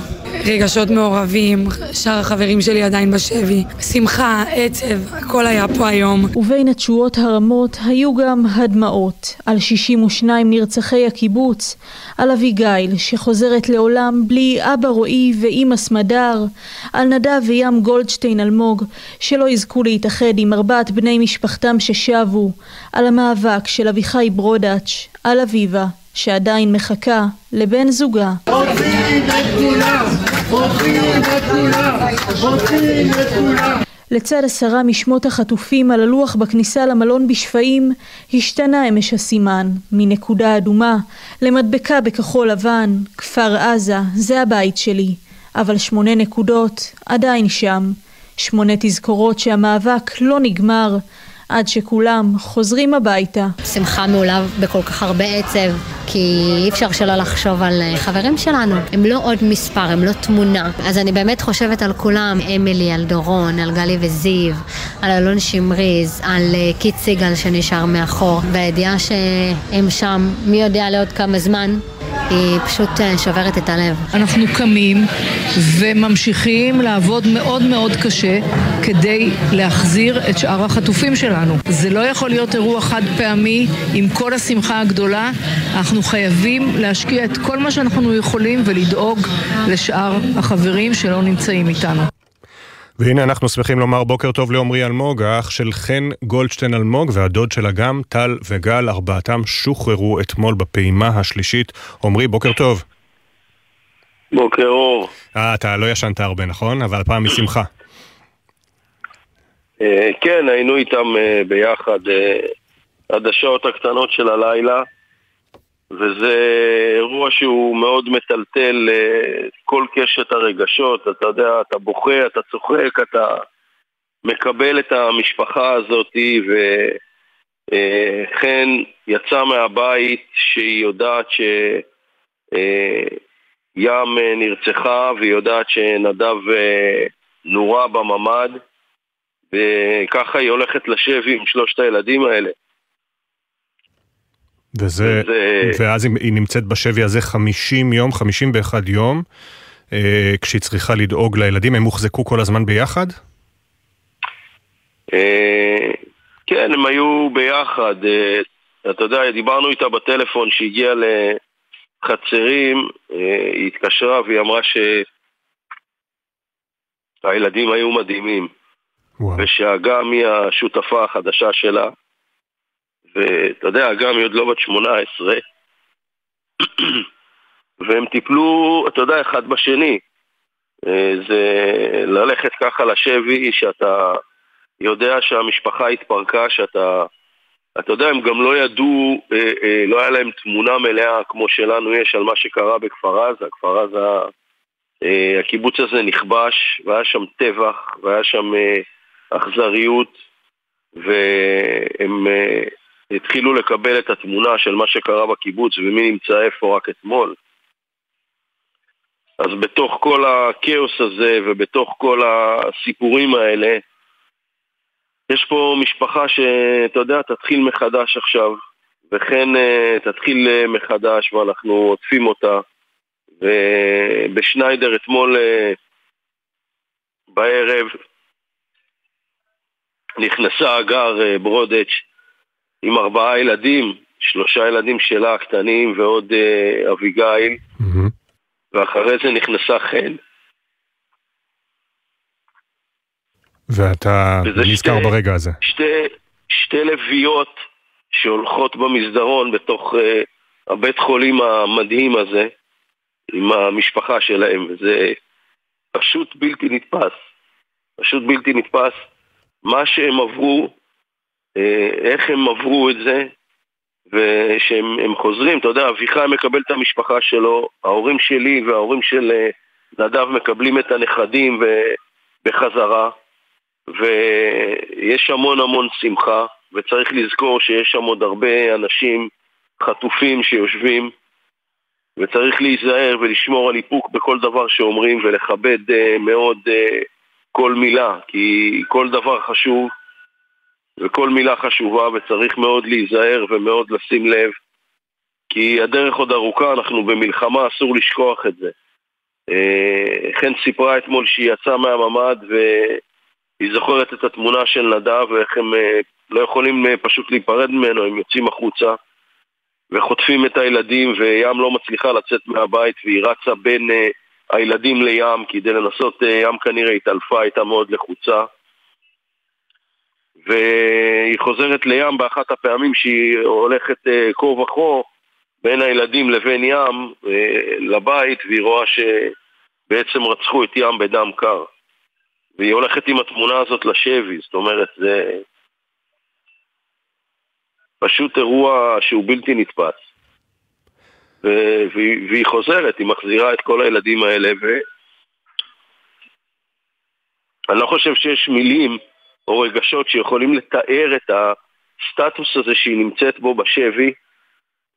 [SPEAKER 36] רגשות מעורבים, שאר החברים שלי עדיין בשבי. שמחה, עצב, הכל היה פה היום.
[SPEAKER 35] ובין התשואות הרמות היו גם הדמעות על 62 נרצחי הקיבוץ, על אביגיל שחוזרת לעולם בלי אבא רועי ואימא סמדר, על נדב וים גולדשטיין אלמוג שלא יזכו להתאחד עם ארבעת בני משפחתם ששבו, על המאבק של אביחי ברודאץ', על אביבה שעדיין מחכה לבן זוגה. לצד עשרה משמות החטופים על הלוח בכניסה למלון בשפיים, השתנה אמש הסימן, מנקודה אדומה למדבקה בכחול לבן, כפר עזה, זה הבית שלי, אבל שמונה נקודות עדיין שם, שמונה תזכורות שהמאבק לא נגמר, עד שכולם חוזרים הביתה.
[SPEAKER 38] שמחה מעולה בכל כך הרבה עצב, כי אי אפשר שלא לחשוב על חברים שלנו. הם לא עוד מספר, הם לא תמונה. אז אני באמת חושבת על כולם, אמילי, על דורון, על גלי וזיו, על אלון שמריז, על קיט סיגל שנשאר מאחור, והידיעה שהם שם, מי יודע לעוד כמה זמן, היא פשוט שוברת את הלב.
[SPEAKER 39] אנחנו קמים וממשיכים לעבוד מאוד מאוד קשה כדי להחזיר את שאר החטופים שלנו. זה לא יכול להיות אירוע חד פעמי עם כל השמחה הגדולה. אנחנו חייבים להשקיע את כל מה שאנחנו יכולים ולדאוג לשאר החברים שלא נמצאים איתנו.
[SPEAKER 1] והנה אנחנו שמחים לומר בוקר טוב לעמרי אלמוג, האח של חן גולדשטיין אלמוג והדוד של אגם, טל וגל, ארבעתם שוחררו אתמול בפעימה השלישית. עמרי, בוקר טוב.
[SPEAKER 40] בוקר אור.
[SPEAKER 1] אה, אתה לא ישנת הרבה, נכון? אבל הפעם משמחה.
[SPEAKER 40] אה, כן, היינו איתם אה, ביחד אה, עד השעות הקטנות של הלילה. וזה אירוע שהוא מאוד מטלטל כל קשת הרגשות, אתה יודע, אתה בוכה, אתה צוחק, אתה מקבל את המשפחה הזאת, וחן יצא מהבית שהיא יודעת שים נרצחה, והיא יודעת שנדב נורה בממ"ד, וככה היא הולכת לשבי עם שלושת הילדים האלה.
[SPEAKER 1] וזה, וזה... ואז היא נמצאת בשבי הזה 50 יום, 51 יום, אה, כשהיא צריכה לדאוג לילדים, הם הוחזקו כל הזמן ביחד?
[SPEAKER 40] אה, כן, הם היו ביחד. אה, אתה יודע, דיברנו איתה בטלפון שהגיעה לחצרים, אה, היא התקשרה והיא אמרה שהילדים היו מדהימים. וואו. ושאגם היא השותפה החדשה שלה. ואתה יודע, גם היא עוד לא בת 18, <clears throat> והם טיפלו, אתה יודע, אחד בשני. אה, זה ללכת ככה לשבי, שאתה יודע שהמשפחה התפרקה, שאתה... אתה יודע, הם גם לא ידעו, אה, אה, לא היה להם תמונה מלאה כמו שלנו יש על מה שקרה בכפר עזה. כפר עזה, הקיבוץ הזה נכבש, והיה שם טבח, והיה שם אכזריות, והם התחילו לקבל את התמונה של מה שקרה בקיבוץ ומי נמצא איפה רק אתמול. אז בתוך כל הכאוס הזה ובתוך כל הסיפורים האלה, יש פה משפחה שאתה יודע, תתחיל מחדש עכשיו, וחן אה, תתחיל אה, מחדש ואנחנו עוטפים אותה. ובשניידר אתמול אה, בערב נכנסה הגר ברודץ' עם ארבעה ילדים, שלושה ילדים שלה הקטנים ועוד אביגיל, mm-hmm. ואחרי זה נכנסה חן.
[SPEAKER 1] ואתה נזכר שתי, ברגע הזה.
[SPEAKER 40] שתי, שתי לביאות שהולכות במסדרון בתוך uh, הבית חולים המדהים הזה עם המשפחה שלהם, וזה פשוט בלתי נתפס. פשוט בלתי נתפס. מה שהם עברו, איך הם עברו את זה, ושהם חוזרים, אתה יודע, אביחי מקבל את המשפחה שלו, ההורים שלי וההורים של uh, נדב מקבלים את הנכדים בחזרה, ויש המון המון שמחה. וצריך לזכור שיש שם עוד הרבה אנשים חטופים שיושבים וצריך להיזהר ולשמור על איפוק בכל דבר שאומרים ולכבד uh, מאוד כל מילה, כי כל דבר חשוב וכל מילה חשובה וצריך מאוד להיזהר ומאוד לשים לב כי הדרך עוד ארוכה, אנחנו במלחמה, אסור לשכוח את זה. Uh, חן סיפרה אתמול שהיא יצאה מהממ"ד והיא זוכרת את התמונה של נדב ואיך הם uh, לא יכולים אה, פשוט להיפרד ממנו, הם יוצאים החוצה וחוטפים את הילדים וים לא מצליחה לצאת מהבית והיא רצה בין הילדים לים כדי לנסות, ים כנראה התעלפה, הייתה מאוד לחוצה והיא חוזרת לים באחת הפעמים שהיא הולכת כה וכה בין הילדים לבין ים uh, לבית והיא רואה שבעצם רצחו את ים בדם קר והיא הולכת עם התמונה הזאת לשבי, זאת אומרת זה... פשוט אירוע שהוא בלתי נתפס. והיא, והיא חוזרת, היא מחזירה את כל הילדים האלה, ואני לא חושב שיש מילים או רגשות שיכולים לתאר את הסטטוס הזה שהיא נמצאת בו בשבי,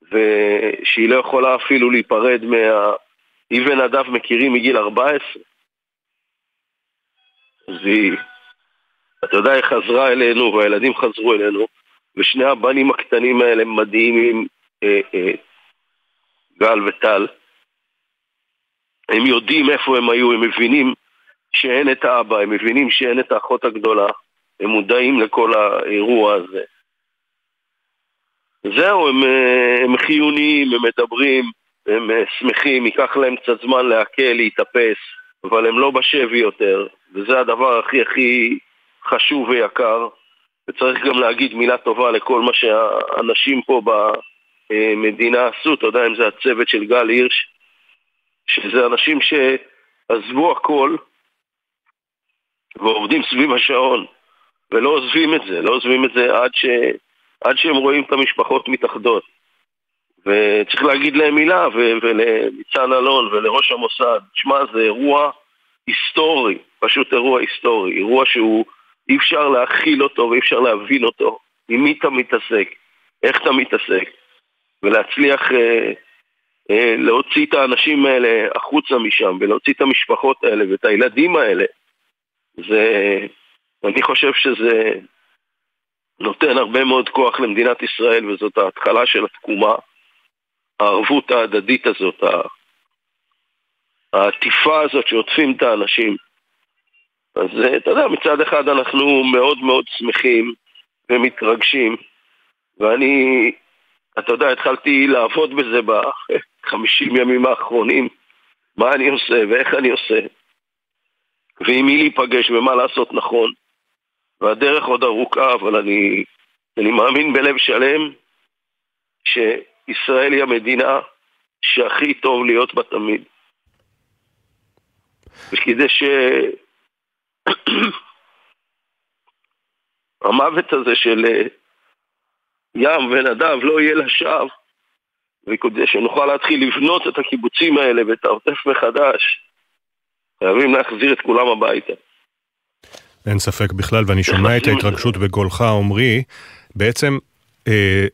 [SPEAKER 40] ושהיא לא יכולה אפילו להיפרד מה... היא ונדב מכירים מגיל 14. אז היא, אתה יודע, היא חזרה אלינו, והילדים חזרו אלינו, ושני הבנים הקטנים האלה מדהימים, אה, אה, גל וטל. הם יודעים איפה הם היו, הם מבינים שאין את האבא, הם מבינים שאין את האחות הגדולה, הם מודעים לכל האירוע הזה. זהו, הם, אה, הם חיוניים, הם מדברים, הם אה, שמחים, ייקח להם קצת זמן לעכל, להתאפס, אבל הם לא בשבי יותר, וזה הדבר הכי הכי חשוב ויקר. וצריך גם להגיד מילה טובה לכל מה שהאנשים פה במדינה עשו, אתה יודע אם זה הצוות של גל הירש, שזה אנשים שעזבו הכל ועובדים סביב השעון ולא עוזבים את זה, לא עוזבים את זה עד, ש... עד שהם רואים את המשפחות מתאחדות. וצריך להגיד להם מילה, ו... ולניצן אלון ולראש המוסד, שמע, זה אירוע היסטורי, פשוט אירוע היסטורי, אירוע שהוא אי אפשר להכיל אותו ואי אפשר להבין אותו. עם מי אתה מתעסק, איך אתה מתעסק, ולהצליח אה, אה, להוציא את האנשים האלה החוצה משם, ולהוציא את המשפחות האלה ואת הילדים האלה, זה... אני חושב שזה נותן הרבה מאוד כוח למדינת ישראל, וזאת ההתחלה של התקומה, הערבות ההדדית הזאת, העטיפה הזאת שעוטפים את האנשים. אז אה, אתה יודע, מצד אחד אנחנו מאוד מאוד שמחים ומתרגשים, ואני, אתה יודע, התחלתי לעבוד בזה בחמישים ימים האחרונים, מה אני עושה ואיך אני עושה, ועם מי להיפגש ומה לעשות נכון, והדרך עוד ארוכה, אבל אני, אני מאמין בלב שלם שישראל היא המדינה שהכי טוב להיות בה תמיד. וכדי ש... <coughs> המוות הזה של אה, ים ונדב לא יהיה לשווא, וכדי שנוכל להתחיל לבנות את הקיבוצים האלה ואת העוטף מחדש, חייבים להחזיר את כולם הביתה.
[SPEAKER 1] אין ספק בכלל, ואני שומע את ההתרגשות בגולך, עמרי, בעצם אה,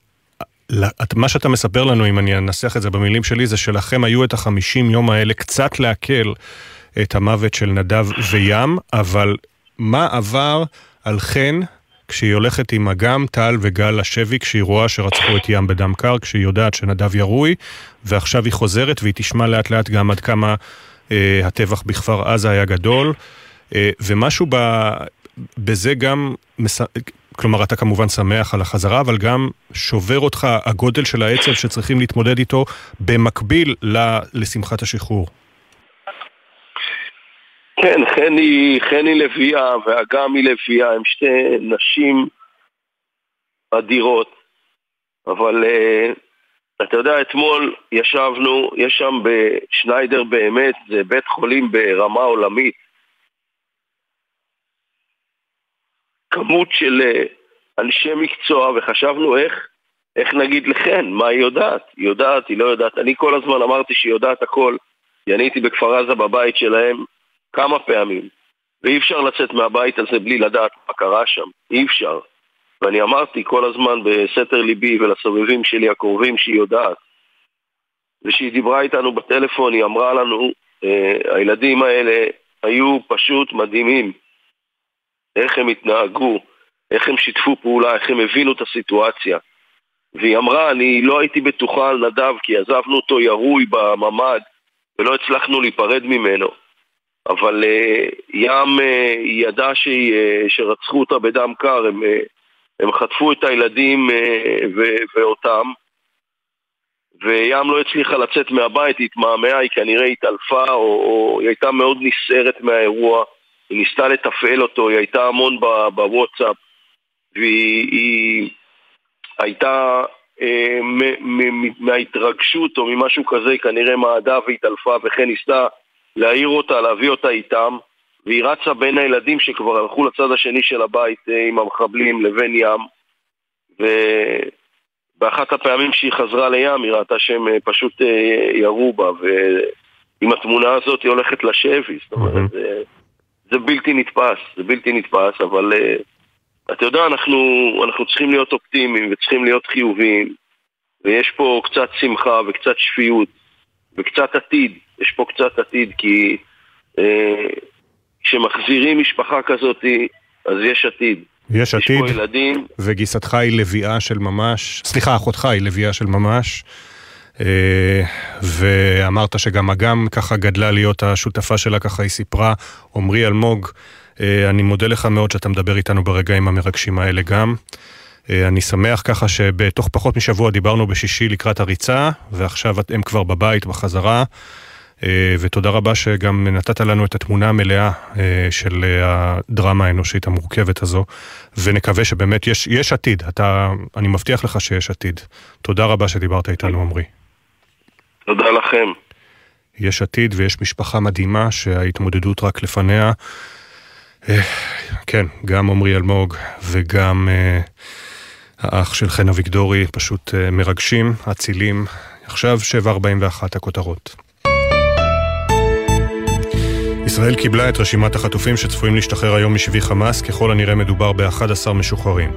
[SPEAKER 1] מה שאתה מספר לנו, אם אני אנסח את זה במילים שלי, זה שלכם היו את החמישים יום האלה קצת להקל את המוות של נדב וים, אבל מה עבר על חן כשהיא הולכת עם אגם, טל וגל לשבי, כשהיא רואה שרצחו את ים בדם קר, כשהיא יודעת שנדב ירוי, ועכשיו היא חוזרת והיא תשמע לאט לאט גם עד כמה אה, הטבח בכפר עזה היה גדול, אה, ומשהו ב, בזה גם, כלומר אתה כמובן שמח על החזרה, אבל גם שובר אותך הגודל של העצב שצריכים להתמודד איתו במקביל לשמחת השחרור.
[SPEAKER 40] כן, חני, חני לביאה ואגם היא לביאה, הם שתי נשים אדירות, אבל uh, אתה יודע, אתמול ישבנו, יש שם בשניידר באמת, זה בית חולים ברמה עולמית. כמות של uh, אנשי מקצוע, וחשבנו איך, איך נגיד לחן, מה היא יודעת? היא יודעת, היא לא יודעת. אני כל הזמן אמרתי שהיא יודעת הכל, כי אני הייתי בכפר עזה בבית שלהם, כמה פעמים, ואי אפשר לצאת מהבית הזה בלי לדעת מה קרה שם, אי אפשר. ואני אמרתי כל הזמן בסתר ליבי ולסובבים שלי הקרובים שהיא יודעת. וכשהיא דיברה איתנו בטלפון היא אמרה לנו, אה, הילדים האלה היו פשוט מדהימים. איך הם התנהגו, איך הם שיתפו פעולה, איך הם הבינו את הסיטואציה. והיא אמרה, אני לא הייתי בטוחה על נדב כי עזבנו אותו ירוי בממ"ד ולא הצלחנו להיפרד ממנו. אבל uh, ים, uh, ידעה שהיא, uh, שרצחו אותה בדם קר, הם, uh, הם חטפו את הילדים uh, ו- ואותם, וים לא הצליחה לצאת מהבית, היא התמהמהה, היא כנראה התעלפה, או, או היא הייתה מאוד נסערת מהאירוע, היא ניסתה לתפעל אותו, היא הייתה המון בוואטסאפ, והיא הייתה אה, מההתרגשות או ממשהו כזה, כנראה מעדה והתעלפה, וכן ניסתה להעיר אותה, להביא אותה איתם, והיא רצה בין הילדים שכבר הלכו לצד השני של הבית אה, עם המחבלים לבין ים, ובאחת הפעמים שהיא חזרה לים היא ראתה שהם אה, פשוט אה, ירו בה, ועם התמונה הזאת היא הולכת לשבי, זאת אומרת, זה, בלתי נתפס, זה בלתי נתפס, אבל אתה יודע, אנחנו, אנחנו צריכים להיות אופטימיים וצריכים להיות חיוביים, ויש פה קצת שמחה וקצת שפיות וקצת עתיד. יש פה קצת עתיד, כי אה, כשמחזירים משפחה כזאת, אז יש עתיד.
[SPEAKER 1] יש עתיד,
[SPEAKER 40] יש פה ילדים.
[SPEAKER 1] וגיסתך היא לביאה של ממש, סליחה, אחותך היא לביאה של ממש. אה, ואמרת שגם אגם ככה גדלה להיות השותפה שלה, ככה היא סיפרה. עמרי אלמוג, אה, אני מודה לך מאוד שאתה מדבר איתנו ברגעים המרגשים האלה גם. אה, אני שמח ככה שבתוך פחות משבוע דיברנו בשישי לקראת הריצה, ועכשיו הם כבר בבית בחזרה. ותודה רבה שגם נתת לנו את התמונה המלאה אה, של הדרמה האנושית המורכבת הזו, ונקווה שבאמת יש, יש עתיד, אתה, אני מבטיח לך שיש עתיד. תודה רבה שדיברת איתנו, עמרי.
[SPEAKER 40] תודה לכם.
[SPEAKER 1] יש עתיד ויש משפחה מדהימה שההתמודדות רק לפניה. כן, גם עמרי אלמוג וגם האח של חן אביגדורי, פשוט אה, מרגשים, אצילים. עכשיו 7.41 הכותרות. ישראל קיבלה את רשימת החטופים שצפויים להשתחרר היום משבי חמאס, ככל הנראה מדובר ב-11 משוחררים.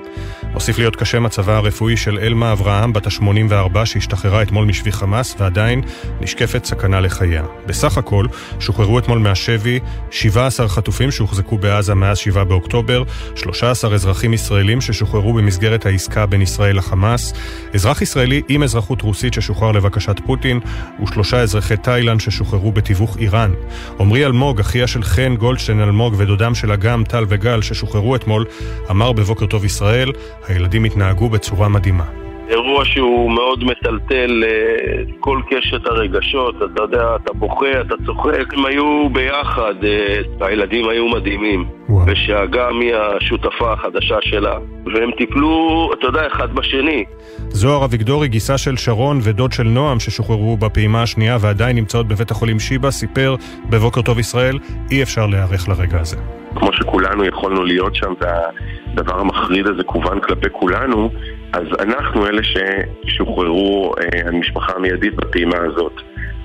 [SPEAKER 1] הוסיף להיות קשה מצבה הרפואי של אלמה אברהם, בת ה-84, שהשתחררה אתמול משבי חמאס, ועדיין נשקפת סכנה לחייה. בסך הכל, שוחררו אתמול מהשבי 17 חטופים שהוחזקו בעזה מאז 7 באוקטובר, 13 אזרחים ישראלים ששוחררו במסגרת העסקה בין ישראל לחמאס, אזרח ישראלי עם אזרחות רוסית ששוחרר לבקשת פוטין, ושלושה אזרחי תאילנד ששוחררו בתיווך איראן. עמרי אלמוג, אחיה של חן גולדשטיין אלמוג ודודם של אגם, טל וגל ששוחררו אתמול, אמר בבוקר טוב ישראל, הילדים התנהגו בצורה מדהימה.
[SPEAKER 40] אירוע שהוא מאוד מטלטל אה, כל קשת הרגשות, אתה יודע, אתה בוכה, אתה צוחק, הם היו ביחד, אה, הילדים היו מדהימים. וואו. ושאגם היא השותפה החדשה שלה, והם טיפלו, אתה יודע, אחד בשני.
[SPEAKER 1] זוהר אביגדורי, גיסה של שרון ודוד של נועם ששוחררו בפעימה השנייה ועדיין נמצאות בבית החולים שיבא, סיפר בבוקר טוב ישראל, אי אפשר להיערך לרגע הזה.
[SPEAKER 34] כמו שכולנו יכולנו להיות שם, והדבר המחריד הזה כוון כלפי כולנו, אז אנחנו אלה ששוחררו, אה, המשפחה המיידית בפעימה הזאת.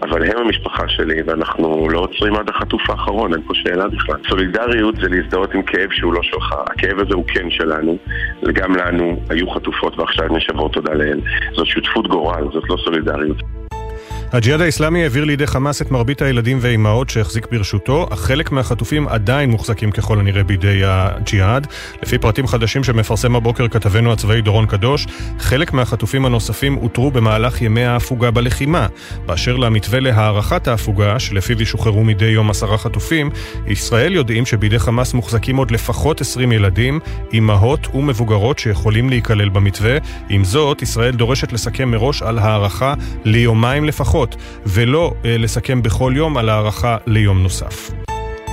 [SPEAKER 34] אבל הם המשפחה שלי, ואנחנו לא עוצרים עד החטוף האחרון, אין פה שאלה בכלל. סולידריות זה להזדהות עם כאב שהוא לא שלך. הכאב הזה הוא כן שלנו, וגם לנו היו חטופות ועכשיו נשבור תודה לאל. זאת שותפות גורל, זאת לא סולידריות.
[SPEAKER 1] הג'יהאד האיסלאמי העביר לידי חמאס את מרבית הילדים והאימהות שהחזיק ברשותו, אך חלק מהחטופים עדיין מוחזקים ככל הנראה בידי הג'יהאד. לפי פרטים חדשים שמפרסם הבוקר כתבנו הצבאי דורון קדוש, חלק מהחטופים הנוספים אותרו במהלך ימי ההפוגה בלחימה. באשר למתווה להארכת ההפוגה, שלפיו ישוחררו מדי יום עשרה חטופים, ישראל יודעים שבידי חמאס מוחזקים עוד לפחות 20 ילדים, אימהות ומבוגרות שיכולים להיכלל במתווה. עם זאת, ישראל דורשת לסכם מראש על הארכה ליומיים לפחות, ולא אה, לסכם בכל יום על הארכה ליום נוסף.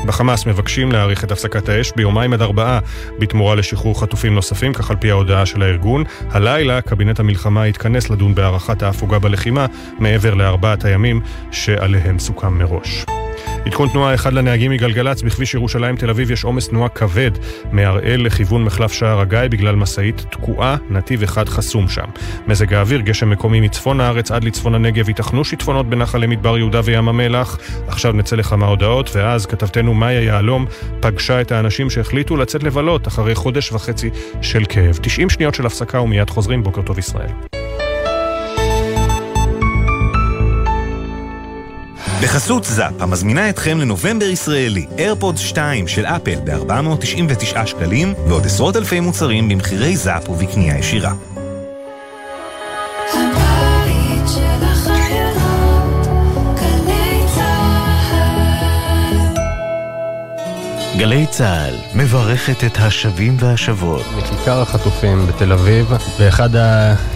[SPEAKER 1] בחמאס מבקשים להאריך את הפסקת האש ביומיים עד ארבעה בתמורה לשחרור חטופים נוספים, כך על פי ההודעה של הארגון. הלילה קבינט המלחמה יתכנס לדון בהארכת ההפוגה בלחימה מעבר לארבעת הימים שעליהם סוכם מראש. עדכון תנועה אחד לנהגים מגלגלצ, בכביש ירושלים תל אביב יש עומס תנועה כבד מהראל לכיוון מחלף שער הגיא בגלל משאית תקועה, נתיב אחד חסום שם. מזג האוויר, גשם מקומי מצפון הארץ עד לצפון הנגב, ייתכנו שיטפונות בנחל למדבר יהודה וים המלח. עכשיו נצא לכמה הודעות, ואז כתבתנו מאיה יהלום פגשה את האנשים שהחליטו לצאת לבלות אחרי חודש וחצי של כאב. 90 שניות של הפסקה ומיד חוזרים, בוקר טוב ישראל.
[SPEAKER 41] בחסות זאפ, המזמינה אתכם לנובמבר ישראלי, איירפוד 2 של אפל ב-499 שקלים, ועוד עשרות אלפי מוצרים במחירי זאפ ובקנייה ישירה. גלי צה"ל מברכת את השבים והשבות.
[SPEAKER 42] מכיכר החטופים בתל אביב, באחד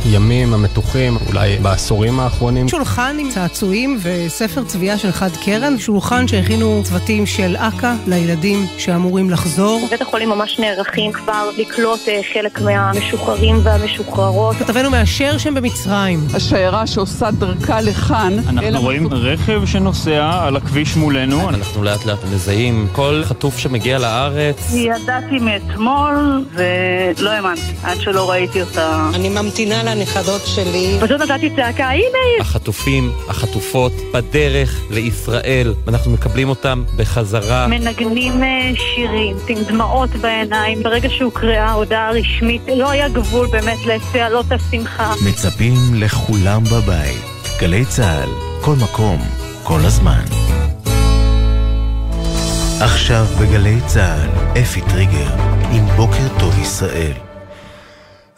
[SPEAKER 42] הימים המתוחים, אולי בעשורים האחרונים.
[SPEAKER 43] שולחן עם צעצועים וספר צביעה של חד קרן, שולחן שהכינו צוותים של אכ"א לילדים שאמורים לחזור.
[SPEAKER 44] בית החולים ממש נערכים כבר לקלוט אה, חלק מהמשוחררים והמשוחררות.
[SPEAKER 43] כתבנו מאשר שם במצרים.
[SPEAKER 45] השיירה שעושה דרכה לכאן.
[SPEAKER 31] אנחנו רואים רכב שנוסע על הכביש מולנו.
[SPEAKER 46] אנחנו לאט לאט מזהים כל חטוף ש... שמגיע לארץ?
[SPEAKER 44] ידעתי מאתמול ולא האמנתי, עד שלא ראיתי אותה.
[SPEAKER 43] אני ממתינה לנכדות שלי.
[SPEAKER 44] פשוט נתתי צעקה, הנה היא!
[SPEAKER 46] החטופים, החטופות, בדרך לישראל, ואנחנו מקבלים אותם בחזרה.
[SPEAKER 44] מנגנים אה, שירים, עם דמעות בעיניים. ברגע שהוקראה הודעה רשמית, לא היה גבול באמת לצהלות השמחה.
[SPEAKER 41] מצפים לכולם בבית. גלי צה"ל, כל מקום, כל הזמן. עכשיו בגלי צה"ל, אפי טריגר, עם בוקר טוב ישראל.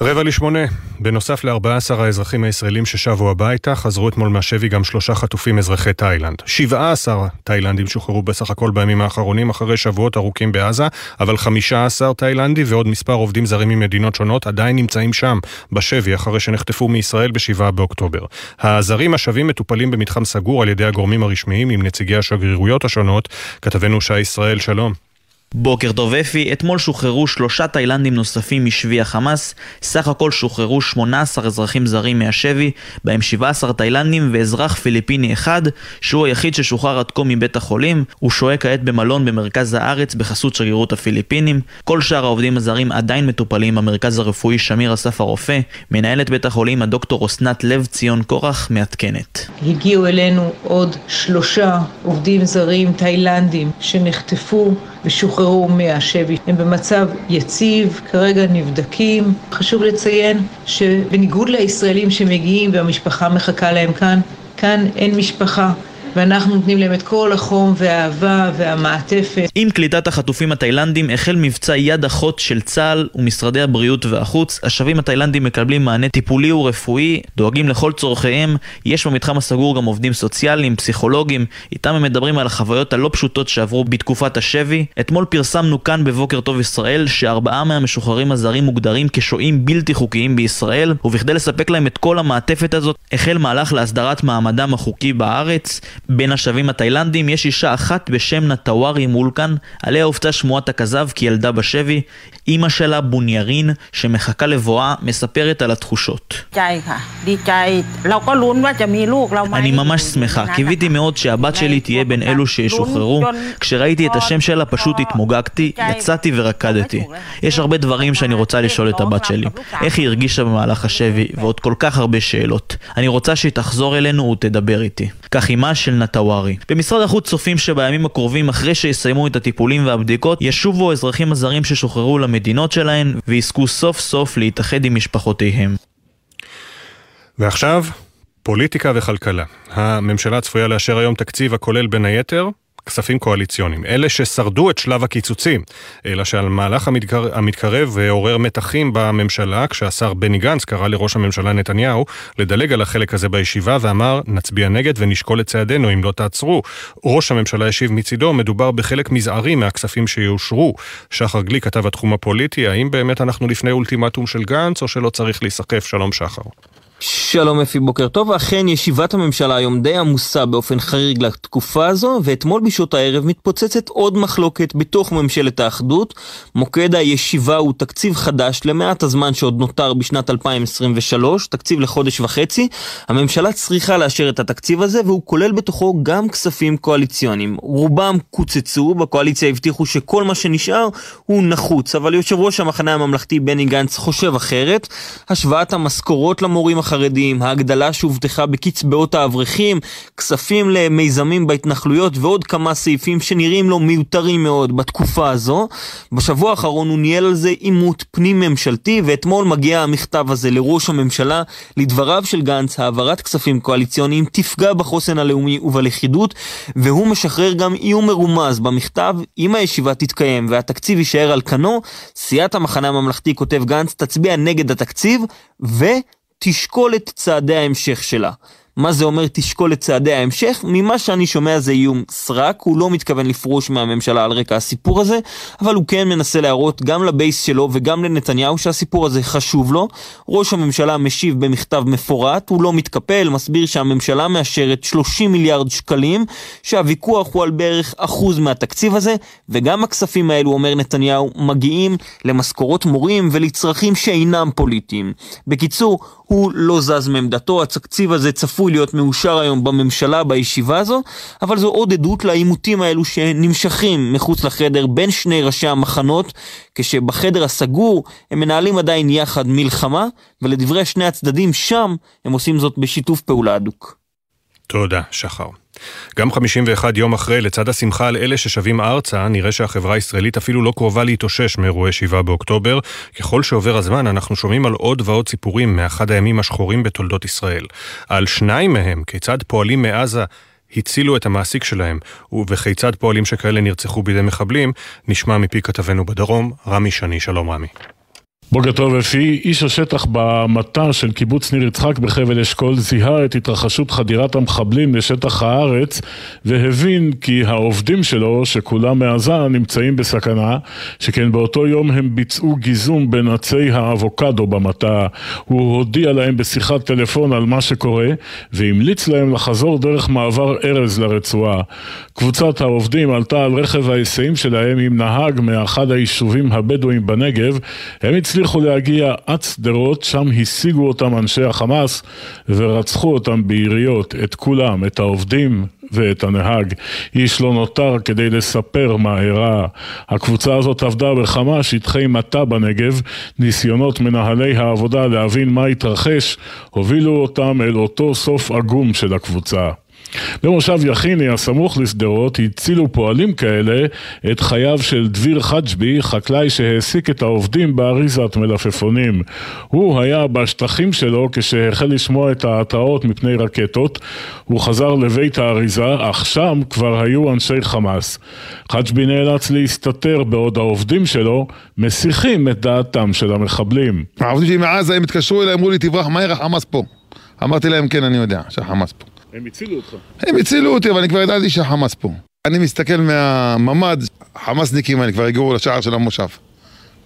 [SPEAKER 1] רבע לשמונה, בנוסף ל-14 האזרחים הישראלים ששבו הביתה, חזרו אתמול מהשבי גם שלושה חטופים אזרחי תאילנד. 17 תאילנדים שוחררו בסך הכל בימים האחרונים אחרי שבועות ארוכים בעזה, אבל 15 תאילנדי ועוד מספר עובדים זרים ממדינות שונות עדיין נמצאים שם, בשבי, אחרי שנחטפו מישראל ב-7 באוקטובר. הזרים השבים מטופלים במתחם סגור על ידי הגורמים הרשמיים עם נציגי השגרירויות השונות. כתבנו שי ישראל, שלום.
[SPEAKER 47] בוקר טוב אפי, אתמול שוחררו שלושה תאילנדים נוספים משבי החמאס, סך הכל שוחררו 18 אזרחים זרים מהשבי, בהם 17 תאילנדים ואזרח פיליפיני אחד, שהוא היחיד ששוחרר עד כה מבית החולים, הוא שוהה כעת במלון במרכז הארץ בחסות שגרירות הפיליפינים. כל שאר העובדים הזרים עדיין מטופלים במרכז הרפואי שמיר אסף הרופא, מנהלת בית החולים הדוקטור אסנת לב ציון קורח מעדכנת.
[SPEAKER 39] הגיעו אלינו עוד שלושה עובדים זרים תאילנדים שנחטפו ושוחררו מהשבי. הם במצב יציב, כרגע נבדקים. חשוב לציין שבניגוד לישראלים שמגיעים והמשפחה מחכה להם כאן, כאן אין משפחה. ואנחנו נותנים להם את כל החום והאהבה והמעטפת.
[SPEAKER 47] עם קליטת החטופים התאילנדים החל מבצע יד אחות של צה"ל ומשרדי הבריאות והחוץ. השבים התאילנדים מקבלים מענה טיפולי ורפואי, דואגים לכל צורכיהם. יש במתחם הסגור גם עובדים סוציאליים, פסיכולוגים, איתם הם מדברים על החוויות הלא פשוטות שעברו בתקופת השבי. אתמול פרסמנו כאן בבוקר טוב ישראל שארבעה מהמשוחררים הזרים מוגדרים כשוהים בלתי חוקיים בישראל, ובכדי לספק להם את כל המעטפת הזאת, החל מהלך להסדרת מעמדם החוקי בארץ. בין השבים התאילנדים יש אישה אחת בשם נטווארי מולקן, עליה הופצה שמועת הכזב כי ילדה בשבי. אימא שלה, בוניירין, שמחכה לבואה, מספרת על התחושות. אני ממש שמחה, קיוויתי מאוד שהבת שלי תהיה בין אלו שישוחררו. כשראיתי את השם שלה פשוט התמוגגתי, יצאתי ורקדתי. יש הרבה דברים שאני רוצה לשאול את הבת שלי. איך היא הרגישה במהלך השבי, ועוד כל כך הרבה שאלות. אני רוצה שהיא תחזור אלינו ותדבר איתי. כך אימה של נטווארי. במשרד החוץ צופים שבימים הקרובים, אחרי שיסיימו את הטיפולים והבדיקות, ישובו האזרחים הזרים ששוחררו למדינות שלהן, ויזכו סוף סוף להתאחד עם משפחותיהם.
[SPEAKER 1] ועכשיו, פוליטיקה וכלכלה. הממשלה צפויה לאשר היום תקציב הכולל בין היתר כספים קואליציוניים. אלה ששרדו את שלב הקיצוצים, אלא שהמהלך המתקר... המתקרב עורר מתחים בממשלה, כשהשר בני גנץ קרא לראש הממשלה נתניהו לדלג על החלק הזה בישיבה ואמר, נצביע נגד ונשקול את צעדינו אם לא תעצרו. ראש הממשלה השיב מצידו, מדובר בחלק מזערי מהכספים שיאושרו. שחר גליק, כתב התחום הפוליטי, האם באמת אנחנו לפני אולטימטום של גנץ, או שלא צריך להיסחף? שלום שחר.
[SPEAKER 31] שלום אפי, בוקר טוב. אכן ישיבת הממשלה היום די עמוסה באופן חריג לתקופה הזו, ואתמול בשעות הערב מתפוצצת עוד מחלוקת בתוך ממשלת האחדות. מוקד הישיבה הוא תקציב חדש למעט הזמן שעוד נותר בשנת 2023, תקציב לחודש וחצי. הממשלה צריכה לאשר את התקציב הזה, והוא כולל בתוכו גם כספים קואליציוניים. רובם קוצצו, בקואליציה הבטיחו שכל מה שנשאר הוא נחוץ, אבל יושב ראש המחנה הממלכתי בני גנץ חושב אחרת. השוואת המשכורות למורים החרדים, ההגדלה שהובטחה בקצבאות האברכים, כספים למיזמים בהתנחלויות ועוד כמה סעיפים שנראים לו מיותרים מאוד בתקופה הזו. בשבוע האחרון הוא ניהל על זה עימות פנים ממשלתי ואתמול מגיע המכתב הזה לראש הממשלה. לדבריו של גנץ, העברת כספים קואליציוניים תפגע בחוסן הלאומי ובלכידות והוא משחרר גם איום מרומז במכתב אם הישיבה תתקיים והתקציב יישאר על כנו, סיעת המחנה הממלכתי כותב גנץ תצביע נגד התקציב ו... תשקול את צעדי ההמשך שלה. מה זה אומר תשקול את צעדי ההמשך? ממה שאני שומע זה איום סרק, הוא לא מתכוון לפרוש מהממשלה על רקע הסיפור הזה, אבל הוא כן מנסה להראות גם לבייס שלו וגם לנתניהו שהסיפור הזה חשוב לו. ראש הממשלה משיב במכתב מפורט, הוא לא מתקפל, מסביר שהממשלה מאשרת 30 מיליארד שקלים, שהוויכוח הוא על בערך אחוז מהתקציב הזה, וגם הכספים האלו, אומר נתניהו, מגיעים למשכורות מורים ולצרכים שאינם פוליטיים. בקיצור, הוא לא זז מעמדתו, התקציב הזה צפוי להיות מאושר היום בממשלה בישיבה הזו, אבל זו עוד עדות לעימותים האלו שנמשכים מחוץ לחדר בין שני ראשי המחנות, כשבחדר הסגור הם מנהלים עדיין יחד מלחמה, ולדברי שני הצדדים שם הם עושים זאת בשיתוף פעולה הדוק.
[SPEAKER 1] תודה, שחר. גם 51 יום אחרי, לצד השמחה על אלה ששבים ארצה, נראה שהחברה הישראלית אפילו לא קרובה להתאושש מאירועי 7 באוקטובר. ככל שעובר הזמן, אנחנו שומעים על עוד ועוד סיפורים מאחד הימים השחורים בתולדות ישראל. על שניים מהם, כיצד פועלים מעזה הצילו את המעסיק שלהם, וכיצד פועלים שכאלה נרצחו בידי מחבלים, נשמע מפי כתבנו בדרום, רמי שני. שלום רמי.
[SPEAKER 48] בוקר טוב אפי, איש השטח במטע של קיבוץ ניר יצחק בחבל אשכול זיהה את התרחשות חדירת המחבלים לשטח הארץ והבין כי העובדים שלו, שכולם מעזה, נמצאים בסכנה, שכן באותו יום הם ביצעו גיזום בין עצי האבוקדו במטע. הוא הודיע להם בשיחת טלפון על מה שקורה והמליץ להם לחזור דרך מעבר ארז לרצועה. קבוצת העובדים עלתה על רכב ההיסעים שלהם עם נהג מאחד היישובים הבדואים בנגב. הם הצליחו להגיע עד שדרות, שם השיגו אותם אנשי החמאס ורצחו אותם ביריות, את כולם, את העובדים ואת הנהג. איש לא נותר כדי לספר מה אירע. הקבוצה הזאת עבדה בכמה שטחי מטע בנגב. ניסיונות מנהלי העבודה להבין מה התרחש הובילו אותם אל אותו סוף עגום של הקבוצה. במושב יכיני הסמוך לשדרות הצילו פועלים כאלה את חייו של דביר חג'בי, חקלאי שהעסיק את העובדים באריזת מלפפונים. הוא היה בשטחים שלו כשהחל לשמוע את ההתראות מפני רקטות. הוא חזר לבית האריזה, אך שם כבר היו אנשי חמאס. חג'בי נאלץ להסתתר בעוד העובדים שלו מסיחים את דעתם של המחבלים.
[SPEAKER 49] העובדים שלי מעזה, הם התקשרו אליי, אמרו לי תברח מהר, החמאס פה. אמרתי להם כן, אני יודע שהחמאס פה.
[SPEAKER 48] הם הצילו אותך.
[SPEAKER 49] הם הצילו אותי, אבל אני כבר ידעתי שהחמאס פה. אני מסתכל מהממ"ד, חמאסניקים האלה כבר הגיעו לשער של המושב.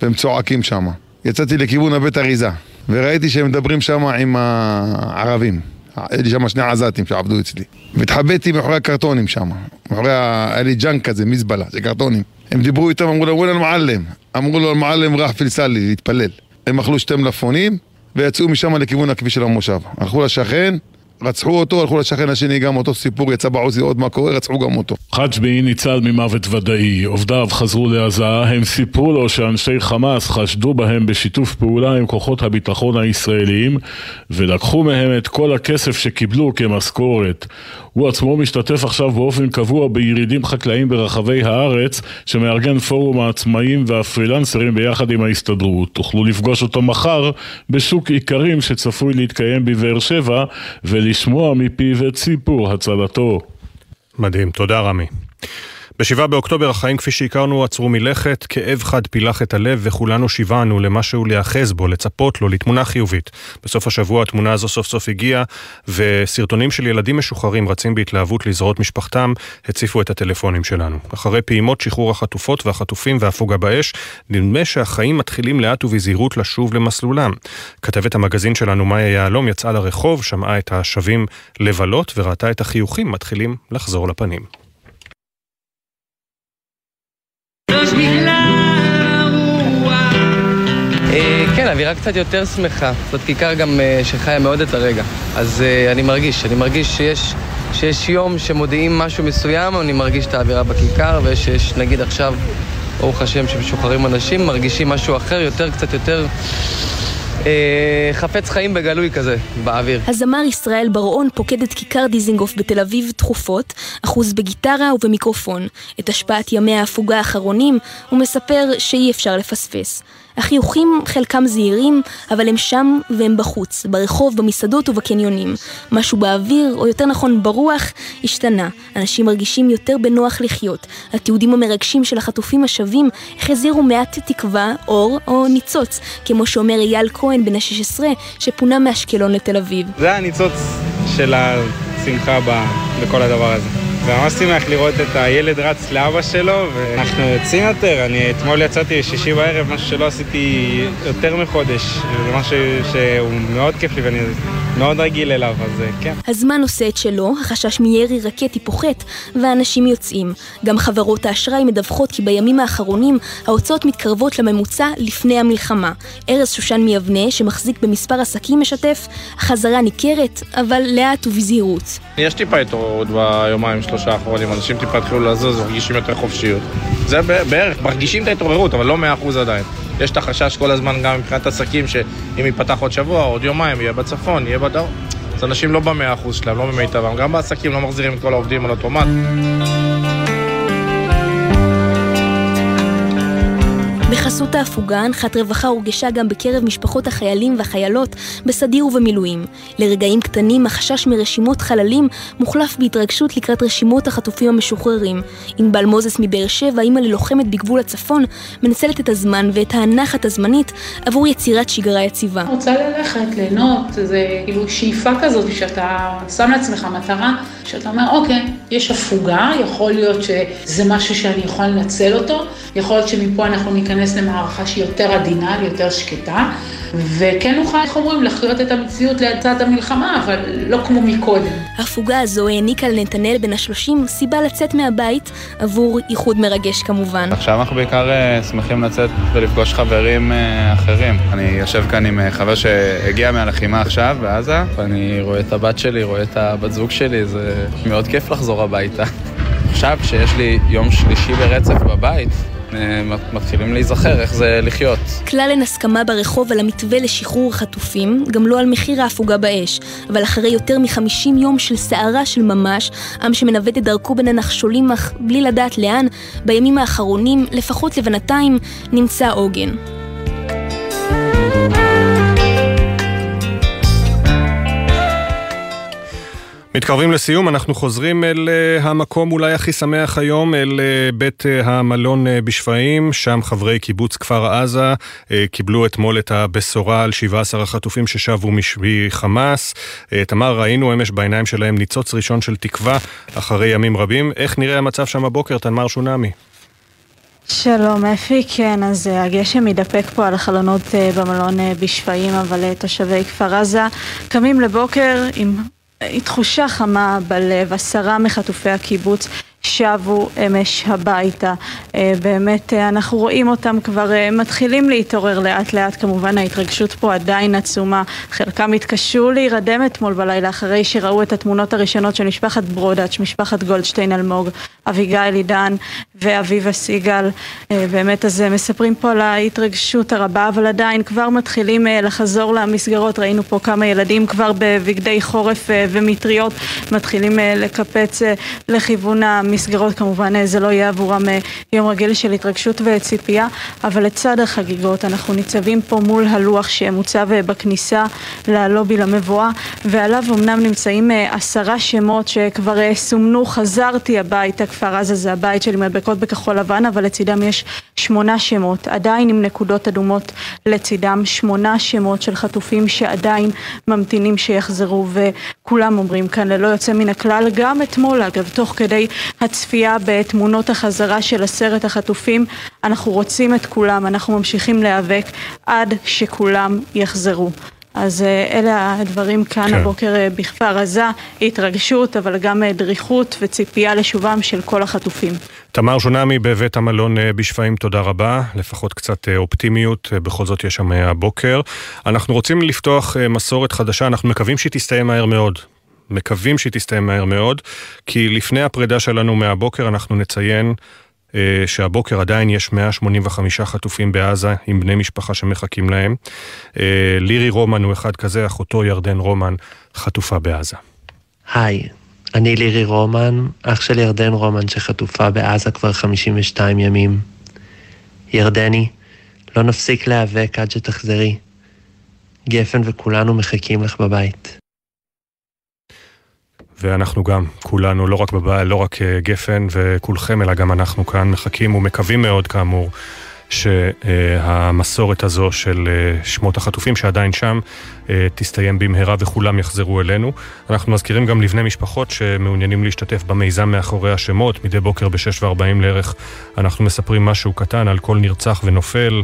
[SPEAKER 49] והם צועקים שם. יצאתי לכיוון הבית אריזה, וראיתי שהם מדברים שם עם הערבים. היה לי שם שני עזתים שעבדו אצלי. והתחבאתי מאחורי הקרטונים שם. מאחורי ה... היה לי ג'אנק כזה, מזבלה, זה קרטונים. הם דיברו איתם, אמרו לו, וואלה אל-מעלם. אמרו לו, אל-מעלם ראח פילסלי, להתפלל. הם אכלו שתי מלפונים, ויצאו משם לכיוון הכביש של המושב. הלכו לשכן, רצחו אותו, הלכו לשכן השני, גם אותו סיפור, יצא בעוזי עוד מה קורה, רצחו גם אותו.
[SPEAKER 48] חג'בי ניצל ממוות ודאי, עובדיו חזרו לעזה, הם סיפרו לו שאנשי חמאס חשדו בהם בשיתוף פעולה עם כוחות הביטחון הישראליים ולקחו מהם את כל הכסף שקיבלו כמשכורת. הוא עצמו משתתף עכשיו באופן קבוע בירידים חקלאיים ברחבי הארץ שמארגן פורום העצמאים והפרילנסרים ביחד עם ההסתדרות. תוכלו לפגוש אותו מחר בשוק איכרים שצפוי להתקיים בבאר שבע ול... ולשמוע מפיו את סיפור הצלתו.
[SPEAKER 1] מדהים, תודה רמי. ב-7 באוקטובר החיים כפי שהכרנו עצרו מלכת, כאב חד פילח את הלב וכולנו שיווענו למשהו להיאחז בו, לצפות לו, לתמונה חיובית. בסוף השבוע התמונה הזו סוף סוף הגיעה, וסרטונים של ילדים משוחררים רצים בהתלהבות לזרועות משפחתם, הציפו את הטלפונים שלנו. אחרי פעימות שחרור החטופות והחטופים והפוגה באש, נדמה שהחיים מתחילים לאט ובזהירות לשוב למסלולם. כתבת המגזין שלנו, מאיה יהלום, יצאה לרחוב, שמעה את השבים לבלות וראתה את החיוכים מתחילים לחזור לפנים.
[SPEAKER 50] אה, כן, אווירה קצת יותר שמחה. זאת כיכר גם אה, שחיה מאוד את הרגע. אז אה, אני מרגיש, אני מרגיש שיש, שיש יום שמודיעים משהו מסוים, אני מרגיש את האווירה בכיכר, ושיש, נגיד עכשיו, ברוך השם, שמשוחררים אנשים, מרגישים משהו אחר, יותר, קצת יותר... אה, חפץ חיים בגלוי כזה, באוויר.
[SPEAKER 51] הזמר ישראל בר-און פוקד את כיכר דיזינגוף בתל אביב תכופות, אחוז בגיטרה ובמיקרופון. את השפעת ימי ההפוגה האחרונים הוא מספר שאי אפשר לפספס. החיוכים חלקם זהירים, אבל הם שם והם בחוץ, ברחוב, במסעדות ובקניונים. משהו באוויר, או יותר נכון ברוח, השתנה. אנשים מרגישים יותר בנוח לחיות. התיעודים המרגשים של החטופים השבים החזירו מעט תקווה, אור או ניצוץ, כמו שאומר אייל כהן בן ה-16, שפונה מאשקלון לתל אביב.
[SPEAKER 52] זה הניצוץ של השמחה בכל הדבר הזה. וממש שמח לראות את הילד רץ לאבא שלו, ואנחנו יוצאים יותר. אני אתמול יצאתי שישי בערב, משהו שלא עשיתי יותר מחודש. זה משהו שהוא מאוד כיף לי ואני מאוד רגיל אליו, אז אה, כן.
[SPEAKER 51] הזמן עושה את שלו, החשש מירי רקטי פוחת, והאנשים יוצאים. גם חברות האשראי מדווחות כי בימים האחרונים ההוצאות מתקרבות לממוצע לפני המלחמה. ארז שושן מיבנה, שמחזיק במספר עסקים משתף, החזרה ניכרת, אבל לאט ובזהירות.
[SPEAKER 52] יש טיפה התעוררות ביומיים שלושה האחרונים, אנשים טיפה התחילו לזוז, מרגישים יותר חופשיות. זה בערך, מרגישים את ההתעוררות, אבל לא מאה אחוז עדיין. יש את החשש כל הזמן גם מבחינת עסקים, שאם ייפתח עוד שבוע, עוד יומיים, יהיה בצפון, יהיה בדרום. אז אנשים לא במאה אחוז שלהם, לא במיטבם. גם בעסקים לא מחזירים את כל העובדים על אוטומט.
[SPEAKER 51] בחסות ההפוגה, הנחת רווחה הורגשה גם בקרב משפחות החיילים והחיילות בסדיר ובמילואים. לרגעים קטנים החשש מרשימות חללים מוחלף בהתרגשות לקראת רשימות החטופים המשוחררים. ענבל מוזס מבאר שבע, אימא ללוחמת בגבול הצפון, מנצלת את הזמן ואת הנחת הזמנית עבור יצירת שגרה יציבה.
[SPEAKER 53] רוצה ללכת, ליהנות, זה כאילו שאיפה כזאת שאתה שם לעצמך מטרה, שאתה אומר, אוקיי, יש הפוגה, יכול להיות שזה משהו שאני יכול לנצל אותו, יכול להיות שמפה אנחנו ניכנס למערכה שהיא יותר עדינה, יותר שקטה, וכן נוכל, איך אומרים, לחיות את המציאות לצד המלחמה, אבל לא כמו מקודם.
[SPEAKER 51] ההפוגה הזו העניקה לנתנאל בן השלושים סיבה לצאת מהבית עבור איחוד מרגש כמובן.
[SPEAKER 52] עכשיו אנחנו בעיקר אה, שמחים לצאת ולפגוש חברים אה, אחרים. אני יושב כאן עם אה, חבר שהגיע מהלחימה עכשיו בעזה, ואני רואה את הבת שלי, רואה את הבת זוג שלי, זה מאוד כיף לחזור הביתה. עכשיו, שיש לי יום שלישי ברצף בבית, מתחילים להיזכר איך זה לחיות.
[SPEAKER 51] כלל אין הסכמה ברחוב על המתווה לשחרור החטופים, גם לא על מחיר ההפוגה באש. אבל אחרי יותר מחמישים יום של סערה של ממש, עם שמנווט את דרכו בין הנחשולים אך בלי לדעת לאן, בימים האחרונים, לפחות לבינתיים, נמצא עוגן.
[SPEAKER 1] מתקרבים לסיום, אנחנו חוזרים אל uh, המקום אולי הכי שמח היום, אל uh, בית uh, המלון בשפיים, שם חברי קיבוץ כפר עזה קיבלו אתמול את הבשורה על 17 החטופים ששבו משבי חמאס. תמר, ראינו אמש בעיניים שלהם ניצוץ ראשון של תקווה אחרי ימים רבים. איך נראה המצב שם הבוקר, תנמר שונמי?
[SPEAKER 35] שלום אפי, כן, אז הגשם מתדפק פה על החלונות במלון בשפיים, אבל תושבי כפר עזה קמים לבוקר עם תחושה חמה בלב, עשרה מחטופי הקיבוץ שבו אמש הביתה. אה, באמת, אה, אנחנו רואים אותם כבר אה, מתחילים להתעורר לאט לאט, כמובן ההתרגשות פה עדיין עצומה. חלקם התקשו להירדם אתמול בלילה אחרי שראו את התמונות הראשונות של משפחת ברודאץ', משפחת גולדשטיין אלמוג, אביגיל עידן ואביבה סיגל. באמת, אז מספרים פה על ההתרגשות הרבה, אבל עדיין כבר מתחילים לחזור למסגרות. ראינו פה כמה ילדים כבר בבגדי חורף ומטריות מתחילים לקפץ לכיוון המסגרות. כמובן, זה לא יהיה עבורם יום רגיל של התרגשות וציפייה, אבל לצד החגיגות אנחנו ניצבים פה מול הלוח שמוצב בכניסה ללובי למבואה, ועליו אמנם נמצאים עשרה שמות שכבר סומנו, חזרתי הביתה, כפר עזה זה הבית שלי, מדבקות בכחול לבן, אבל לצידם יש שמונה שמות, עדיין עם נקודות אדומות לצידם, שמונה שמות של חטופים שעדיין ממתינים שיחזרו, וכולם אומרים כאן ללא יוצא מן הכלל, גם אתמול אגב, תוך כדי הצפייה בתמונות החזרה של עשרת החטופים, אנחנו רוצים את כולם, אנחנו ממשיכים להיאבק עד שכולם יחזרו. אז אלה הדברים כאן כן. הבוקר בכפר עזה, התרגשות, אבל גם דריכות וציפייה לשובם של כל החטופים.
[SPEAKER 1] תמר שונמי בבית המלון בשפיים, תודה רבה. לפחות קצת אופטימיות, בכל זאת יש שם הבוקר. אנחנו רוצים לפתוח מסורת חדשה, אנחנו מקווים שהיא תסתיים מהר מאוד. מקווים שהיא תסתיים מהר מאוד, כי לפני הפרידה שלנו מהבוקר אנחנו נציין שהבוקר עדיין יש 185 חטופים בעזה עם בני משפחה שמחכים להם. לירי רומן הוא אחד כזה, אחותו ירדן רומן חטופה בעזה.
[SPEAKER 54] היי, אני לירי רומן, אח של ירדן רומן שחטופה בעזה כבר 52 ימים. ירדני, לא נפסיק להיאבק עד שתחזרי. גפן וכולנו מחכים לך בבית.
[SPEAKER 1] ואנחנו גם, כולנו, לא רק בבית, לא רק גפן וכולכם, אלא גם אנחנו כאן מחכים ומקווים מאוד, כאמור, שהמסורת הזו של שמות החטופים שעדיין שם תסתיים במהרה וכולם יחזרו אלינו. אנחנו מזכירים גם לבני משפחות שמעוניינים להשתתף במיזם מאחורי השמות. מדי בוקר ב-6 ו-40 לערך אנחנו מספרים משהו קטן על כל נרצח ונופל,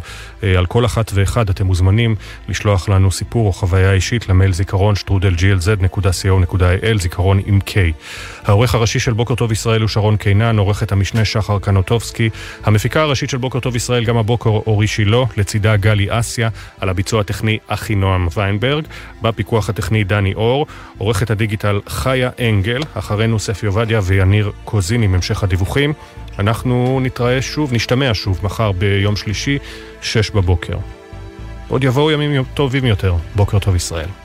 [SPEAKER 1] על כל אחת ואחד. אתם מוזמנים לשלוח לנו סיפור או חוויה אישית למייל זיכרון שטרודל glz.co.il, זיכרון עם K. העורך הראשי של בוקר טוב ישראל הוא שרון קינן, עורכת המשנה שחר קנוטובסקי, המפיקה הראשית של בוקר טוב ישראל גם הבוקר אורי שילה, לצידה גלי אסיה, על הביצוע הטכני אחינועם ויינברג. בפיקוח הטכני דני אור, עורכת הדיגיטל חיה אנגל, אחרינו ספי עובדיה ויניר קוזין עם המשך הדיווחים. אנחנו נתראה שוב, נשתמע שוב, מחר ביום שלישי, שש בבוקר. עוד יבואו ימים טובים יותר. בוקר טוב ישראל.